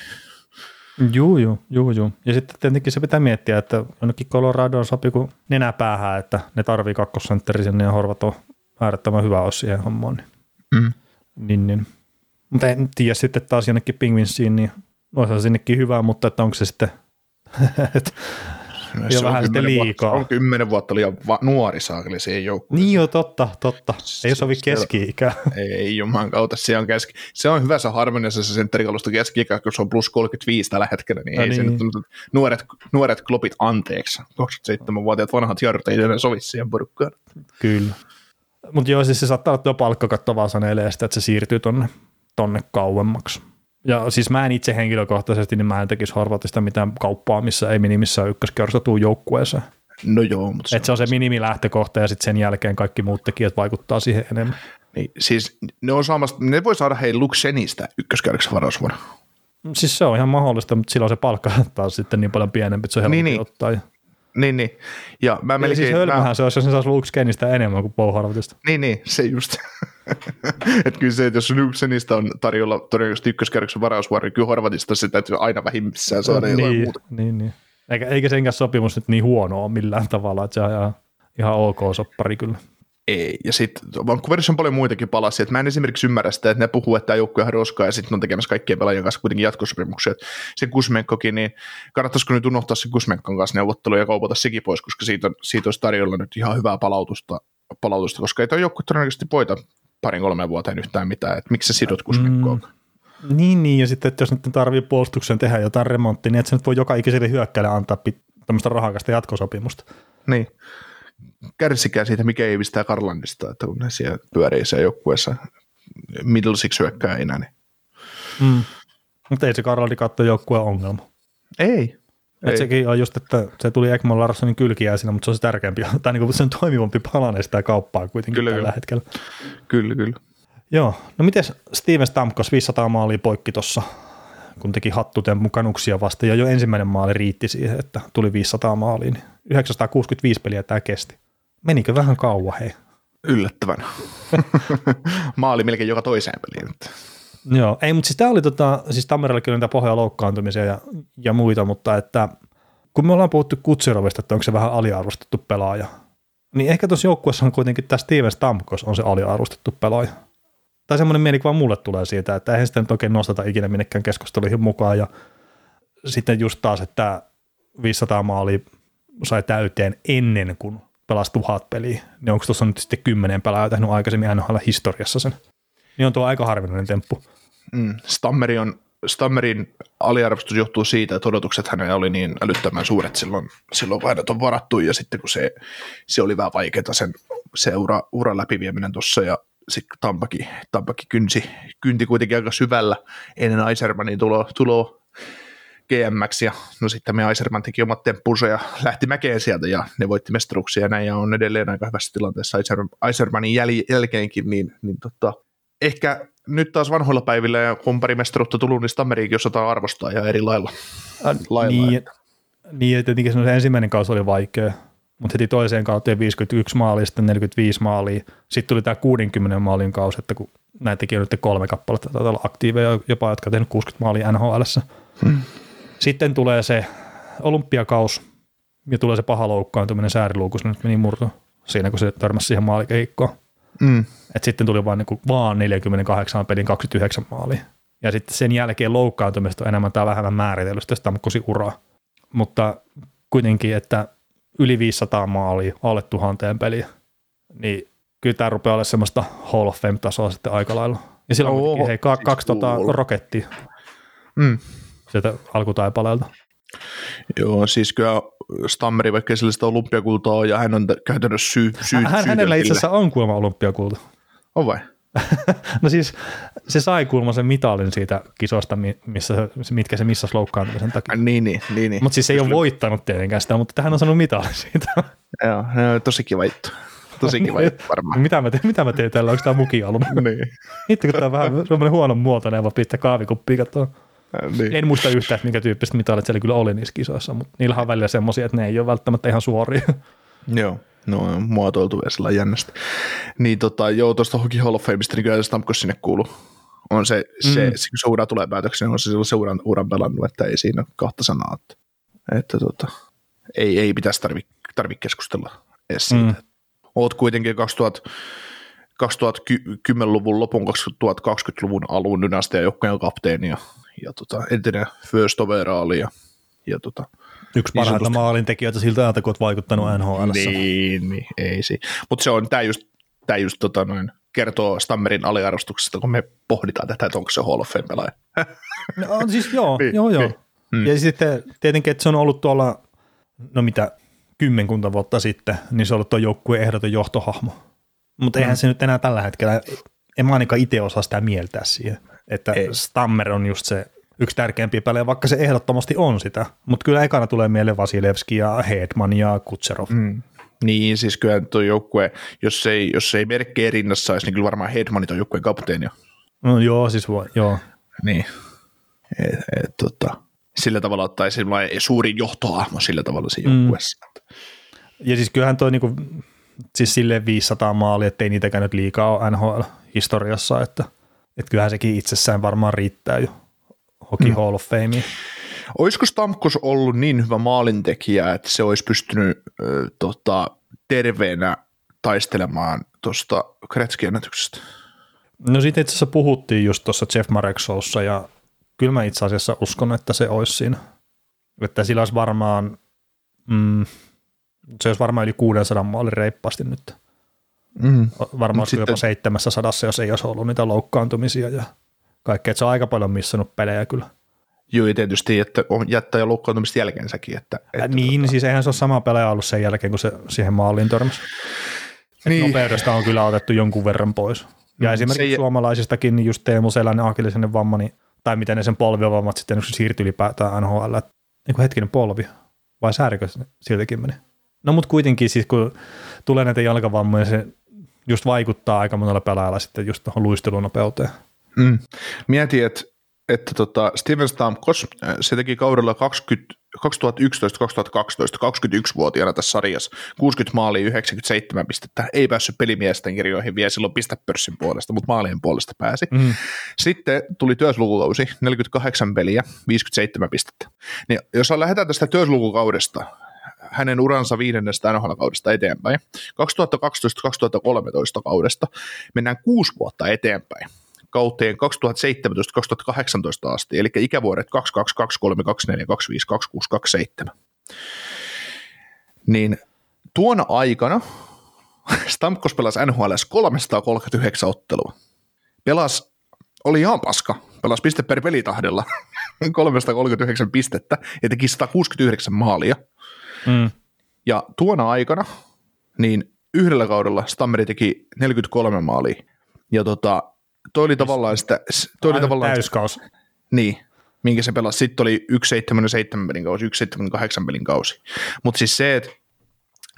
Juu, juu, juu, juu. Ja sitten tietenkin se pitää miettiä, että jonnekin Coloradoon sopii kuin nenä päähän, että ne tarvii kakkosentteri sinne ja Horvat on äärettömän hyvä osa siihen hommaan. Niin, Mm. niin, niin. Mutta en tiedä sitten taas jonnekin Penguinsiin, niin olisi sinnekin hyvä, mutta että onko se sitten, että Se on vähän sitten vuotta- liikaa. se on kymmenen vuotta liian va- nuori saakeli siihen joukkueeseen. niin jo totta, totta. Ei sovi Se- keski-ikä. Ei juman kautta, se on, keski. se on hyvä se harmonissa se sentterikalusta keski kun se on plus 35 tällä hetkellä, niin No ei se niin. nyt nuoret, nuoret klopit anteeksi. 27-vuotiaat vanhat jarrut ei enää sovi siihen porukkaan. Kyllä. Mutta joo, siis se saattaa olla tuo palkkakatto vaan sanelee sitä, että se siirtyy tonne, tonne kauemmaksi. Ja siis mä en itse henkilökohtaisesti, niin mä en tekisi Horvatista mitään kauppaa, missä ei minimissään ykköskerrosta tuu joukkueeseen. No joo, mutta Että se on se minimilähtökohta ja sitten sen jälkeen kaikki muut tekijät vaikuttaa siihen enemmän. niin, siis ne, on saamassa, ne voi saada hei Luxenistä ykköskärjeksi varausvuonna. Siis se on ihan mahdollista, mutta silloin se palkka taas sitten niin paljon pienempi, että se on Niin, niin, ottaa. Niin, niin. Ja mä Eli melkein, siis mä, hölmöhän se olisi, jos ne saisi Luke Skennistä enemmän kuin Paul Harvatista. Niin, niin, se just. että kyllä se, että jos Luxenista on tarjolla todennäköisesti ykköskärjeksen varausvuoro, niin kyllä Horvatista se täytyy aina vähimmissään saada jotain niin, muuta. niin, niin. Eikä, eikä senkään sopimus nyt niin huono ole millään tavalla, että se on ihan, ihan ok soppari kyllä. Ei, ja sitten Vancouverissa on paljon muitakin palasia, että mä en esimerkiksi ymmärrä sitä, että ne puhuu, että tämä joukkue on roskaa ja sitten on tekemässä kaikkien pelaajien kanssa kuitenkin jatkosopimuksia. Et Se Kusmenkokin, niin kannattaisiko nyt unohtaa se Kusmenkon kanssa neuvottelu ja kaupata sekin pois, koska siitä, on, siitä olisi tarjolla nyt ihan hyvää palautusta, palautusta koska ei tuo joukkue todennäköisesti voita parin kolmeen vuoteen yhtään mitään, että miksi sä sidot Kusmenkoon. Mm. Niin, niin, ja sitten, että jos nyt tarvii puolustuksen tehdä jotain remonttia, niin että se nyt voi joka ikiselle hyökkäille antaa pit- tämmöistä rahakasta jatkosopimusta. Niin. Kärsikää siitä, mikä ei pistää Karlandista, että kun ne siellä pyörii siellä joukkueessa middle six hyökkääjinä, niin Mm. Mutta ei se Karoldi katto joukkueen ongelma. ei. Et sekin on just, että se tuli Ekman Larssonin kylkiäisenä, mutta se on se tärkeämpi, tai niin kuin se on toimivampi palanen sitä kauppaa kuitenkin Kyllä, tällä kyllä. hetkellä. Kyllä, kyllä. Joo, no miten Steven Stamkos 500 maalia poikki tuossa, kun teki hattutempun kanuksia vasta, ja jo ensimmäinen maali riitti siihen, että tuli 500 maaliin. 965 peliä tämä kesti. Menikö vähän kauan, hei? Yllättävän. Maali melkein joka toiseen peliin. Joo, ei, mutta siis tämä oli tota, siis Tammereellakin oli niitä pohjaa loukkaantumisia ja, ja muita, mutta että kun me ollaan puhuttu Kutserovista, että onko se vähän aliarvostettu pelaaja, niin ehkä tuossa joukkueessa on kuitenkin tämä Steven Stamkos on se aliarvostettu pelaaja. Tai semmoinen mielikuva mulle tulee siitä, että eihän sitä nyt oikein nosteta ikinä minnekään keskusteluihin mukaan ja sitten just taas, että 500 maalia sai täyteen ennen kuin pelasi tuhat peliä, niin onko tuossa nyt sitten kymmenen pelaajaa tehnyt aikaisemmin NHL-historiassa sen? Niin on tuo aika harvinainen temppu. Mm. Stammeri on, Stammerin aliarvostus johtuu siitä, että odotukset hänelle oli niin älyttömän suuret silloin, silloin hänet on varattu, ja sitten kun se, se oli vähän vaikeaa sen se ura, uran läpivieminen tuossa, ja sitten Tampakin, Tampakin kynsi, kynti kuitenkin aika syvällä ennen Aisermanin tuloa, tuloa GMX, ja no sitten me Aiserman teki omat temppunsa ja lähti mäkeen sieltä, ja ne voitti mestaruksia ja näin, ja on edelleen aika hyvässä tilanteessa Aiser- Aisermanin jäl- jälkeenkin, niin, niin tota, ehkä nyt taas vanhoilla päivillä, ja kun pari mestaruutta tullut, niin Stammeriinkin osataan arvostaa ja eri lailla. lailla Niin, niin että tietenkin se ensimmäinen kausi oli vaikea, mutta heti toiseen kauteen 51 maalia, sitten 45 maalia. Sitten tuli tämä 60 maalin kausi, että kun näitäkin on nyt kolme kappaletta, taitaa olla aktiiveja jopa, jotka on tehnyt 60 maalia NHL. Hmm. Sitten tulee se olympiakaus ja tulee se paha loukkaantuminen sääriluukus, nyt meni murto siinä, kun se törmäsi siihen maalikehikkoon. Mm. Et sitten tuli vaan, niin kuin, vaan 48 pelin 29 maalia. Ja sitten sen jälkeen loukkaantumista on enemmän tai vähemmän määritellyt sitä Stamkosin uraa. Mutta kuitenkin, että yli 500 maalia, alle tuhanteen peliä, niin kyllä tämä rupeaa olemaan semmoista Hall of Fame-tasoa sitten aika lailla. Ja silloin Oho, kuitenkin, hei, ka- siis kaksi tota rokettia Mm. sieltä alkutaipaleelta. Joo, siis kyllä Stammeri, vaikka sillä sitä olympiakultaa ja hän on käytännössä syy, syy, Hän, hänellä itse asiassa on kuulemma olympiakulta. On vai? No siis se sai kuulemma sen mitalin siitä kisosta, mi- missä, mitkä se missasi loukkaantumisen takia. Niin, niin, niin. niin. Mutta siis ei ole voittanut tietenkään sitä, mutta hän on saanut mitalin siitä. Joo, ne on tosi kiva juttu. Tosi kiva juttu varmaan. mitä, mä teen, mitä mä teen tällä, onko tämä mukialun? niin. Hitto, kun tämä on vähän semmoinen huono muotoinen, vaan pistää kahvikuppiin katsoa. Äh, niin. En muista yhtään, että minkä tyyppistä mitalit siellä kyllä oli niissä kisoissa, mutta niillä on välillä semmoisia, että ne ei ole välttämättä ihan suoria. Joo, no on muotoiltu vielä sillä jännästi. Niin tota, joo, tuosta Hockey Hall of Fameista, niin kyllä Stamkos sinne kuuluu. On se, se, Mm. mm. se, ura tulee päätökseen, on se silloin seuran uran pelannut, että ei siinä kahta sanaa. Että, että tota, ei, ei pitäisi tarvi, tarvi keskustella edes siitä. Mm. Oot kuitenkin 2000, 2010-luvun lopun 2020-luvun alun dynastiajoukkojen kapteeni ja, ja tota, entinen first overaali ja, ja tota, Yksi Niin parhaita sanotusti. maalintekijöitä siltä ajalta, kun olet vaikuttanut NHL. Niin, niin ei si. Mutta se on, tämä just, tää just tota noin, kertoo Stammerin aliarvostuksesta, kun me pohditaan tätä, että onko se Hall of Fame pelaaja. No, siis joo, Niin, joo, joo. niin. Mm. Ja sitten tietenkin, että se on ollut tuolla, no mitä, kymmenkunta vuotta sitten, niin se on ollut tuo joukkueen ehdoton johtohahmo. Mutta eihän se nyt enää tällä hetkellä, en mä ainakaan itse osaa sitä mieltää siihen, että Ei. Stammer on just se yksi tärkeämpi pelejä, vaikka se ehdottomasti on sitä. Mutta kyllä ekana tulee mieleen Vasilevski ja Hedman ja Kutserov. Mm. Niin, siis kyllä tuo joukkue, jos ei, jos ei merkkejä rinnassa olisi, niin kyllä varmaan Hedmanit on joukkueen kapteeni. jo. No joo, siis voi, joo. Niin. Et, et, tota, sillä tavalla, tai sellainen suurin johtohahmo sillä tavalla siinä Mm. joukkueessa. Ja siis kyllähän toi niinku, siis silleen 500 maalia, ettei niitäkään nyt liikaa ole NHL-historiassa, että, että kyllähän sekin itsessään varmaan riittää jo Hockey Mm. Hall of Fameen. Olisiko Stamkos ollut niin hyvä maalintekijä, että se olisi pystynyt äh, tota, terveenä taistelemaan tuosta Gretzky-ennätyksestä? No siitä itse asiassa puhuttiin just tuossa Jeff Marek Showssa ja kyllä mä itse asiassa uskon, että se olisi siinä. Että sillä olisi varmaan, mm, se olisi varmaan yli 600 maalin reippaasti nyt. Mm. Varmaan olisi jopa sitten- 700, jos ei olisi ollut niitä loukkaantumisia ja kaikkea. Että se on aika paljon missannut pelejä kyllä. Joo, ja tietysti että on jättää jo loukkaantumista jälkeensäkin. Että, Että että niin, siis eihän se ole sama pelaaja ollut sen jälkeen, kun se siihen maaliin törmäsi. Niin. Nopeudesta on kyllä otettu jonkun verran pois. Ja Mm, esimerkiksi se- suomalaisistakin, niin just Teemu Selänne akillisen vamma, niin, tai miten ne sen polviovammat sitten, kun se siirtyi ylipäätään NHL. Niin kuin hetkinen polvi, vai säärikö siltäkin meni? No mutta kuitenkin siis, kun tulee näitä jalkavammoja, se just vaikuttaa aika monella pelaajalla sitten just tuohon luistelunopeuteen. Mm. Mietin, että, että tota Steven Stamkos, äh, se teki kaudella 20, 2011-2012, 21-vuotiaana tässä sarjassa, 60 maalia, 97 pistettä, ei päässyt pelimiesten kirjoihin vielä silloin pistepörssin puolesta, mutta maalien puolesta pääsi. Mm. Sitten tuli työslukukausi, 48 peliä, 57 pistettä. Niin jos lähdetään tästä työslukukaudesta, hänen uransa viidennestä NHL-kaudesta eteenpäin, 2012-2013 kaudesta mennään kuusi vuotta eteenpäin kauteen 2017-2018 asti, eli ikävuodet 222, 324, 25, 26, 27. Niin tuona aikana Stamkos pelasi NHL 339 ottelua. Pelas, oli ihan paska, pelasi piste per pelitahdella 339 pistettä ja teki 169 maalia. Mm. Ja tuona aikana, niin yhdellä kaudella Stammeri teki 43 maalia. Ja tota, toi oli tavallaan sitä, toi oli tavallaan, Täyskaus. niin, minkä se pelasi. Sitten oli 1,77 pelin kausi, 1,78 pelin kausi. Mutta siis se, että et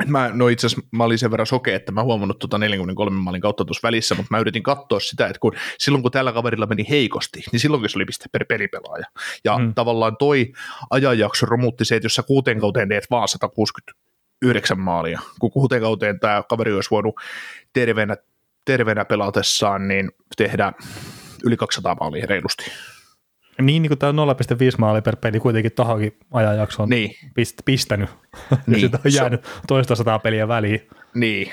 mä, no itse asiassa mä olin sen verran sokea, että mä huomannut tuota 43 maalin kautta tuossa välissä, mutta mä yritin katsoa sitä, että kun, silloin kun tällä kaverilla meni heikosti, niin silloinkin se oli piste per pelipelaaja. Ja Mm. mm. tavallaan toi ajanjakso romutti se, että jos sä kuuteen kauteen teet vaan 169 maalia, kun kuuteen kauteen tämä kaveri olisi voinut terveenä, terveenä pelatessaan, niin tehdä yli 200 maalia reilusti. Niin, niin kuin tämä 0,5 maali per peli kuitenkin tahankin ajanjakso on Niin, pist, pistänyt. ja Niin, sitä on se- jäänyt toista sataa peliä väliin. Niin,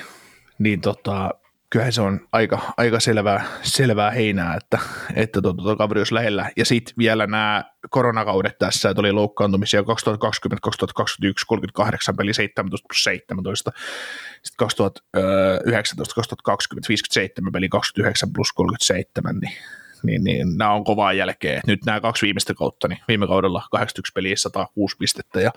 niin tota, kyllähän se on aika, aika selvää, selvää heinää, että, että tuo, tuo kaveri olisi lähellä. Ja sitten vielä nämä koronakaudet tässä, että oli loukkaantumisia 2020-2021, 38 peli 17 plus 17, sitten 2019-2020, 57 peli 29 plus 37, niin niin, niin nämä on kovaa jälkeä. Nyt nämä kaksi viimeistä kautta, niin viime kaudella 81 peliä 106 pistettä ja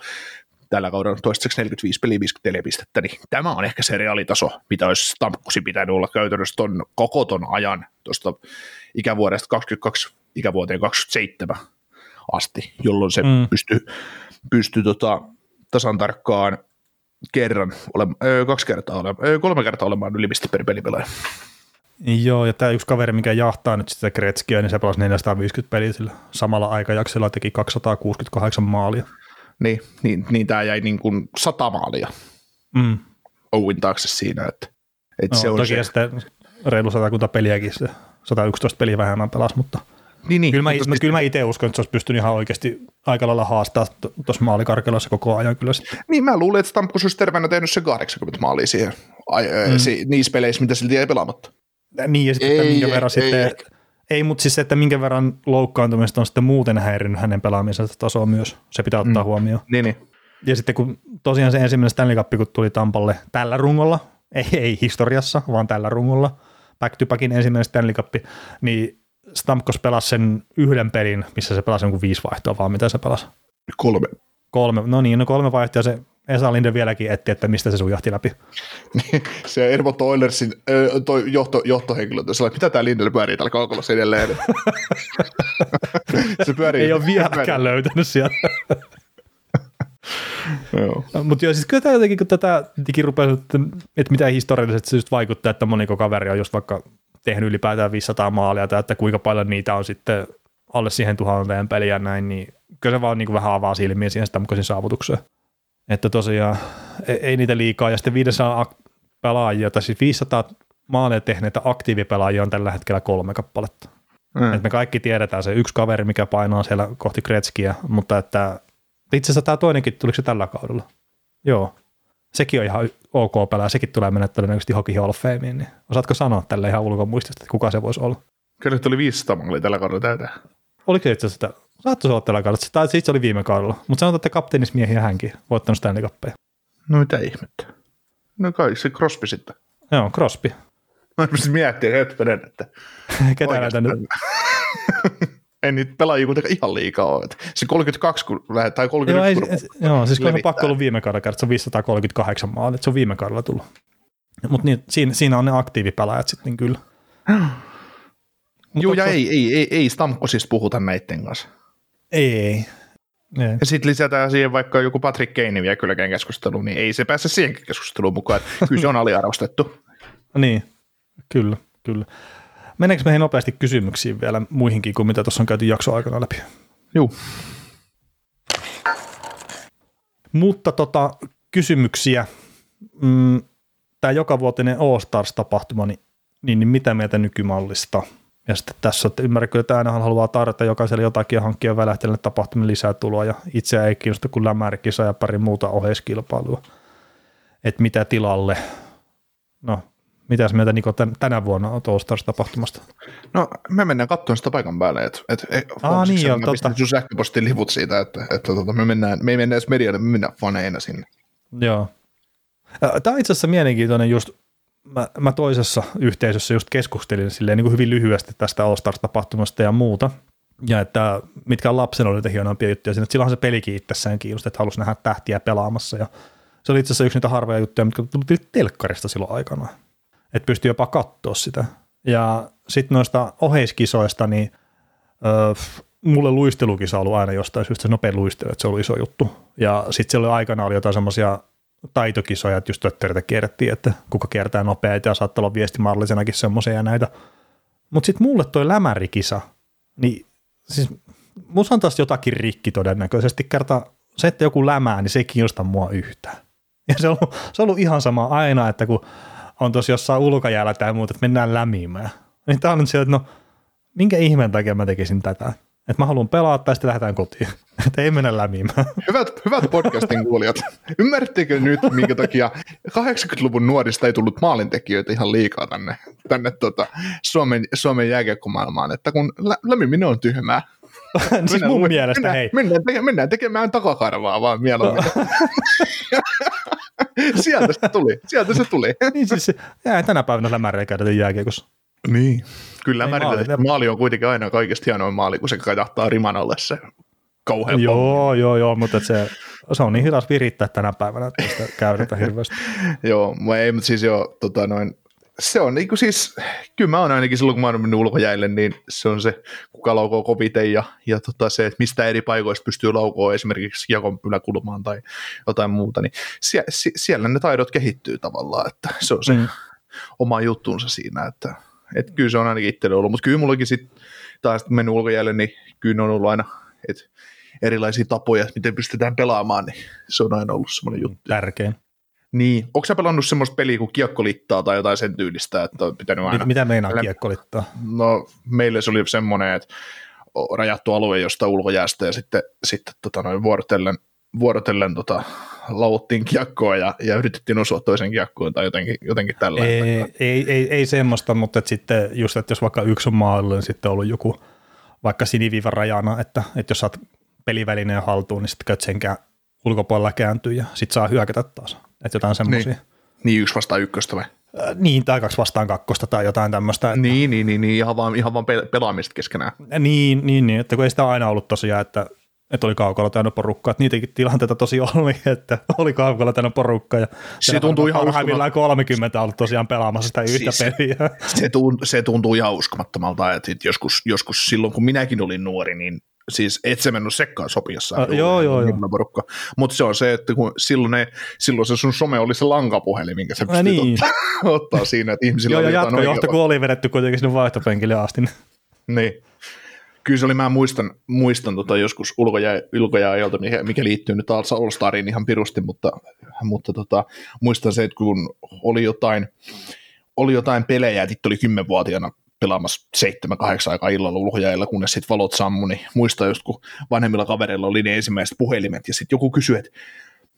tällä kaudella toistaiseksi 45 peliä 54 pistettä, niin tämä on ehkä se reaalitaso, mitä olisi Stamkkusi pitänyt olla käytännössä ton, koko ton ajan tuosta ikävuodesta 22 ikävuoteen 27 asti, jolloin se mm. pystyy, pystyy tota, tasan tarkkaan kerran, ole, kaksi kertaa ole, kolme kertaa olemaan ylipisti per pelipelaaja. Joo, ja tämä yksi kaveri, mikä jahtaa nyt sitä Kretskiä, niin se pelasi 450 peliä sillä samalla aikajaksolla, teki 268 maalia. Niin, niin, niin tämä jäi niin kuin sata maalia mm. Owen taakse siinä, että, että no, se on toki se. sitten reilu satakunta peliäkin se 111 peliä vähemmän pelasi, mutta niin, niin, kyllä, mä, mutta mä, kyllä mä itse uskon, että se olisi pystynyt ihan oikeasti aika lailla haastaa tuossa maalikarkelossa koko ajan kyllä sitten. Niin mä luulen, että Stamkos olisi terveenä tehnyt se 80 maalia siihen, ai, mm. si, niissä peleissä, mitä silti ei pelaamatta. Niin, ja sitten, ei, että minkä verran ei, sitten, ei, ei, mutta siis se, että minkä verran loukkaantumista on sitten muuten häirinnyt hänen pelaamisensa tasoa myös, se pitää ottaa mm. huomioon. Niin, niin. Ja sitten kun tosiaan se ensimmäinen Stanley Cup, kun tuli Tampalle tällä rungolla, ei, ei historiassa, vaan tällä rungolla, back to backin ensimmäinen Stanley Cup, niin Stamkos pelasi sen yhden pelin, missä se pelasi jonkun viisi vaihtoa, vaan mitä se pelasi? Kolme. Kolme, no niin, no kolme vaihtoa se Esa Linde vieläkin etti, että mistä se sujahti läpi. se Edmonton Oilersin toi johto, johtohenkilö, se mitä tämä Lindel pyörii tällä kaukolossa edelleen. se pyörii. Ei ole vieläkään löytänyt sieltä. Mutta joo, siis kyllä tämä jotenkin, kun tätä digirupea, että, että mitä historiallisesti se just vaikuttaa, että moniko kaveri on just vaikka tehnyt ylipäätään 500 maalia, tai että kuinka paljon niitä on sitten alle siihen tuhanteen peliä näin, niin kyllä se vaan niin kuin vähän avaa silmiä siihen sitä saavutukseen. Että tosiaan ei, ei niitä liikaa, ja sitten 500 pelaajia, tai siis 500 maalia tehneitä aktiivipelaajia on tällä hetkellä kolme kappaletta. Mm. Et me kaikki tiedetään se yksi kaveri, mikä painaa siellä kohti Kretskiä, mutta että itse asiassa tämä toinenkin, tuliko se tällä kaudella? Joo. Sekin on ihan ok pelaa, sekin tulee mennä todennäköisesti Hockey Hall of Fameen, niin osaatko sanoa tälle ihan ulkomuistista, että kuka se voisi olla? Kyllä tuli 500 maalia tällä kaudella täytä. Oliko se itse asiassa Saattoi olla tällä kaudella, tai sitten se oli viime kaudella, mutta sanotaan, että kapteenismiehiä hänkin voittanut Stanley Cupia. No mitä ihmettä. No kai se Crosby sitten. Joo, Crosby. Mä olisin miettiä hetkinen, että... Ketä näitä nyt? en niitä pelaajia kuitenkaan ihan liikaa ole. Se 32 kun lähdet, tai 31 Joo, ei, joo siis kun on pakko ollut viime kaudella että se on 538 maalia, että se on viime kaudella tullut. Mutta niin, siinä, siinä, on ne aktiivipelaajat sitten niin kyllä. Joo, ja ei, ei, ei, ei Stamkosista puhuta näiden kanssa. Ei, ei. Ja sitten lisätään siihen vaikka joku Patrick Kane vielä kylläkään keskusteluun, niin ei se pääse siihenkin keskusteluun mukaan. Kyllä se on aliarvostettu. niin, kyllä, kyllä. Meneekö meihin nopeasti kysymyksiin vielä muihinkin kuin mitä tuossa on käyty jakso aikana läpi? Joo. Mutta tota, kysymyksiä. Mm, Tämä jokavuotinen All-Stars-tapahtuma, niin, niin, niin mitä mieltä nykymallista – ja sitten tässä, että ymmärrätkö, että aina haluaa tarjota jokaiselle jotakin ja hankkia välähtelijälle tapahtumille lisää tuloa ja itse ei kiinnosta kuin lämärikisa ja pari muuta oheiskilpailua. Että mitä tilalle, no mitäs mieltä Niko tänä vuonna on All-Stars-tapahtumasta? No me mennään katsomaan sitä paikan päälle, että et, et, Aa, niin joo, totta. sun sähköpostin livut siitä, että, että tota, me, mennään, me ei mennä edes medialle, me mennään faneina sinne. Joo. Tämä on itse asiassa mielenkiintoinen just mä, mä toisessa yhteisössä just keskustelin silleen niin kuin hyvin lyhyesti tästä All Stars-tapahtumasta ja muuta, ja että mitkä on lapsen oli hienompia juttuja siinä, että silloinhan se pelikin itsessään kiinnosti, että halusi nähdä tähtiä pelaamassa, ja se oli itse asiassa yksi niitä harvoja juttuja, mitkä tuli telkkarista silloin aikana, että pystyi jopa katsoa sitä. Ja sitten noista oheiskisoista, niin öö, mulle luistelukisa on ollut aina jostain syystä se nopea luistelu, että se oli iso juttu. Ja sitten siellä aikana oli jotain semmoisia taitokisoja, että just töttereitä kierrettiin, että kuka kiertää nopeita ja saattaa olla viestimallisenakin semmoisia ja näitä. Mutta sitten mulle toi lämärikisa, niin siis musta on taas jotakin rikki todennäköisesti. Kerta se, että joku lämää, niin se ei kiinnosta mua yhtään. Ja se on, ollut, se on ollut ihan sama aina, että kun on tuossa jossain ulkojäällä tai muuta, että mennään lämimään. Niin tää on nyt se, että no minkä ihmeen takia mä tekisin tätä? Että mä haluan pelaa tai sitten lähdetään kotiin. Että ei mennä lämimään. Hyvät, hyvät podcastin kuulijat, ymmärrättekö nyt, minkä takia 80-luvun nuorista ei tullut maalintekijöitä ihan liikaa tänne, tänne tota Suomen, Suomen jääkiekkomaailmaan, että kun lä- lämiminen on tyhmää. siis Mennään mun mielestä, mennään, hei. Mennään, teke, mennään tekemään takakarvaa vaan mieluummin. sieltä se tuli, sieltä se tuli. Niin siis jää tänä päivänä lämärejä käydä kääkiekossa. Niin. Kyllä mä maali- maali, maali on kuitenkin aina kaikista hienoin maali, kun se kajahtaa riman alle se kauhean pommi. Joo, joo, joo, mutta se, se on niin hidas virittää tänä päivänä, että sitä käytetä hirveästi. Joo, mä ei, mutta siis joo, tota noin, se on niinku siis, kyllä mä oon ainakin silloin, kun mä oon mennyt ulkojäille, niin se on se, kuka laukoo koviten ja, ja tota se, että mistä eri paikoista pystyy laukoon esimerkiksi jakon yläkulmaan tai jotain muuta, niin sie, sie, siellä ne taidot kehittyy tavallaan, että se on se Mm. oma juttuunsa siinä, että, että kyllä se on ainakin itselle ollut, mutta kyllä mullakin sitten taas kun mennyt ulkojäille, niin kyllä on ollut aina, että erilaisia tapoja, miten pystytään pelaamaan, niin se on aina ollut semmoinen juttu. Tärkein. Niin, onko sä pelannut semmoista peliä kuin kiekkoliittaa tai jotain sen tyylistä, että on pitänyt aina? Mit, mitä meinaa Älä- kiekkolittaa? No, meille se oli semmoinen, että rajattu alue josta ulkojäästä ja sitten, sitten tota noin vuorotellen, vuorotellen tota, lauottiin kiekkoa ja, ja yritettiin osua toisen kiekkoon tai jotenkin, jotenkin tällä. Ei, ei, ei, ei semmoista, mutta et sitten just, että jos vaikka yksi on maalilla, niin sitten on ollut joku vaikka siniviivan rajana, että, että jos saat pelivälineen haltuun, niin sitten käyt senkään ulkopuolella kääntyy ja sitten saa hyökätä taas. Että jotain semmoisia. Niin. Niin yksi vastaan ykköstä vai? Niin. tai kaksi vastaan kakkosta tai jotain tämmöistä. Että, Niin, niin, niin, niin ihan, vaan, ihan vaan pel- pelaamista keskenään. Niin, niin, niin, että kun ei sitä aina ollut tosiaan, että, että oli kaukalla täynnä porukkaa, että niitäkin tilanteita tosi oli, että oli kaukalla täynnä porukkaa ja Se tuntuu ihan parhaimmillaan 30 ollut tosiaan pelaamassa sitä yhtä Siis- peliä. Se, tuntuu, se tuntuu ihan uskomattomalta, että joskus, joskus silloin, kun minäkin olin nuori, niin siis et se mennyt sekkaan sopiassa. Ah, joo, joo, joo. Porukka. Mutta se on se, että kun silloin, ne, silloin se sun some oli se lankapuhelin, minkä se pystyt niin. ottaa, ottaa siinä, että ihmisillä Joo, ja oli jotain jatkojohto, kun oli vedetty kuitenkin sinne vaihtopenkille asti. Niin. Niin. Kyllä se oli, mä muistan, muistan tota joskus ulkojää, ulkojääajalta, mikä, mikä liittyy nyt taas All Stariin ihan pirusti, mutta, mutta tota, muistan se, että kun oli jotain, oli jotain pelejä, että oli kymmenvuotiaana pelaamassa seitsemän, kahdeksan aikaa illalla ulkojäällä, kunnes sitten valot sammu, niin muistan just, kun vanhemmilla kavereilla oli ne ensimmäiset puhelimet, ja sitten joku kysyi, että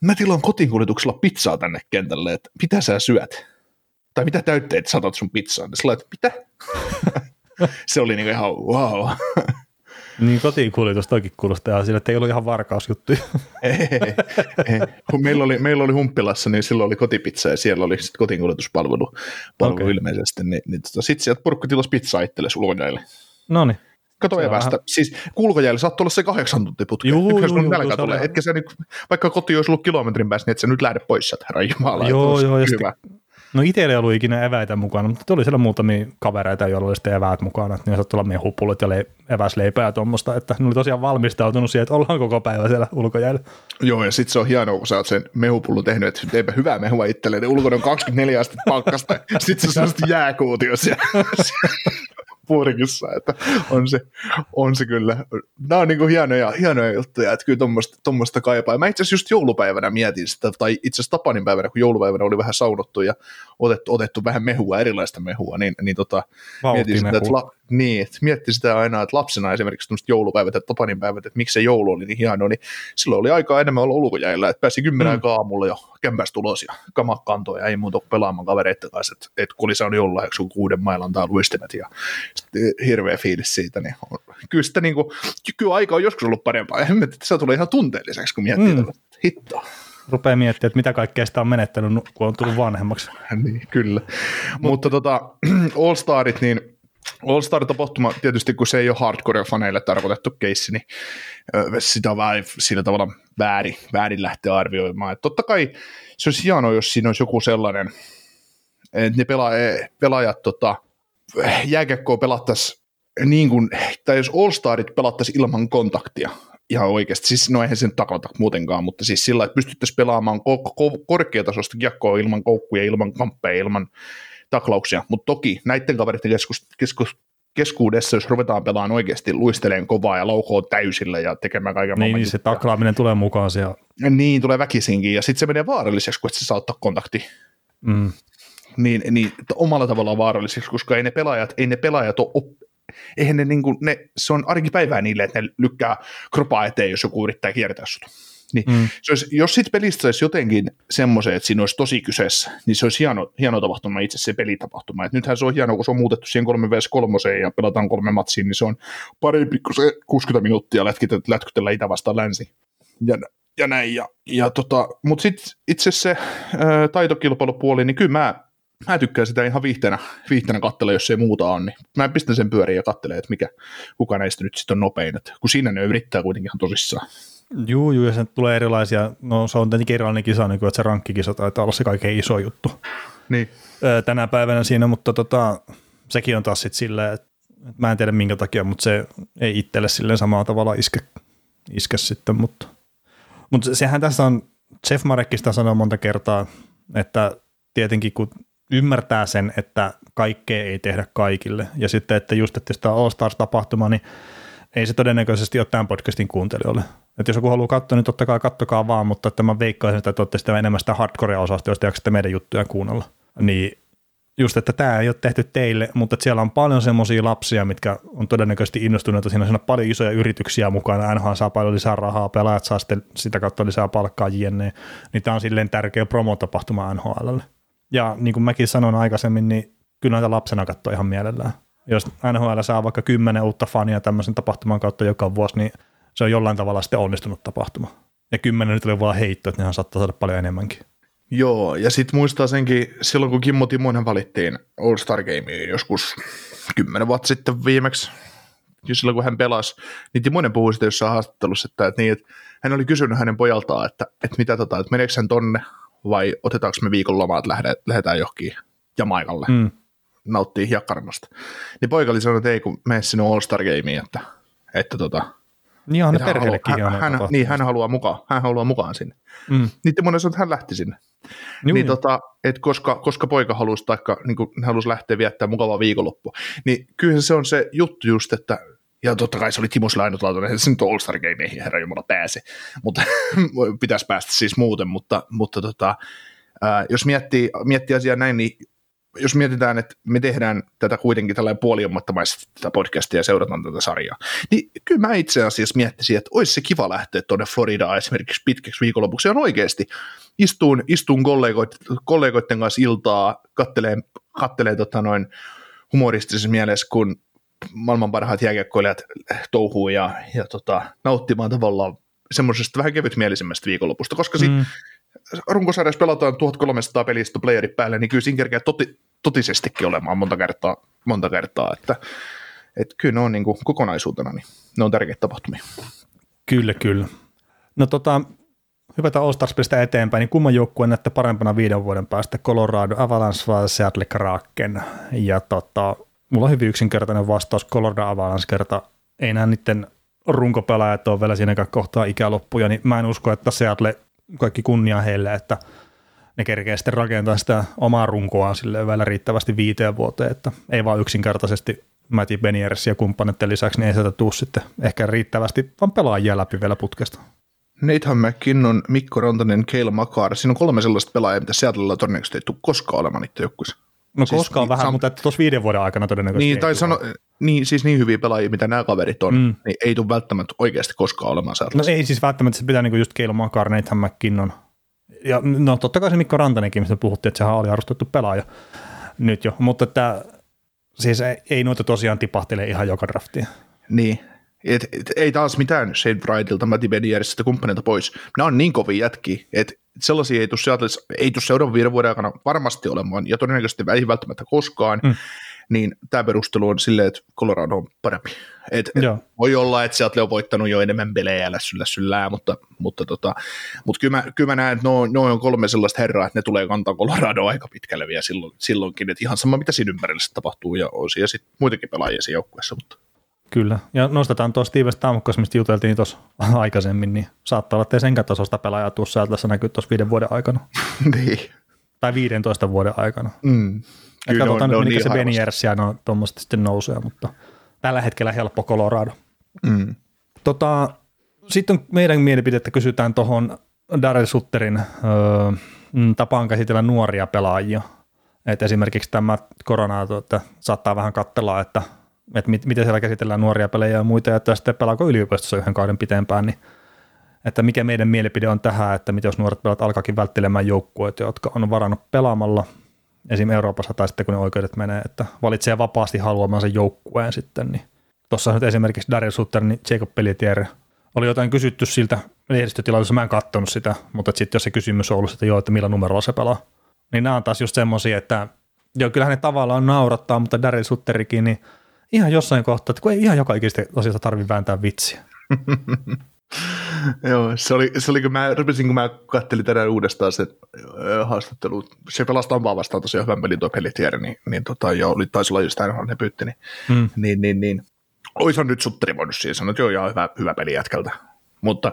mä tilaan kotiinkuljetuksella pizzaa tänne kentälle, että mitä sä syöt? Tai mitä täytteet saatat sun pizzaan? Ja sillä lailla, että mitä? se oli niinku ihan wow. niin kotiin kuljetus toikin kuulostaa ihan sille, että ei ollut ihan varkausjuttuja. ei, ei. Kun meillä oli, meillä oli Humppilassa, niin silloin oli kotipizza ja siellä oli sitten kotiinkuljetuspalvelu palvelu okay. ilmeisesti. Niin, niin tota, sitten sieltä porukka tilasi pizzaa itsellesi ulkojäille. no niin. Kato evästä. vähän- Siis kulkojäille saattoi olla se kahdeksan tuntia putki. Juu, juu, juu, nälkä se tulee. Etkä sä nyt, vaikka koti olisi ollut kilometrin päässä, niin et sä nyt lähde pois sieltä, herra Jumala. Joo, joo, ja hyvä. No itsellä ei ollut ikinä eväitä mukana, mutta tuli siellä muutamia kavereita, joilla oli sitten eväät mukana. Että ne saattoi olla mehupullit ja le- eväsleipää ja tuommoista, että ne oli tosiaan valmistautunut siihen, että ollaan koko päivä siellä ulkojäällä. Joo, ja sitten se on hienoa, kun sä oot sen mehupullun tehnyt, että teipä hyvää mehua itselleen, ulkona on 24 astetta pakkasta, sitten se on jääkuutio siellä purkissa, että on se, on se kyllä. Nämä on niinku hienoja, hienoja juttuja, että kyllä tuommoista, tuommoista kaipaa. Ja mä itse asiassa just joulupäivänä mietin sitä, tai itse asiassa Tapanin päivänä, kun joulupäivänä oli vähän saunottu ja otettu, otettu vähän mehua, erilaista mehua, niin, niin tota, mietin sitä, että, la, niin, että mietti sitä aina, että lapsena esimerkiksi tämmöiset joulupäivät ja Tapanin päivät, että miksi se joulu oli niin hieno, niin silloin oli aikaa enemmän olla ulkojäillä, että pääsi kymmenen Mm. aamulla jo kämpästä ulos ja kamat kantoon ja ei muuta kuin pelaamaan kavereiden kanssa, että, että kun oli saanut joululahjaksi joku kuuden mailan tai luistimet ja sitten hirveä fiilis siitä, niin on, kyllä sitä niin kuin, kyllä aika on joskus ollut parempaa, ja että se tulee ihan tunteelliseksi, kun miettii, Mm. mm. hitto. Rupeaa miettimään, että mitä kaikkea sitä on menettänyt, kun on tullut vanhemmaksi. niin, kyllä. Mutta tota, All Starit, niin All Star-tapahtuma, tietysti kun se ei ole hardcore-faneille tarkoitettu keissi, niin sitä on vähän sillä tavalla väärin, väärin lähteä arvioimaan. Et totta kai se olisi hienoa, jos siinä olisi joku sellainen, että ne pela, pelaajat tota, jääkiekkoa pelattaisiin niin kuin, tai jos All Starit pelattaisiin ilman kontaktia, ihan oikeasti, siis no eihän se nyt taklata muutenkaan, mutta siis sillä, että pystyttäisiin pelaamaan ko- ko- korkeatasoista kiekkoa ilman koukkuja, ilman kamppeja, ilman taklauksia, mutta toki näiden kavereiden keskus, keskus, keskuudessa, jos ruvetaan pelaamaan oikeasti luisteleen kovaa ja laukoo täysillä ja tekemään kaiken Niin, niin se taklaaminen tulee mukaan siellä. Niin, tulee väkisinkin, ja sitten se menee vaaralliseksi, kun et sä saa ottaa kontakti. Mm. Niin, niin omalla tavallaan vaaralliseksi, koska ei ne pelaajat, ei ne pelaajat ole op, eihän ne, niin kuin, ne, se on arkipäivää niille, että ne lykkää kropaa eteen, jos joku yrittää kiertää sut. Niin, mm. se olisi, jos sitten pelistä saisi jotenkin semmoisen, että siinä olisi tosi kyseessä, niin se olisi hieno, hieno tapahtuma itse se pelitapahtuma. Et nythän se on hieno, kun se on muutettu siihen 3 vs 3 ja pelataan kolme matsiin, niin se on parempi kuin se 60 minuuttia lätkytellä itä vastaan länsi. Ja, ja näin. Ja, ja tota, Mutta sitten itse se ää, taitokilpailupuoli, niin kyllä mä, mä tykkään sitä ihan viihteenä, viihteenä katsella, jos ei muuta on. Niin mä pistän sen pyöriin ja katselen, että mikä, kuka näistä nyt sitten on nopein. Et kun siinä ne yrittää kuitenkin ihan tosissaan. Joo, joo, ja sen tulee erilaisia, no se on tietenkin erilainen kisa, niin kuin, että se rankkikisa taitaa olla se kaikkein iso juttu niin. tänä päivänä siinä, mutta tota, sekin on taas sitten silleen, että mä en tiedä minkä takia, mutta se ei itselle silleen samalla tavalla iske, iske sitten, mutta, mutta sehän tässä on, Jeff Marekista sanoo monta kertaa, että tietenkin kun ymmärtää sen, että kaikkea ei tehdä kaikille, ja sitten, että just, että tämä All Stars-tapahtuma, niin ei se todennäköisesti ole tämän podcastin kuuntelijoille. Että jos joku haluaa katsoa, niin totta kai kattokaa vaan, mutta että mä veikkaisin, että te olette sitä enemmän sitä hardcore-osasta, jos te jaksatte meidän juttuja kuunnella. Niin just, että tämä ei ole tehty teille, mutta siellä on paljon semmoisia lapsia, mitkä on todennäköisesti innostuneita. Siinä on paljon isoja yrityksiä mukana, NHL saa paljon lisää rahaa, pelaajat saa sitten sitä kautta lisää palkkaa jne. Niin tämä on silleen tärkeä promotapahtuma NHLlle. Ja niin kuin mäkin sanoin aikaisemmin, niin kyllä näitä lapsena katsoo ihan mielellään. Jos NHL saa vaikka kymmenen uutta fania tämmöisen tapahtuman kautta joka vuosi, niin se on jollain tavalla sitten onnistunut tapahtuma. Ja kymmenen nyt oli vaan heitto, että nehän saattaa saada paljon enemmänkin. Joo, ja sitten muistaa senkin, silloin kun Kimmo Timonen valittiin All Star Gameen joskus kymmenen vuotta sitten viimeksi, silloin kun hän pelasi, niin Timonen puhui sitten jossain haastattelussa, että, että, niin, että hän oli kysynyt hänen pojaltaan, että, että mitä tota, että meneekö hän tonne vai otetaanko me viikon lomaa, että lähdetään johonkin Jamaikalle. Mm nauttii hiekkarannasta. Niin poika oli sanonut, että ei kun mene sinne All Star Gameen, että, että tota, niin on perheellekin hän, hän, hän, niin, hän haluaa mukaan, hän haluaa mukaan sinne. Mm. Niin Timonen sanoi, että hän lähti sinne. Juu, niin tota, että koska, koska poika halusi, taikka, niin kuin, halusi lähteä viettämään mukavaa viikonloppua, niin kyllä se on se juttu just, että ja totta kai se oli Timo ainutlaatuinen, että se nyt All Star Gameihin herra Jumala pääsi, mutta pitäisi päästä siis muuten, mutta, mutta tota, ää, jos miettii, miettii asiaa näin, niin jos mietitään, että me tehdään tätä kuitenkin tällainen puoliammattamaisesti tätä podcastia ja seurataan tätä sarjaa, niin kyllä mä itse asiassa miettisin, että olisi se kiva lähteä tuonne Floridaan esimerkiksi pitkäksi viikonlopuksi on oikeasti. Istuun, istuun kollegoit, kollegoiden kanssa iltaa, kattelee, kattelee tota noin humoristisessa mielessä, kun maailman parhaat jääkiekkoilijat touhuu ja, ja tota, nauttimaan tavallaan semmoisesta vähän kevytmielisemmästä viikonlopusta, koska mm runkosarjassa pelataan 1300 pelistä playerit päälle, niin kyllä siinä kerkeä toti, totisestikin olemaan monta kertaa, monta kertaa että, että kyllä ne on niin kuin kokonaisuutena, niin ne on tärkeitä tapahtumia. Kyllä, kyllä. No tota, hypätään All Stars eteenpäin, niin kumman joukkueen näette parempana viiden vuoden päästä, Colorado Avalanche vai Seattle Kraken? Ja tota, mulla on hyvin yksinkertainen vastaus, Colorado Avalanche kerta, ei nämä niiden runkopelaajat ole vielä siinäkään kohtaa ikäloppuja, niin mä en usko, että Seattle kaikki kunnia heille, että ne kerkee sitten rakentaa sitä omaa runkoa sille vielä riittävästi viiteen vuoteen, että ei vaan yksinkertaisesti Matti Beniers ja kumppaneiden lisäksi, niin ei sieltä tuu sitten ehkä riittävästi vaan pelaajia läpi vielä putkesta. Nathan McKinnon, Mikko Rantanen, Keila Makar. Siinä on kolme sellaista pelaajaa, mitä Seattlella todennäköisesti ei tule koskaan olemaan niiden joukkueessa. No siis koskaan niin, vähän, sam- mutta tuossa viiden vuoden aikana todennäköisesti Niin, tai sano, niin, siis niin hyviä pelaajia, mitä nämä kaverit on, mm. niin ei tule välttämättä oikeasti koskaan olemaan Seattlessa. No ei siis välttämättä, se pitää niinku just Keila Makar, Nathan McKinnon. Ja no totta kai se Mikko Rantanenkin, mistä puhuttiin, että sehän oli arvostettu pelaaja nyt jo, mutta että siis ei, ei noita tosiaan tipahtele ihan joka draftia. Niin, et, et, ei taas mitään Shane Wrightilta, Matti Benieristä kumppanilta pois. Nämä on niin kovia jätkiä, että sellaisia ei tule ei tule seuraavan viiden vuoden aikana varmasti olemaan, ja todennäköisesti ei välttämättä koskaan, mm. niin tämä perustelu on silleen, että Colorado on parempi. Et, et voi olla, että sieltä on voittanut jo enemmän pelejä lässyllä syllää, mutta, mutta, tota, mutta kyllä, mä, kyllä mä näen, että no, no on kolme sellaista herraa, että ne tulee kantaa Colorado aika pitkälle vielä silloin, silloinkin, että ihan sama mitä siinä ympärillä tapahtuu, ja on siellä sitten muitakin pelaajia siinä joukkueessa, mutta Kyllä, ja nostetaan tuosta Steve Stamkos, mistä juteltiin tuossa aikaisemmin, niin saattaa olla, että senkä tasosta pelaajaa tuossa tässä näkyy tuossa viiden vuoden aikana. niin. Tai 15 vuoden aikana. Mm. Kyllä katsotaan, on, nyt, niin se Beniers ja no, tuommoista sitten nousee, mutta tällä hetkellä helppo Colorado. Mm. Tota, sitten meidän mielipidettä kysytään tuohon Daryl Sutterin öö, tapaan käsitellä nuoria pelaajia. Et esimerkiksi tämä korona että saattaa vähän katsella, että että mit, miten siellä käsitellään nuoria pelejä ja muita, ja että sitten pelaako yliopistossa yhden kauden pitempään, niin että mikä meidän mielipide on tähän, että mitä jos nuoret pelat alkaakin välttelemään joukkueet, jotka on varannut pelaamalla esim. Euroopassa tai sitten kun ne oikeudet menee, että valitsee vapaasti haluamansa joukkueen sitten, niin tuossa nyt esimerkiksi Daryl Sutter, niin Jacob Pelletier oli jotain kysytty siltä lehdistötilaisuudessa, mä en katsonut sitä, mutta sitten jos se kysymys on ollut, että joo, että millä numerolla se pelaa, niin nämä on taas just semmoisia, että joo, kyllähän ne tavallaan naurattaa, mutta Daryl Sutterikin, niin ihan jossain kohtaa, että kun ei ihan joka ikistä asiasta tarvitse vääntää vitsiä. Joo, se oli, se oli kun mä rupesin, kun mä kattelin tänään uudestaan se haastattelu. Se pelasi Tampaa vastaan tosiaan hyvän pelin tuo Pelletier, niin, niin tota, joo, oli, taisi olla just aina ne pyytti, niin, hmm. niin, niin, niin. Oishan nyt Sutteri voinut siihen sanoa, että joo, joo, hyvä, hyvä peli jätkältä. Mutta,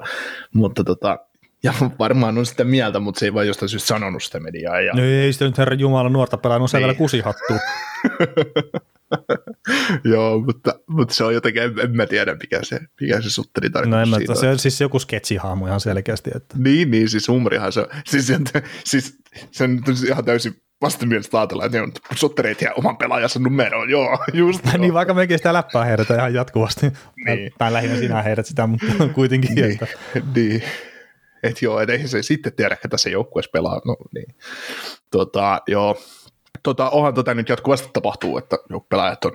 mutta tota, ja varmaan on sitä mieltä, mutta se ei vaan jostain syystä sanonut sitä mediaa. Ja... No ei sitä nyt herra Jumala nuorta pelaa, no se niin. vielä kusihattu. Joo, mutta, mutta, se on jotenkin, en, en mä tiedä mikä se, mikä se sutteri tarkoitus No en mä, se on siis joku sketsihaamu ihan selkeästi. Että. Niin, niin, siis humorihan se on. Siis, siis se on ihan täysin vastenmielistä ajatella, että ne on suttereet ja oman pelaajansa numeroon, joo, just niin, vaikka mekin sitä läppää heidätä ihan jatkuvasti. niin. Tai lähinnä sinä heidät sitä, mutta kuitenkin. niin, että. niin. Että joo, et eihän se sitten tiedä, että se joukkueessa pelaa. No, niin. tota, joo, tota, onhan tota nyt jatkuvasti tapahtuu, että pelaajat on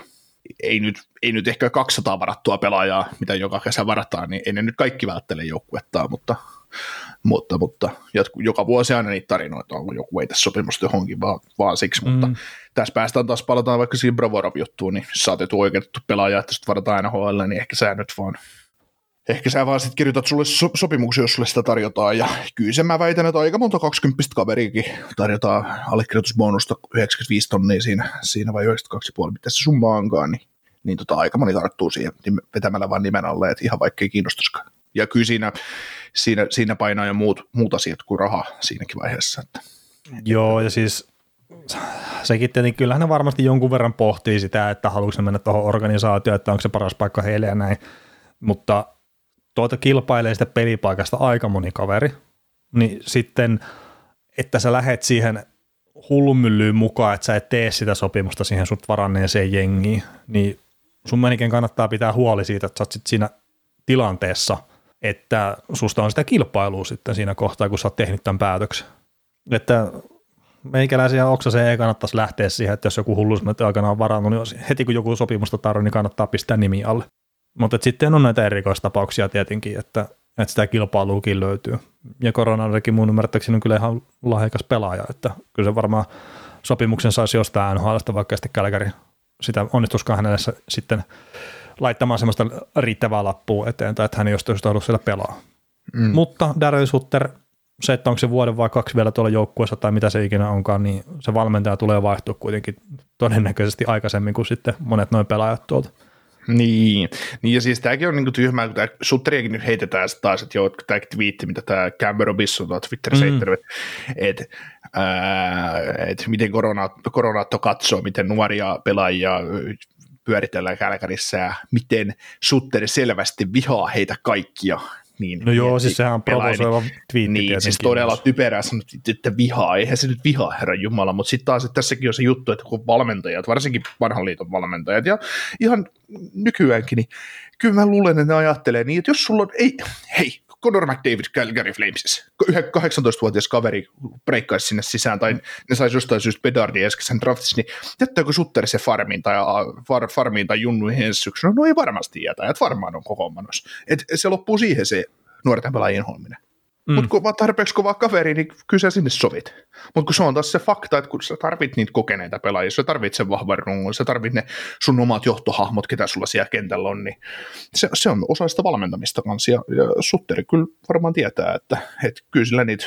ei nyt, ei nyt ehkä 200 varattua pelaajaa, mitä joka kesä varataan, niin ei ne nyt kaikki välttele joukkuettaa, mutta, mutta, mutta jatku, joka vuosi aina niitä tarinoita on, kun joku ei tässä sopimusta johonkin vaan, vaan siksi, mm. mutta tässä päästään taas, palataan vaikka siihen Bravorov-juttuun, niin saatettu oikeutettu pelaaja, että sitten varataan NHL, niin ehkä säännöt vaan ehkä sä vaan sitten kirjoitat sulle so- sopimuksia, jos sulle sitä tarjotaan, ja kyllä sen mä väitän, että aika monta 20 kaveriikin tarjotaan allekirjoitusbonusta 95 tonnia siinä, siinä vai 92,5, mitä se summa onkaan, niin, niin tota, aika moni tarttuu siihen vetämällä vaan nimen alle, että ihan vaikka ei kiinnostaisikaan. Ja kyllä siinä, siinä, siinä painaa jo muut, muut asiat kuin raha siinäkin vaiheessa. Että. Joo, ja siis sekin tietenkin, kyllähän ne varmasti jonkun verran pohtii sitä, että haluatko mennä tuohon organisaatioon, että onko se paras paikka heille ja näin, mutta tuota kilpailee sitä pelipaikasta aika moni kaveri, niin sitten, että sä lähet siihen hullumyllyyn mukaan, että sä et tee sitä sopimusta siihen sut varanneeseen jengiin, niin sun menikin kannattaa pitää huoli siitä, että sä oot sit siinä tilanteessa, että susta on sitä kilpailua sitten siinä kohtaa, kun sä oot tehnyt tämän päätöksen. Että meikäläisiä oksaseen ei kannattaisi lähteä siihen, että jos joku hullus aikana on varannut, niin heti kun joku sopimusta tarvitsee, niin kannattaa pistää nimi alle. Mutta sitten on näitä erikoistapauksia tietenkin, että, että sitä kilpailuukin löytyy. Ja koronallekin mun ymmärtääkseni on kyllä ihan lahjakas pelaaja, että kyllä se varmaan sopimuksen saisi jostain NHLsta, vaikka sitten Kälkäri sitä onnistuskaan hänelle sitten laittamaan semmoista riittävää lappua eteen, tai että hän ei jostain ollut siellä pelaa. Mm. Mutta Daryl Sutter, se, että onko se vuoden vai kaksi vielä tuolla joukkueessa tai mitä se ikinä onkaan, niin se valmentaja tulee vaihtua kuitenkin todennäköisesti aikaisemmin kuin sitten monet noin pelaajat tuolta. Niin. niin, ja siis tämäkin on niinku tyhmää, kun tämä Sutteriakin nyt heitetään taas, että joo, tämä twiitti, mitä tämä Cameron Bisson on Twitterissä mm. heittänyt, että et miten korona, koronaatto katsoo, miten nuoria pelaajia pyöritellään Kälkärissä ja miten Sutteri selvästi vihaa heitä kaikkia niin no joo, siis sehän on provosoiva niin, twiitti Niin, siis todella myös. typerää sanoa, että vihaa, eihän se nyt vihaa, herra Jumala, mutta sitten taas, että tässäkin on se juttu, että kun valmentajat, varsinkin vanhan liiton valmentajat ja ihan nykyäänkin, niin kyllä mä luulen, että ne ajattelee niin, että jos sulla on, ei, hei, Conor McDavid Calgary Flamesis. 18-vuotias kaveri breikkaisi sinne sisään, tai ne saisi jostain syystä Bedardin äskeisen draftissa, niin jättääkö Sutteri se farmiin tai, far, farmiin tai junnuihin ensi syksynä? No ei varmasti jätä, että varmaan on koko Et se loppuu siihen se nuorten pelaajien homminen. Mm. Mutta kun vaan tarpeeksi kova kaveri, niin kyllä sä sinne sovit. Mutta kun se on taas se fakta, että kun sä tarvit niitä kokeneita pelaajia, sä tarvit sen vahvan rungon, sä tarvit ne sun omat johtohahmot, ketä sulla siellä kentällä on, niin se, se on osa sitä valmentamista kanssa. Ja, ja Sutteri kyllä varmaan tietää, että, että kyllä sillä niitä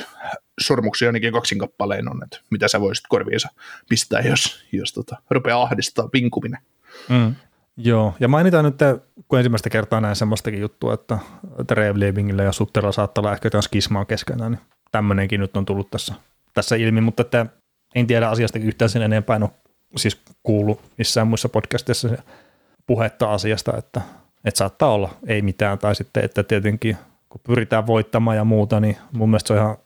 sormuksia ainakin kaksin kappaleen on, että mitä sä voisit korviinsa pistää, jos, jos tota, rupeaa ahdistaa vinkuminen. Mm. Joo, ja mainitaan nyt, kun ensimmäistä kertaa näin semmoistakin juttua, että Trevlevingillä ja Sutterilla saattaa olla ehkä jotain skismaa keskenään, niin tämmöinenkin nyt on tullut tässä, tässä ilmi, mutta että en tiedä asiasta yhtään sen enempää, en ole siis kuullut missään muissa podcasteissa puhetta asiasta, että, että saattaa olla ei mitään, tai sitten, että tietenkin kun pyritään voittamaan ja muuta, niin mun mielestä se on ihan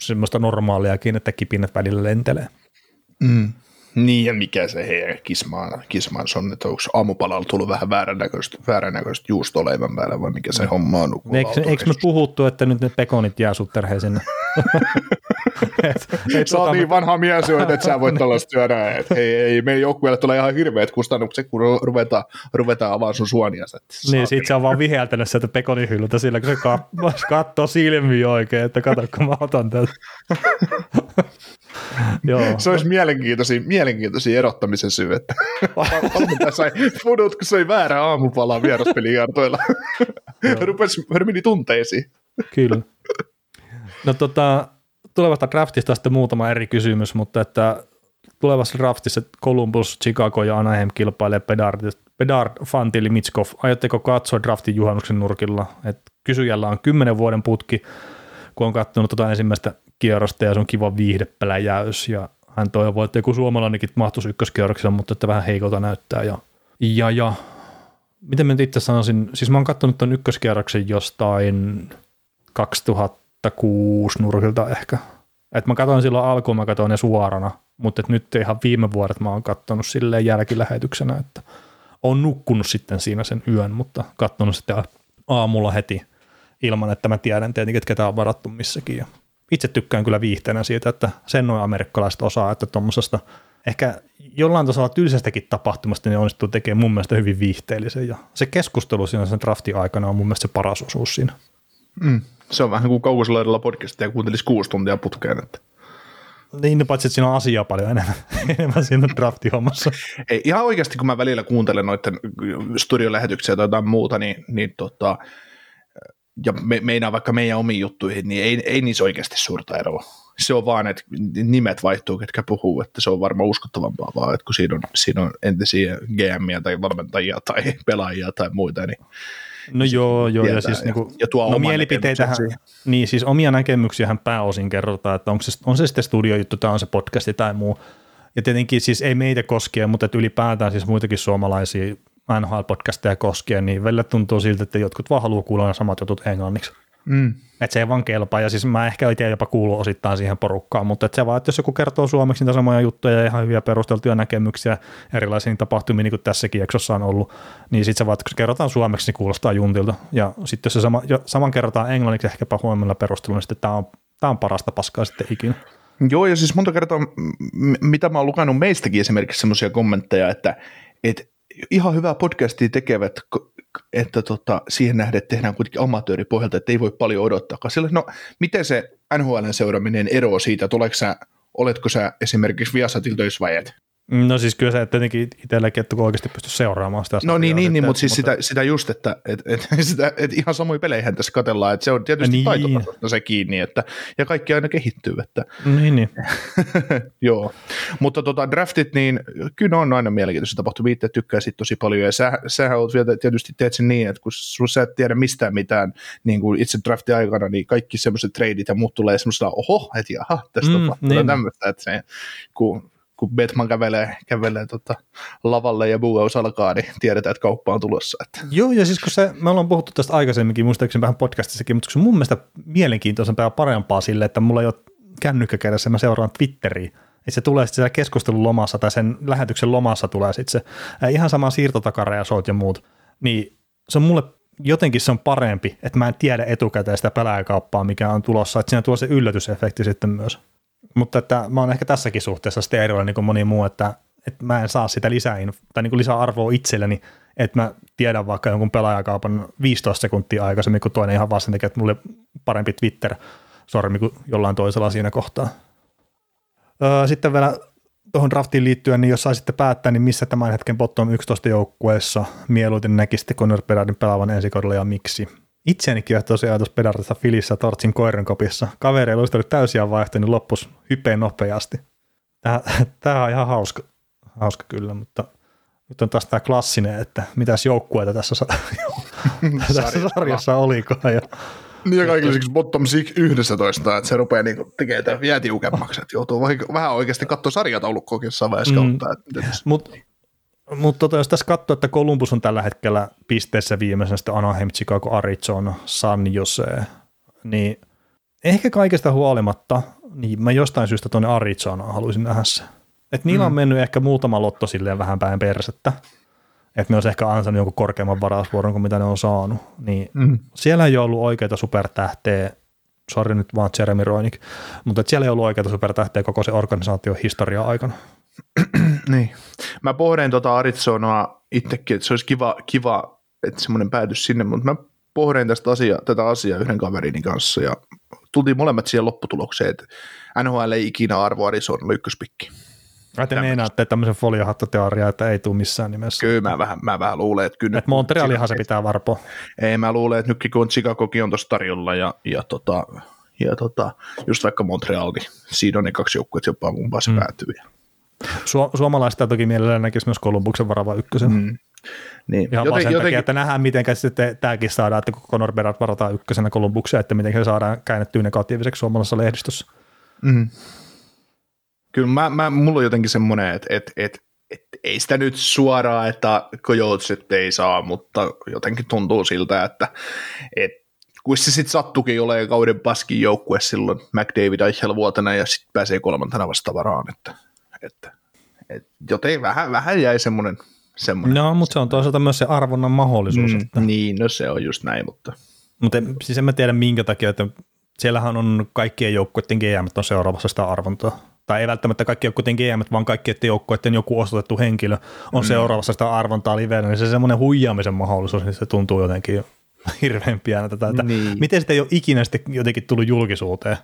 semmoista normaaliakin, että kipinät välillä lentelee. Mm. Niin, ja mikä se heidän kismaan, kismaan on, että onko aamupalalla tullut vähän vääränäköistä, vääränäköistä juustoleivän päällä vai mikä se no. homma on? Eikö, eikö me puhuttu, että nyt ne pekonit jää sinne? Et, et sä oot tota niin vanha mies jo, että sä voit tällaista syödä, että hei, ei, meidän joukkueelle tulee ihan hirveät kustannukset, kun ruvetaan, ruvetaan avaamaan sun suonia. Niin, sit se on vaan viheltänyt sieltä pekonihyllyltä sillä, kun se kat- katsoo silmiä oikein, että kato, kun mä otan tätä. Joo. Se olisi mielenkiintoisia, mielenkiintoisia erottamisen syy, että valmentaja sai fudut, kun sai väärä aamupalaa vieraspelijartoilla. Rupesi, meni tunteisiin. Kyllä. No tota, tulevasta draftista sitten muutama eri kysymys, mutta että tulevassa draftissa Columbus, Chicago ja Anaheim kilpailee Bedard, Bedard Fantili, Mitskov. Aiotteko katsoa draftin juhannuksen nurkilla? Et kysyjällä on kymmenen vuoden putki, kun on katsonut tuota ensimmäistä kierrosta ja se on kiva viihdepeläjäys ja hän toivoo, että joku suomalainenkin mahtuisi ykköskierroksella, mutta että vähän heikolta näyttää ja, ja, ja miten mä itse sanoisin, siis mä oon katsonut tuon ykköskierroksen jostain 2006 nurkilta ehkä. Et mä katsoin silloin alkuun, mä katsoin ne suorana, mutta et nyt ihan viime vuodet mä oon katsonut silleen jälkilähetyksenä, että on nukkunut sitten siinä sen yön, mutta katsonut sitten aamulla heti ilman, että mä tiedän tietenkin, että ketä on varattu missäkin. Ja itse tykkään kyllä viihteenä siitä, että sen noin amerikkalaiset osaa, että tuommoisesta ehkä jollain tasolla tylsästäkin tapahtumasta ne onnistuu tekemään mun mielestä hyvin viihteellisen ja se keskustelu siinä sen draftin aikana on mun mielestä se paras osuus siinä. Mm. Se on vähän kuin kaukoselaidalla podcastia ja kuuntelisi kuusi tuntia putkeen. Että. Niin, paitsi että siinä on asiaa paljon enemmän, enemmän siinä draftihommassa. Ei, ihan oikeasti, kun mä välillä kuuntelen noiden studiolähetyksiä tai jotain muuta, niin, niin tota, ja me, meinaa vaikka meidän omiin juttuihin, niin ei, ei niissä oikeasti suurta eroa. Se on vaan, että nimet vaihtuu, ketkä puhuu, että se on varmaan uskottavampaa vaan, että kun siinä on, siinä on entisiä GMiä tai valmentajia tai pelaajia tai muita, niin No joo, joo ja siis ja, niinku, ja tuo no mielipiteitähän, niin siis omia näkemyksiä pääosin kerrotaan, että onko se, on se sitten studiojuttu tai on se podcasti tai muu. Ja tietenkin siis ei meitä koskea, mutta että ylipäätään siis muitakin suomalaisia NHL-podcasteja koskien, niin välillä tuntuu siltä, että jotkut vaan haluaa kuulla samat jutut englanniksi. Mm. Että se ei vaan kelpaa, ja siis mä ehkä itse jopa kuulu osittain siihen porukkaan, mutta että se vaan, että jos joku kertoo suomeksi niitä samoja juttuja ja ihan hyviä perusteltuja näkemyksiä erilaisiin tapahtumiin, niin kuin tässäkin jaksossa on ollut, niin sitten se vaan, että kun se kerrotaan suomeksi, niin kuulostaa juntilta, ja sitten jos se sama, jo, saman kerrotaan englanniksi ehkäpä huomella perustelua, niin sitten tämä on, tämä on parasta paskaa sitten ikinä. Joo, ja siis monta kertaa, mitä mä oon lukenut meistäkin esimerkiksi semmoisia kommentteja, että, että ihan hyvää podcastia tekevät, että tota, siihen nähden että tehdään kuitenkin amatööripohjalta, että ei voi paljon odottaa. Sillä, no, miten se NHL seuraaminen eroaa siitä, sä, oletko sä esimerkiksi Viasatil töissä vai et? No siis kyllä se tietenkin itselläkin, että kun oikeasti pystyy seuraamaan sitä. No niin, niin, niin mutta siis sitä, sitä just, että et, et, sitä, et ihan samoin peleihän tässä katellaan, että se on tietysti niin. taitotasosta se kiinni, että, ja kaikki aina kehittyy. Että. Niin, niin. Joo, mutta tota, draftit, niin kyllä on aina mielenkiintoista tapahtumia, itse tykkää siitä tosi paljon, ja sä, sähän olet vielä tietysti teet sen niin, että kun sä et tiedä mistään mitään niin kuin itse draftin aikana, niin kaikki semmoiset treidit ja muut tulee semmoisella, oho, että jaha, tästä mm, tapahtuu niin. tämmöistä, että se, kun kun Batman kävelee, kävelee tota lavalle ja buueus alkaa, niin tiedetään, että kauppa on tulossa. Että. Joo, ja siis kun se, me ollaan puhuttu tästä aikaisemminkin, muistaakseni vähän podcastissakin, mutta se mun mielestä mielenkiintoisempaa ja parempaa sille, että mulla ei ole kännykkä kädessä, mä seuraan Twitteriä, että se tulee sitten siellä keskustelun lomassa tai sen lähetyksen lomassa tulee sitten se ihan sama siirtotakara soit ja muut, niin se on mulle jotenkin se on parempi, että mä en tiedä etukäteen sitä pelaajakauppaa, mikä on tulossa, että siinä tuo se yllätysefekti sitten myös. Mutta että mä oon ehkä tässäkin suhteessa sitten erilainen niin kuin moni muu, että, että mä en saa sitä lisää, tai niin kuin lisäarvoa itselleni, että mä tiedän vaikka jonkun pelaajakaupan 15 sekuntia aikaisemmin kuin toinen ihan tekee, että mulle parempi Twitter-sormi kuin jollain toisella siinä kohtaa. Sitten vielä tuohon draftiin liittyen, niin jos saisitte päättää, niin missä tämän hetken bottom 11 joukkueessa mieluiten näkisitte Conor Bedardin pelaavan ensi ja miksi? Itseäni kiehtoo se ajatus pedartissa Filissä Tortsin koiran kopissa. Kaveri olisi ollut täysiä vaihtoja, niin loppus hypeen nopeasti. Tämä, on ihan hauska, hauska kyllä, mutta nyt on taas tämä klassinen, että mitäs joukkueita tässä, tässä sarjassa olikaan. Ja, niin ja kaikille siksi bottom 11, että se rupeaa niinku tekemään vielä tiukemmaksi, että joutuu vähän oikeasti katsoa sarjataulukkoakin jossain vaiheessa mm. Mutta mutta tota, jos tässä katsoo, että Columbus on tällä hetkellä pisteessä viimeisenä sitten Anaheim, Chicago, Arizona, San Jose, niin ehkä kaikesta huolimatta, niin mä jostain syystä tuonne Arizonaan haluaisin nähdä se. että niillä mm. on mennyt ehkä muutama lotto silleen vähän päin persettä, että ne olisi ehkä ansainnut jonkun korkeamman varausvuoron kuin mitä ne on saanut, niin mm. siellä ei ole ollut oikeita supertähteä, sori nyt vaan Jeremy Roinik, mutta siellä ei ollut oikeita supertähteä koko se organisaation historia aikana. niin. Mä pohdin tuota Arizonaa itsekin, että se olisi kiva, kiva että semmoinen päätys sinne, mutta mä pohdin tästä asia, tätä asiaa yhden kaverini kanssa ja tultiin molemmat siihen lopputulokseen, että NHL ei ikinä arvo Arizona ykköspikki. Mä te meinaatte tämmöisen foliohattoteoriaa, että ei tule missään nimessä. Kyllä mä vähän, mä vähän luulen, että kyllä. Että Montrealihan se pitää varpoa. Ei, mä luulen, että nytkin kun Chicagokin on tuossa tarjolla ja, ja, tota, ja tota, just vaikka Montreal, niin siinä on ne kaksi joukkuetta jopa kumpaa se mm. päätyy. Su- suomalaista toki mielellään näkisi myös Kolumbuksen varava ykkösen. Mm. Niin. Ihan joten, sen jotenkin... takia, että nähdään, miten sitten tämäkin saadaan, että kun Conor Bedard varataan ykkösenä Kolumbuksia, että miten se saadaan käännettyä negatiiviseksi suomalaisessa lehdistössä. Mm. Kyllä mä, mä, mulla on jotenkin semmoinen, että, että, että, että ei sitä nyt suoraan, että Coyoteset ei saa, mutta jotenkin tuntuu siltä, että, että kun se sitten sattukin olemaan kauden paskin joukkue silloin McDavid Eichel vuotena ja sitten pääsee kolmantena vastavaraan, että, että, että joten vähän, vähän jäi semmoinen semmoinen. No, mutta se on toisaalta myös se arvonnan mahdollisuus. Mm, että... Niin, no se on just näin, mutta... Mutta siis en mä tiedä minkä takia, että siellähän on kaikkien joukkueiden GM on seuraavassa sitä arvontaa. Tai ei välttämättä kaikki joukkueiden GM, vaan kaikkien joukkueiden joku osoitettu henkilö on mm. seuraavassa sitä arvontaa livenä, niin se semmoinen huijaamisen mahdollisuus, niin se tuntuu jotenkin hirveän pieneltä. Tätä. Niin. Miten sitä ei ole ikinä sitten jotenkin tullut julkisuuteen?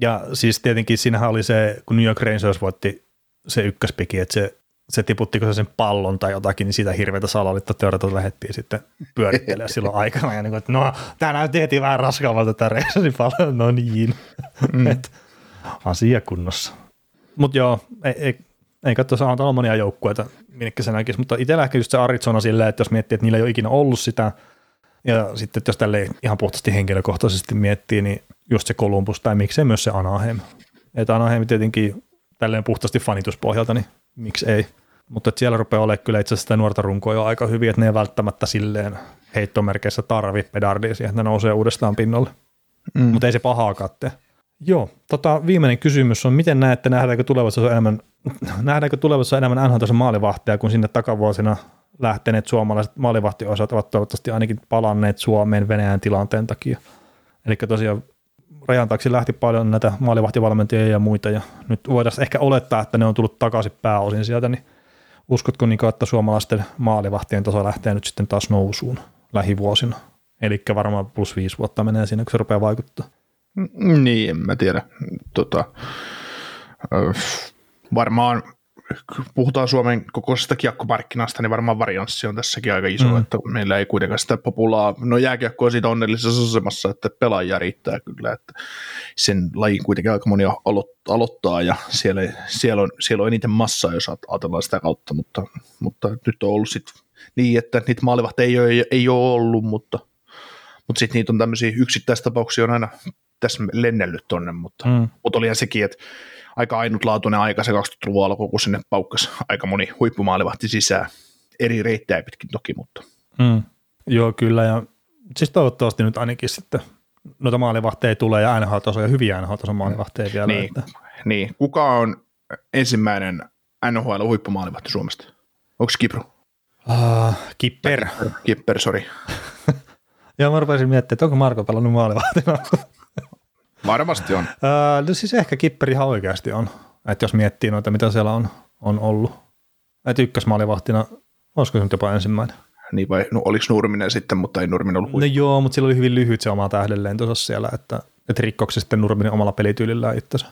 Ja siis tietenkin siinähän oli se, kun New York Rangers voitti se ykköspiki, että se se tiputtiko se sen pallon tai jotakin, niin siitä hirveätä salaliittoteoriota lähdettiin sitten pyörittelemään silloin aikana. Ja niin kuin, että no, tämä näytti heti vähän raskaavalta tämä reisasi paljon, no niin. Mm. Et, asia kunnossa. Mutta joo, ei, ei, ei katso, saa olla monia joukkueita, minnekä se näkisi, mutta itsellä ehkä just se Arizona silleen, että jos miettii, että niillä ei ole ikinä ollut sitä, ja sitten jos tälle ihan puhtaasti henkilökohtaisesti miettii, niin just se Columbus tai miksei myös se Anaheim. Että Anaheim tietenkin tälleen puhtaasti fanituspohjalta, niin miksi ei. Mutta siellä rupeaa olemaan kyllä itse asiassa sitä nuorta runkoa jo aika hyvin, että ne ei välttämättä silleen heittomerkeissä tarvi pedardia siihen, että ne nousee uudestaan pinnalle. Mm. Mutta ei se pahaa katte. Joo, tota, viimeinen kysymys on, miten näette, nähdäänkö tulevaisuudessa enemmän, nähdäänkö tulevaisuudessa enemmän nhl maalivahtia, kun sinne takavuosina lähteneet suomalaiset maalivahtiosat ovat toivottavasti ainakin palanneet Suomeen Venäjän tilanteen takia. Eli tosiaan rajan taakse lähti paljon näitä maalivahtivalmentajia ja muita, ja nyt voitaisiin ehkä olettaa, että ne on tullut takaisin pääosin sieltä, niin uskotko, niin että suomalaisten maalivahtien taso lähtee nyt sitten taas nousuun lähivuosina? Eli varmaan plus viisi vuotta menee siinä, kun se rupeaa vaikuttaa. Niin, en mä tiedä. Tota, varmaan puhutaan Suomen kokoisesta kiekkomarkkinasta, niin varmaan varianssi on tässäkin aika iso, mm. että meillä ei kuitenkaan sitä populaa, no jääkiekko on siitä onnellisessa asemassa, että pelaajia riittää kyllä, että sen lajin kuitenkin aika moni aloittaa ja siellä, siellä, on, siellä on eniten massaa, jos ajatellaan sitä kautta, mutta, mutta nyt on ollut sitten niin, että niitä maalivahti ei ole, ei ole ollut, mutta, mutta sitten niitä on tämmöisiä yksittäistapauksia on aina tässä lennellyt tonne, mutta, mm. mutta olihan sekin, että aika ainutlaatuinen aika se 20-luvun alku, kun sinne paukkas aika moni huippumaalivahti sisään. Eri reittejä pitkin toki, mutta. Mm. Joo, kyllä. Ja siis toivottavasti nyt ainakin sitten noita maalivahteja tulee ja NHL-taso ja hyviä NHL-tason maalivahteja vielä. Niin, että. niin. Kuka on ensimmäinen NHL-huippumaalivahti Suomesta? Onko Kipru? Uh, Kipper. Kipper, sori. Joo, mä rupesin miettimään, että onko Marko pelannut maalivahtina. Varmasti on. Öö, no siis ehkä kipperi ihan oikeasti on. Että jos miettii noita, mitä siellä on, on ollut. Että ykkösmaalivahtina, olisiko se nyt jopa ensimmäinen? Niin vai no, oliko Nurminen sitten, mutta ei Nurminen ollut No joo, mutta sillä oli hyvin lyhyt se oma tuossa siellä, että, että rikkoiko se sitten Nurminen omalla pelityylillään itsensä.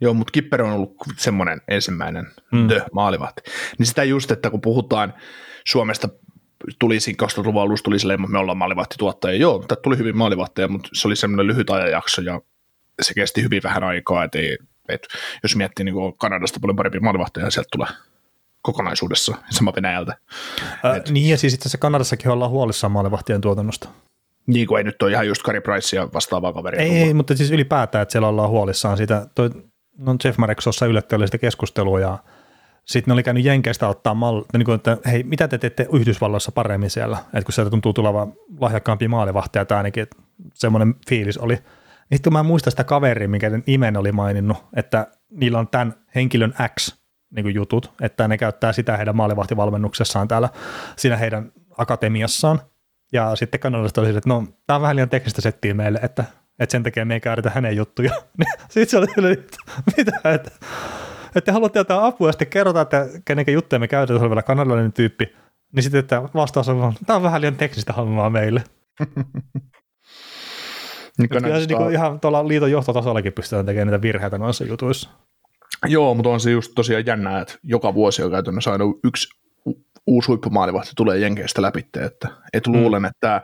Joo, mutta Kipper on ollut semmoinen ensimmäinen mm. the maalivahti. Niin sitä just, että kun puhutaan Suomesta tuli siinä 2000-luvun alussa tuli silleen, että me ollaan maalivahtituottajia. Joo, tämä tuli hyvin maalivahteja, mutta se oli semmoinen lyhyt ajanjakso ja se kesti hyvin vähän aikaa, että ei, et jos miettii niin Kanadasta paljon parempi maalivahtoja, sieltä tulee kokonaisuudessa, sama Venäjältä. Ää, et, niin ja siis itse asiassa Kanadassakin ollaan huolissaan maalivahtien tuotannosta. Niin kuin ei nyt ole ihan just Kari Price ja vastaavaa kaveria. Ei, ei, mutta siis ylipäätään, että siellä ollaan huolissaan siitä. Toi, no Jeff Mareksossa yllättäen oli sitä keskustelua ja sitten ne oli käynyt Jenkeistä ottaa mal, niin kuin, että hei, mitä te teette Yhdysvalloissa paremmin siellä, että kun sieltä tuntuu tuleva lahjakkaampi maalivahti tämä ainakin, semmoinen fiilis oli. Sitten mä muistan sitä kaveria, minkä nimen oli maininnut, että niillä on tämän henkilön X niin jutut, että ne käyttää sitä heidän maalivahtivalmennuksessaan täällä siinä heidän akatemiassaan. Ja sitten kanalaiset oli että no, tämä on vähän liian teknistä settiä meille, että, että sen takia me ei käydä hänen juttuja. sitten se oli, että mitä, että, että haluatte jotain apua ja sitten kerrotaan, että kenenkin juttuja me käytetään, se oli vielä kanadalainen tyyppi. Niin sitten, että vastaus on, tämä on vähän liian teknistä hommaa meille. niin kyllä se niin ihan tuolla liiton johtotasollakin pystytään tekemään niitä virheitä noissa jutuissa. Joo, mutta on se just tosiaan jännää, että joka vuosi on käytännössä aina yksi uusi huippumaalivahti tulee Jenkeistä läpi, että et luulen, mm. että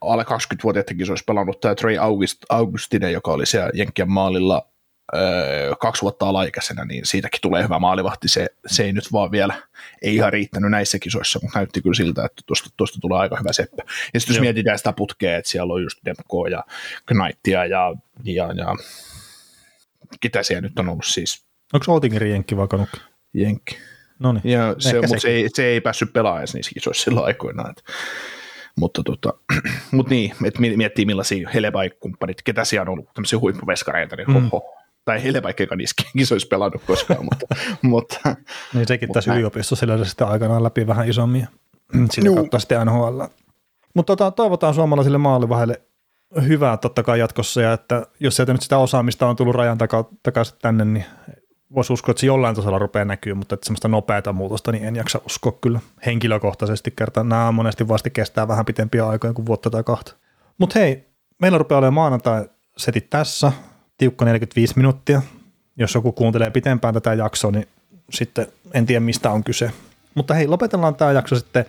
alle 20-vuotiaitakin se olisi pelannut tämä Trey August, Augustine, joka oli siellä Jenkkien maalilla öö, kaksi vuotta alaikäisenä, niin siitäkin tulee hyvä maalivahti. Se, se ei nyt vaan vielä, ei ihan riittänyt näissä kisoissa, mutta näytti kyllä siltä, että tuosta, tuosta tulee aika hyvä seppä. Ja sitten jos Joo. mietitään sitä putkea, että siellä on just Demko ja Knightia ja, ja, ja ketä siellä nyt on ollut siis. Onko Otingerin Jenkki vai Kanukki? Jenkki. No niin. Ja se, mutta se ei, se ei päässyt pelaamaan niissä kisoissa silloin aikoinaan. Että, mutta tota, mut niin, että miettii millaisia Helebaik-kumppanit, ketä siellä on ollut tämmöisiä huippuveskareita, niin mm. hoho. Tai Helebaik eikä niissä kisoissa pelannut koskaan, mutta, mutta Niin sekin mutta tässä näin. yliopistossa löydä sitten aikanaan läpi vähän isommin. Sitä kautta sitten NHL. Mutta tota, toivotaan suomalaisille maalivahdelle hyvää totta kai jatkossa, ja että jos sieltä nyt sitä osaamista on tullut rajan takaisin tänne, niin voisi uskoa, että se jollain tasolla rupeaa näkyy, mutta että semmoista nopeata muutosta niin en jaksa uskoa kyllä henkilökohtaisesti kertaa. Nämä monesti vasti kestää vähän pitempiä aikoja kuin vuotta tai kahta. Mutta hei, meillä rupeaa olemaan maanantai setit tässä, tiukka 45 minuuttia. Jos joku kuuntelee pitempään tätä jaksoa, niin sitten en tiedä mistä on kyse. Mutta hei, lopetellaan tämä jakso sitten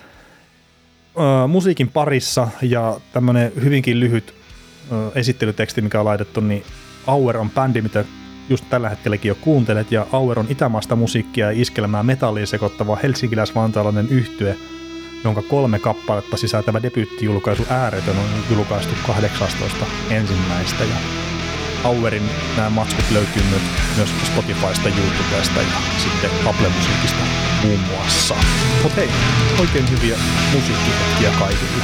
ö, musiikin parissa ja tämmöinen hyvinkin lyhyt ö, esittelyteksti, mikä on laitettu, niin Auer on bändi, mitä just tällä hetkelläkin jo kuuntelet, ja Auer on itämaasta musiikkia ja iskelmää metalliin sekoittava helsinkiläis-vantaalainen yhtye, jonka kolme kappaletta sisältävä debyyttijulkaisu Ääretön on julkaistu 18. ensimmäistä. Ja Auerin nämä matskut löytyy myös Spotifysta, YouTubesta ja sitten Apple Musiikista muun muassa. Mutta hei, oikein hyviä musiikkihetkiä kaikille.